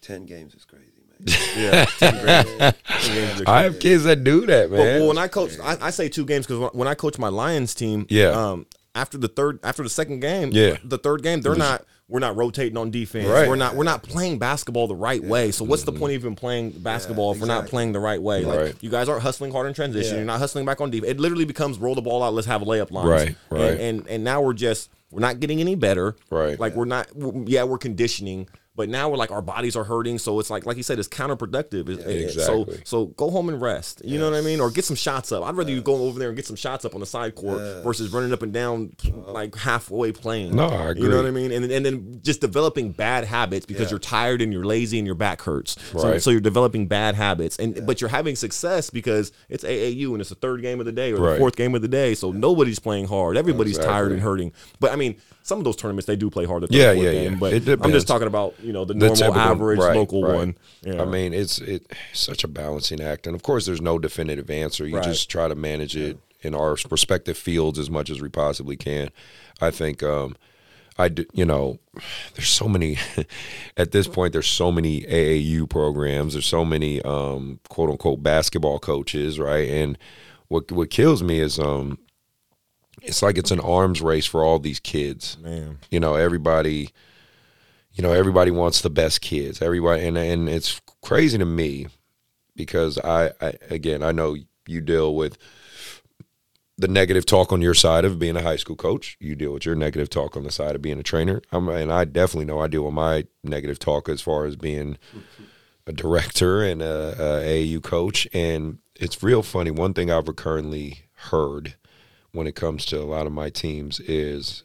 Ten games is crazy, man. yeah, 10 grand. 10 games are I have kids that do that, man. Well, well, when I coach, I, I say two games because when I coach my Lions team, Yeah. um, after the third, after the second game, Yeah. the third game, they're not. We're not rotating on defense. Right. We're not. We're not playing basketball the right way. So what's the point of even playing basketball if we're not playing the right way? Like Right. you guys aren't hustling hard in transition. Yeah. You're not hustling back on defense. It literally becomes roll the ball out. Let's have a layup line. Right, right. And, and and now we're just we're not getting any better. Right. Like we're not. Yeah, we're conditioning. But now we're like our bodies are hurting, so it's like like you said, it's counterproductive. It- it- So so go home and rest. You know what I mean, or get some shots up. I'd rather you go over there and get some shots up on the side court versus running up and down uh-huh. like halfway playing. No, I agree. You know what. I mean, and and then just developing bad habits because you're tired and you're lazy and your back hurts. So, Right. so you're developing bad habits, and but you're having success because it's AAU and it's the third game of the day or the fourth game of the day. So nobody's playing hard. Everybody's tired and hurting. But I mean, some of those tournaments they do play hard. The third, Yeah, yeah, game, yeah. But It I'm just talking about you know the The normal average right, local right. one. Yeah. I mean, it's it, such a balancing act, and of course, there's no definitive answer. You Right. just try to manage it in our respective fields as much as we possibly can. I think, um, I d- you know, there's so many. at this point, there's so many AAU programs. There's so many um, quote unquote basketball coaches, right? And what what kills me is um, it's like it's an arms race for all these kids. Man. You know, everybody you know everybody wants the best kids. Everybody and and it's crazy to me because I, I again i know you deal with the negative talk on your side of being a high school coach. You deal with your negative talk on the side of being a trainer. I'm, and i definitely know i deal with my negative talk as far as being a director and a, a AAU coach. And it's real funny. One thing i've recurrently heard when it comes to a lot of my teams is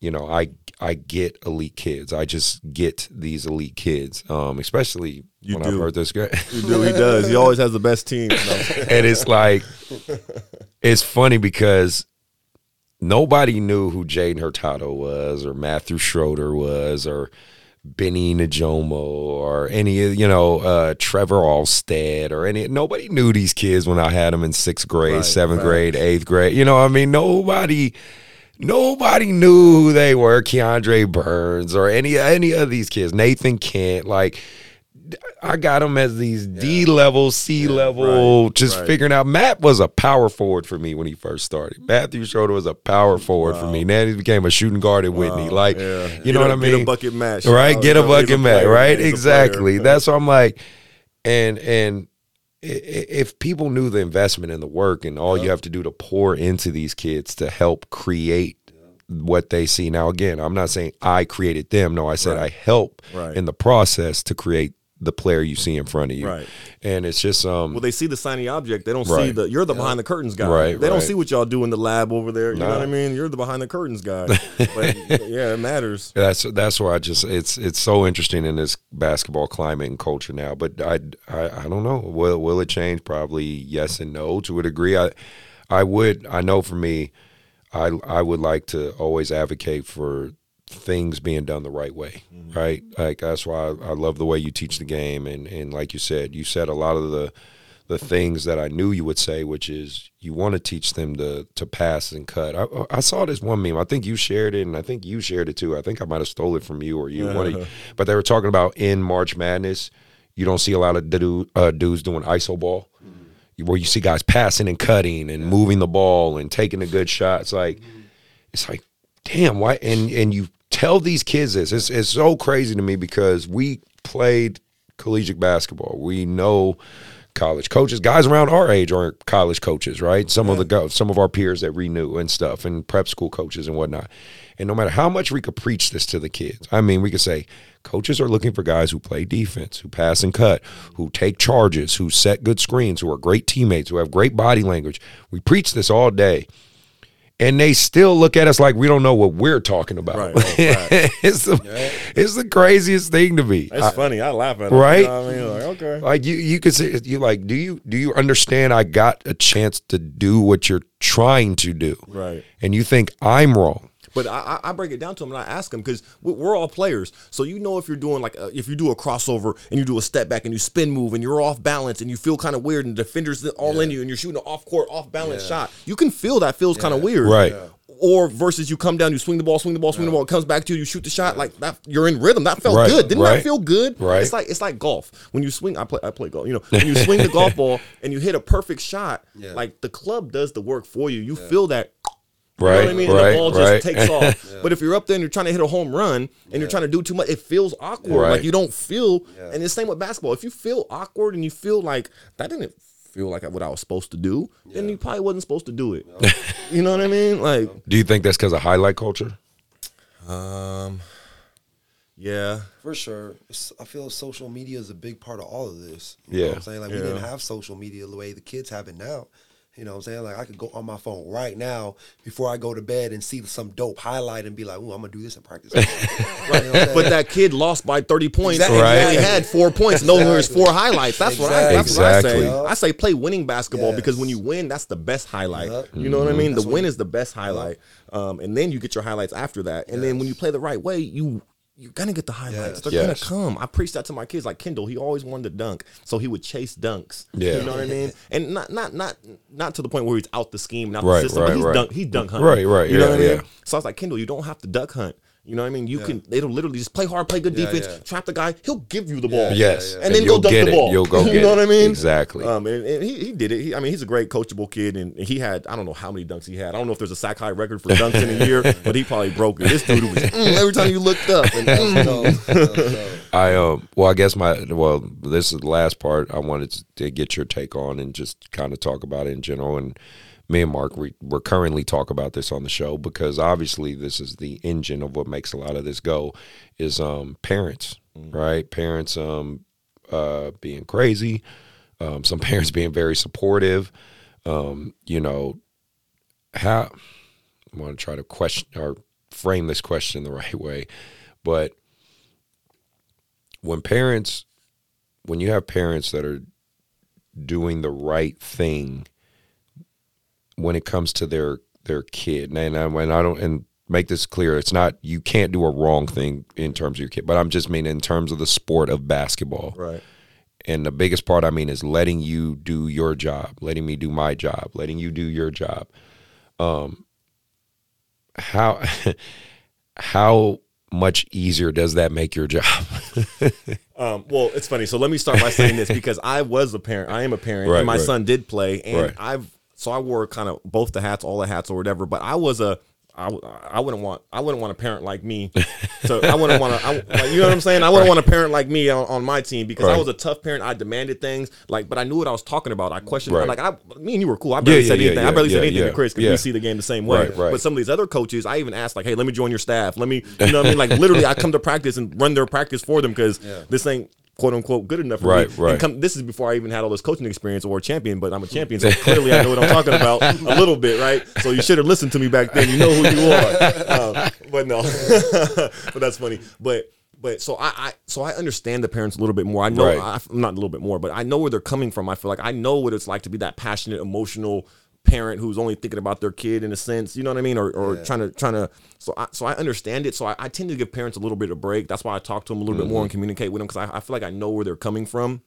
you know, I I get elite kids. I just get these elite kids, um, especially You when do. I've heard this guy. You do. He does. He always has the best team. And it's like, it's funny because nobody knew who Jaden Hurtado was, or Matthew Schroeder was, or Benny Najomo, or any of you know uh, Trevor Allstead, or any. Nobody knew these kids when I had them in sixth grade, Right, seventh right. grade, eighth grade. You know, what I mean, nobody. Nobody knew who they were, Keandre Burns or any any of these kids, Nathan Kent. Like, I got them as these D level, C level, right, just right. figuring out. Matt was a power forward for me when he first started. Mm-hmm. Matthew Schroeder was a power forward for me. Then he became a shooting guard at Whitney. Like, Yeah. you Get know a- what I mean? Get a bucket match. right? Get a you know, he's bucket match, player, right? man. He's a Exactly. That's what I'm like. And and if people knew the investment and the work and all you have to do to pour into these kids to help create what they see. Now again, I'm not saying I created them. No, I said I help Right. in the process to create the player you see in front of you. Right. And it's just um Well, they see the shiny object. They don't see the. You're the behind the curtains guy. Right, They don't see what y'all do in the lab over there. You know what I mean? You're the behind the curtains guy. but yeah, it matters. That's that's why I just it's it's so interesting in this basketball climate and culture now. But I I, I don't know. Will will it change? Probably yes and no to a degree. I I would I know for me, I I would like to always advocate for things being done the right way. Right? Like that's why I, I love the way you teach the game and and like you said, you said a lot of the the things that I knew you would say, which is you want to teach them to to pass and cut. I, I saw this one meme. I think you shared it, and I think you shared it too. I think I might have stole it from you or you. You. But they were talking about in March Madness, you don't see a lot of dude, uh, dudes doing iso ball, where you see guys passing and cutting and moving the ball and taking a good shot. It's like it's like damn why and and you tell these kids this it's, it's so crazy to me because we played collegiate basketball we know college coaches. Guys around our age are college coaches, right? Some of the some of our peers that renew and stuff, and prep school coaches and whatnot. And no matter how much we could preach this to the kids, I mean, we could say coaches are looking for guys who play defense, who pass and cut, who take charges, who set good screens, who are great teammates, who have great body language. We preach this all day. And they still look at us like we don't know what we're talking about. Right. Facts. it's, the, it's the craziest thing to me. It's I- funny. I laugh at it. Right? You know what I mean, like okay. like you, you could say you like, do you do you understand? I got a chance to do what you're trying to do, Right. And you think I'm wrong, But I, I I break it down to him and I ask him because we're all players. So you know if you're doing like a, if you do a crossover and you do a step back and you spin move and you're off balance and you feel kind of weird and the defenders all in you and you're shooting an off court off balance shot, you can feel that feels kind of weird, Right. Or versus you come down, you swing the ball, swing the ball, swing the ball, it comes back to you, you shoot the shot like that. You're in rhythm. That felt Right, good. Didn't right, that feel good? right. It's like it's like golf. When you swing, I play I play golf. You know, when you swing the golf ball and you hit a perfect shot, Yeah. like the club does the work for you. You feel that you right? know what I mean? Right, and the ball right. just takes off. But if you're up there and you're trying to hit a home run and you're trying to do too much, it feels awkward. Right. Like you don't feel. And the same with basketball. If you feel awkward and you feel like that didn't feel like what I was supposed to do, then you probably wasn't supposed to do it. you know what I mean? Like, do you think that's because of highlight culture? um, yeah, For sure. It's, I feel social media is a big part of all of this. You know Yeah. what I'm saying? Like, we didn't have social media the way the kids have it now. You know what I'm saying? Like, I could go on my phone right now before I go to bed and see some dope highlight and be like, ooh, I'm going to do this in practice. right, you know what I'm saying? but that kid lost by 30 points Exactly. and Right. he only had four points. No, there's four highlights. That's what I. That's what I Exactly. say. I say play winning basketball Yes. because when you win, that's the best highlight. Yup. You know what I mean? That's the win you- is the best highlight, um, and then you get your highlights after that. And then when you play the right way, you. You're gonna get the highlights. Yes. They're Yes. gonna come. I preach that to my kids. Like Kendall, he always wanted to dunk, so he would chase dunks. Yeah. you know what I mean. And not not not not to the point where he's out the scheme, not Right, the system, right, but he's right. dunk. He's dunk hunting. Right, right, You know yeah, what I mean. So I was like, Kendall, you don't have to duck hunt. You know what I mean? You can. It'll literally just play hard, play good Yeah, defense, yeah. trap the guy. He'll give you the ball. Yes, and, then go you'll dunk get the it. ball. You'll go you know it. what I mean? Exactly. Um, and, and he, he did it. He, I mean, he's a great coachable kid, and he had I don't know how many dunks he had. I don't know if there's a Sac High record for dunks in a year, but he probably broke it. This dude was mm, every time you looked up. And, mm. I um well I guess my well this is the last part I wanted to, to get your take on and just kind of talk about it in general and me and Mark we, we're currently talk about this on the show because obviously this is the engine of what makes a lot of this go is um parents right? Parents um uh being crazy um some parents being very supportive um you know how I want to try to question or frame this question the right way but when parents when you have parents that are doing the right thing when it comes to their their kid and I, when I don't and make this clear it's not you can't do a wrong thing in terms of your kid but I'm just meaning in terms of the sport of basketball right. and the biggest part I mean is letting you do your job, letting me do my job, letting you do your job. Um, how how much easier does that make your job? Um, well, it's funny. So let me start by saying this because I was a parent. I am a parent, Right, and my right. son did play, and Right. I've so I wore kind of both the hats, all the hats, or whatever. But I was a I, I wouldn't want I wouldn't want a parent like me. So I wouldn't want to. Like, you know what I'm saying? I wouldn't want a parent like me on, on my team because I was a tough parent. I demanded things like, but I knew what I was talking about. I questioned Right. like I, me and you were cool. I barely Yeah, said yeah, anything. yeah, I barely said anything yeah, to Chris because yeah. we see the game the same way. Right, right. But some of these other coaches, I even asked like, hey, let me join your staff. Let me, you know what I mean? Like literally, I come to practice and run their practice for them because this ain't quote unquote good enough for Right, me. right. Come, this is before I even had all this coaching experience or champion, but I'm a champion, so clearly I know what I'm talking about a little bit, right? So you should have listened to me back then. You know who you are. Um, but no, but that's funny. But but so I, I so I understand the parents a little bit more. I know Right. I, not a little bit more, but I know where they're coming from. I feel like I know what it's like to be that passionate, emotional parent who's only thinking about their kid in a sense. You know what I mean? Or, or trying to trying to. So I so I understand it. So I, I tend to give parents a little bit of break. That's why I talk to them a little bit more and communicate with them because I, I feel like I know where they're coming from.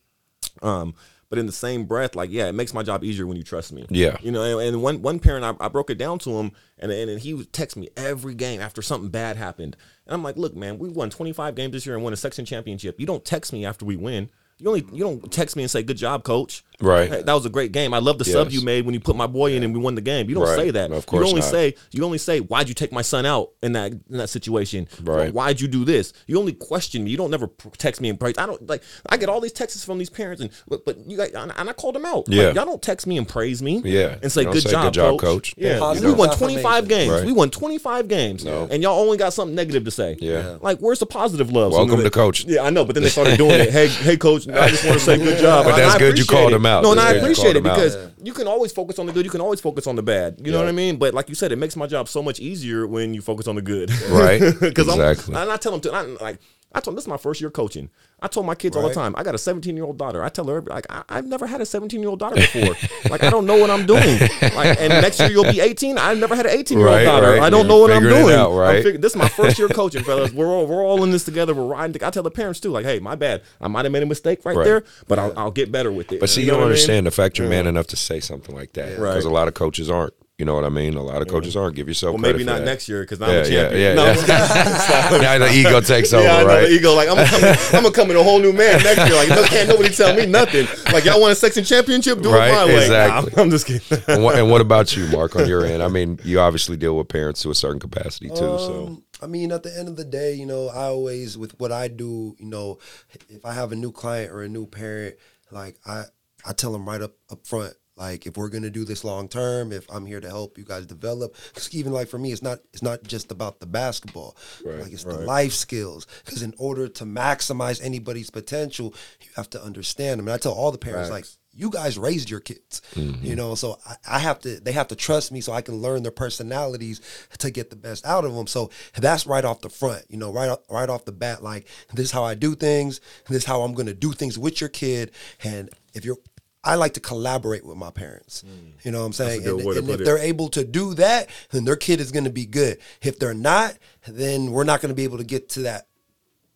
Um, but in the same breath, like, yeah, it makes my job easier when you trust me. Yeah. You know, and, and one one parent, I, I broke it down to him, and, and and he would text me every game after something bad happened, and I'm like, look, man, we won 25 games this year and won a section championship. You don't text me after we win. You only you don't text me and say good job, coach. Right. Hey, that was a great game. I love the sub you made when you put my boy in and we won the game. You don't Right. say that. Of course you only not. say you only say why'd you take my son out in that in that situation? Right. Why'd you do this? You only question me. You don't never text me and praise. I don't like. I get all these texts from these parents and but, but you guys and I called them out. Like, Yeah. y'all don't text me and praise me. Yeah. and say good say, job, "Good job, coach. coach." Yeah, Yeah, Positive we won 25 games. Right. We won 25 games, No. and y'all only got something negative to say. Yeah. like where's the positive love? Welcome then to coach. Yeah, I know, but then they started doing it. Hey, hey, coach, I just want to say good job. But that's I good you called it. him out. No, and I appreciate it out. because you can always focus on the good. You can always focus on the bad. You know what I mean? But like you said, it makes my job so much easier when you focus on the good. Right. Because Exactly. I'm, and I tell them to I, like. I told this is my first year coaching. I told my kids all the time. I got a 17 year old daughter. I tell her like I, I've never had a 17 year old daughter before. like I don't know what I'm doing. Like and next year you'll be 18. I've never had an 18 year old daughter. right. I don't Yeah, know what I'm doing. out, I'm right? fig- this is my first year coaching, fellas. We're all we're all in this together. We're riding. I tell the parents too, like, hey, my bad. I might have made a mistake right, Right. there, but I'll, I'll get better with it. But see, you, know don't what I mean? understand the fact you're man enough to say something like that. Right. Because a lot of coaches aren't. You know what I mean? A lot of coaches aren't. Give yourself Well, credit maybe for not that. next year because I'm Yeah, a champion. yeah, No, yeah, now the ego takes over, yeah, I know right? the ego. Like I'm gonna come, in, I'm gonna come in a whole new man next year. Like no, can't nobody tell me nothing. Like y'all want a section championship? Do Right, it my way. Nah, exactly. I'm, I'm just kidding. and, what, and what about you, Mark, on your end? I mean, you obviously deal with parents to a certain capacity too. so Um, I mean, at the end of the day, you know, I always with what I do, you know, if I have a new client or a new parent, like I, I tell them right up up front, like if we're gonna do this long term, if I'm here to help you guys develop, because even like for me, it's not it's not just about the basketball, like it's the life skills. Because in order to maximize anybody's potential, you have to understand them. And I tell all the parents, like you guys raised your kids. Mm-hmm. You know so I, I have to they have to trust me so i can learn their personalities to get the best out of them so that's right off the front you know right off, right off the bat like this is how i do things this is how i'm going to do things with your kid. And if you're I like to collaborate with my parents. You know what I'm saying? And, and if it. they're able to do that, then their kid is going to be good. If they're not, then we're not going to be able to get to that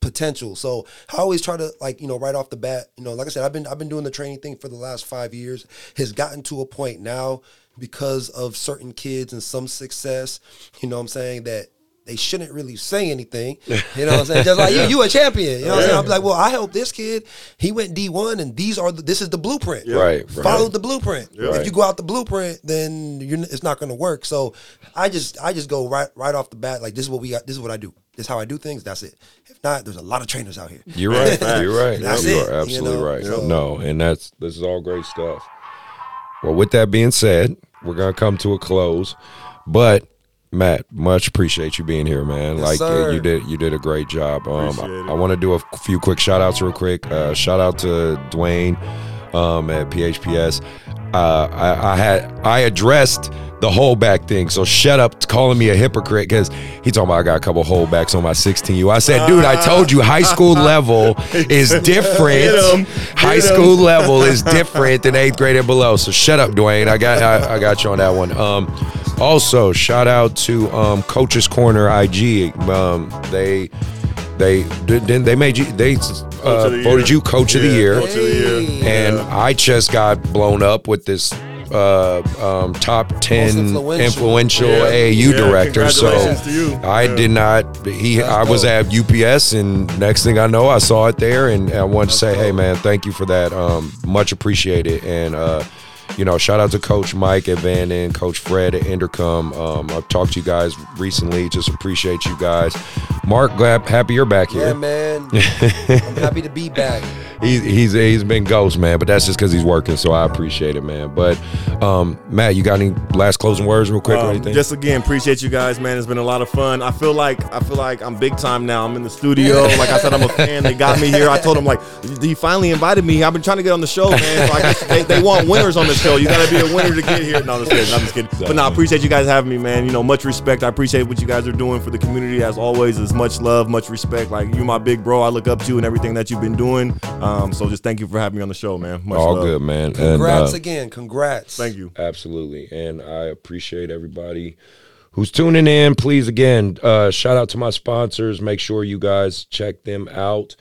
potential. So I always try to like, you know, right off the bat, you know, like I said, I've been I've been doing the training thing for the last five years. Has gotten to a point now because of certain kids and some success, you know what I'm saying, that they shouldn't really say anything. You know what I'm saying? Just like you, you a champion. You know what I'm saying? I'm like, well, I helped this kid. He went D1 and these are the, this is the blueprint. Right, right. Follow the blueprint. If you go out the blueprint, then you're, it's not going to work. So I just I just go right right off the bat like this is what we got. This is what I do. This is how I do things. That's it. If not, there's a lot of trainers out here. You're right. You're right. That's you it, are absolutely you know? right. So- No, and that's this is all great stuff. Well, with that being said, we're gonna come to a close. But Matt, much appreciate you being here, man. Yes, like uh, sir. you did, you did a great job. Um, it. I, want to do a few quick shout outs real quick. Uh, shout out to Dwayne um, at PHPS. Uh, I, I had I addressed the holdback thing, so shut up calling me a hypocrite because he talking about I got a couple holdbacks on my 16U. I said, dude, I told you high school level is different. High school level is different than eighth grade and below. So shut up, Dwayne. I got I, I got you on that one. Um, also, shout out to um, Coach's Corner IG. Um, they they did they made you they uh, the voted year. you coach of the year, coach of the year. and I just got blown up with this. Uh, um, top ten influential. influential, Yeah. AAU Yeah, director. So congratulations to you. I Yeah. did not. He, I was at UPS, and next thing I know, I saw it there, and I wanted to say, hey man, thank you for that. Um, much appreciated, and uh, you know, shout out to Coach Mike at Vanden Coach Fred at Inderkum. Um, I've talked to you guys recently. Just appreciate you guys. Mark, glad happy you're back Yeah, here. man. I'm happy to be back. He, he's he's been ghost, man, but that's just because he's working. So I appreciate it, man. But um, Matt, you got any last closing words, real quick, or Um, anything? just again, appreciate you guys, man. It's been a lot of fun. I feel like I feel like I'm big time now. I'm in the studio. Like I said, I'm a fan. They got me here. I told them like, he finally invited me. I've been trying to get on the show, man. So I guess they, they want winners on the show. You got to be a winner to get here. No, I'm just kidding. I'm just kidding. But no, I appreciate you guys having me, man. You know, much respect. I appreciate what you guys are doing for the community. As always, is much love, much respect. Like you're my big bro. I look up to you and everything that you've been doing. Um, so just thank you for having me on the show, man. Much All love. good, man. And, Congrats uh, again. Congrats. Thank you. Absolutely. And I appreciate everybody who's tuning in. Please, again, uh, shout out to my sponsors. Make sure you guys check them out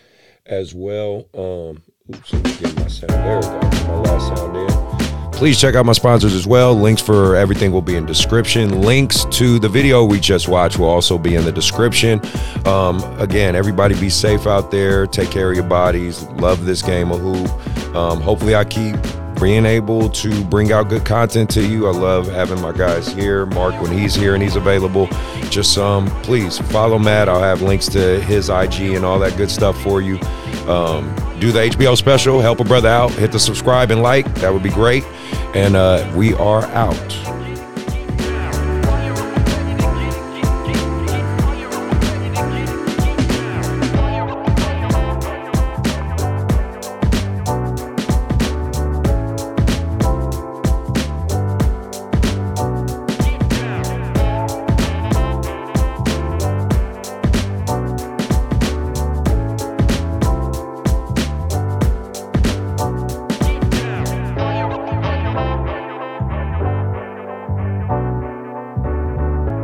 as well. Um, oops, let me get my sound. There we go. My last sound in. Please check out my sponsors as well. Links for everything will be in description. Links to the video we just watched will also be in the description. Um, again, everybody be safe out there. Take care of your bodies. Love this game of hoop. Um, hopefully, I keep being able to bring out good content to you. I love having my guys here. Mark when he's here and he's available. Just um, please follow Matt. I'll have links to his IG and all that good stuff for you. Um, do the HBO special, help a brother out, hit the subscribe and like. That would be great. And uh, we are out.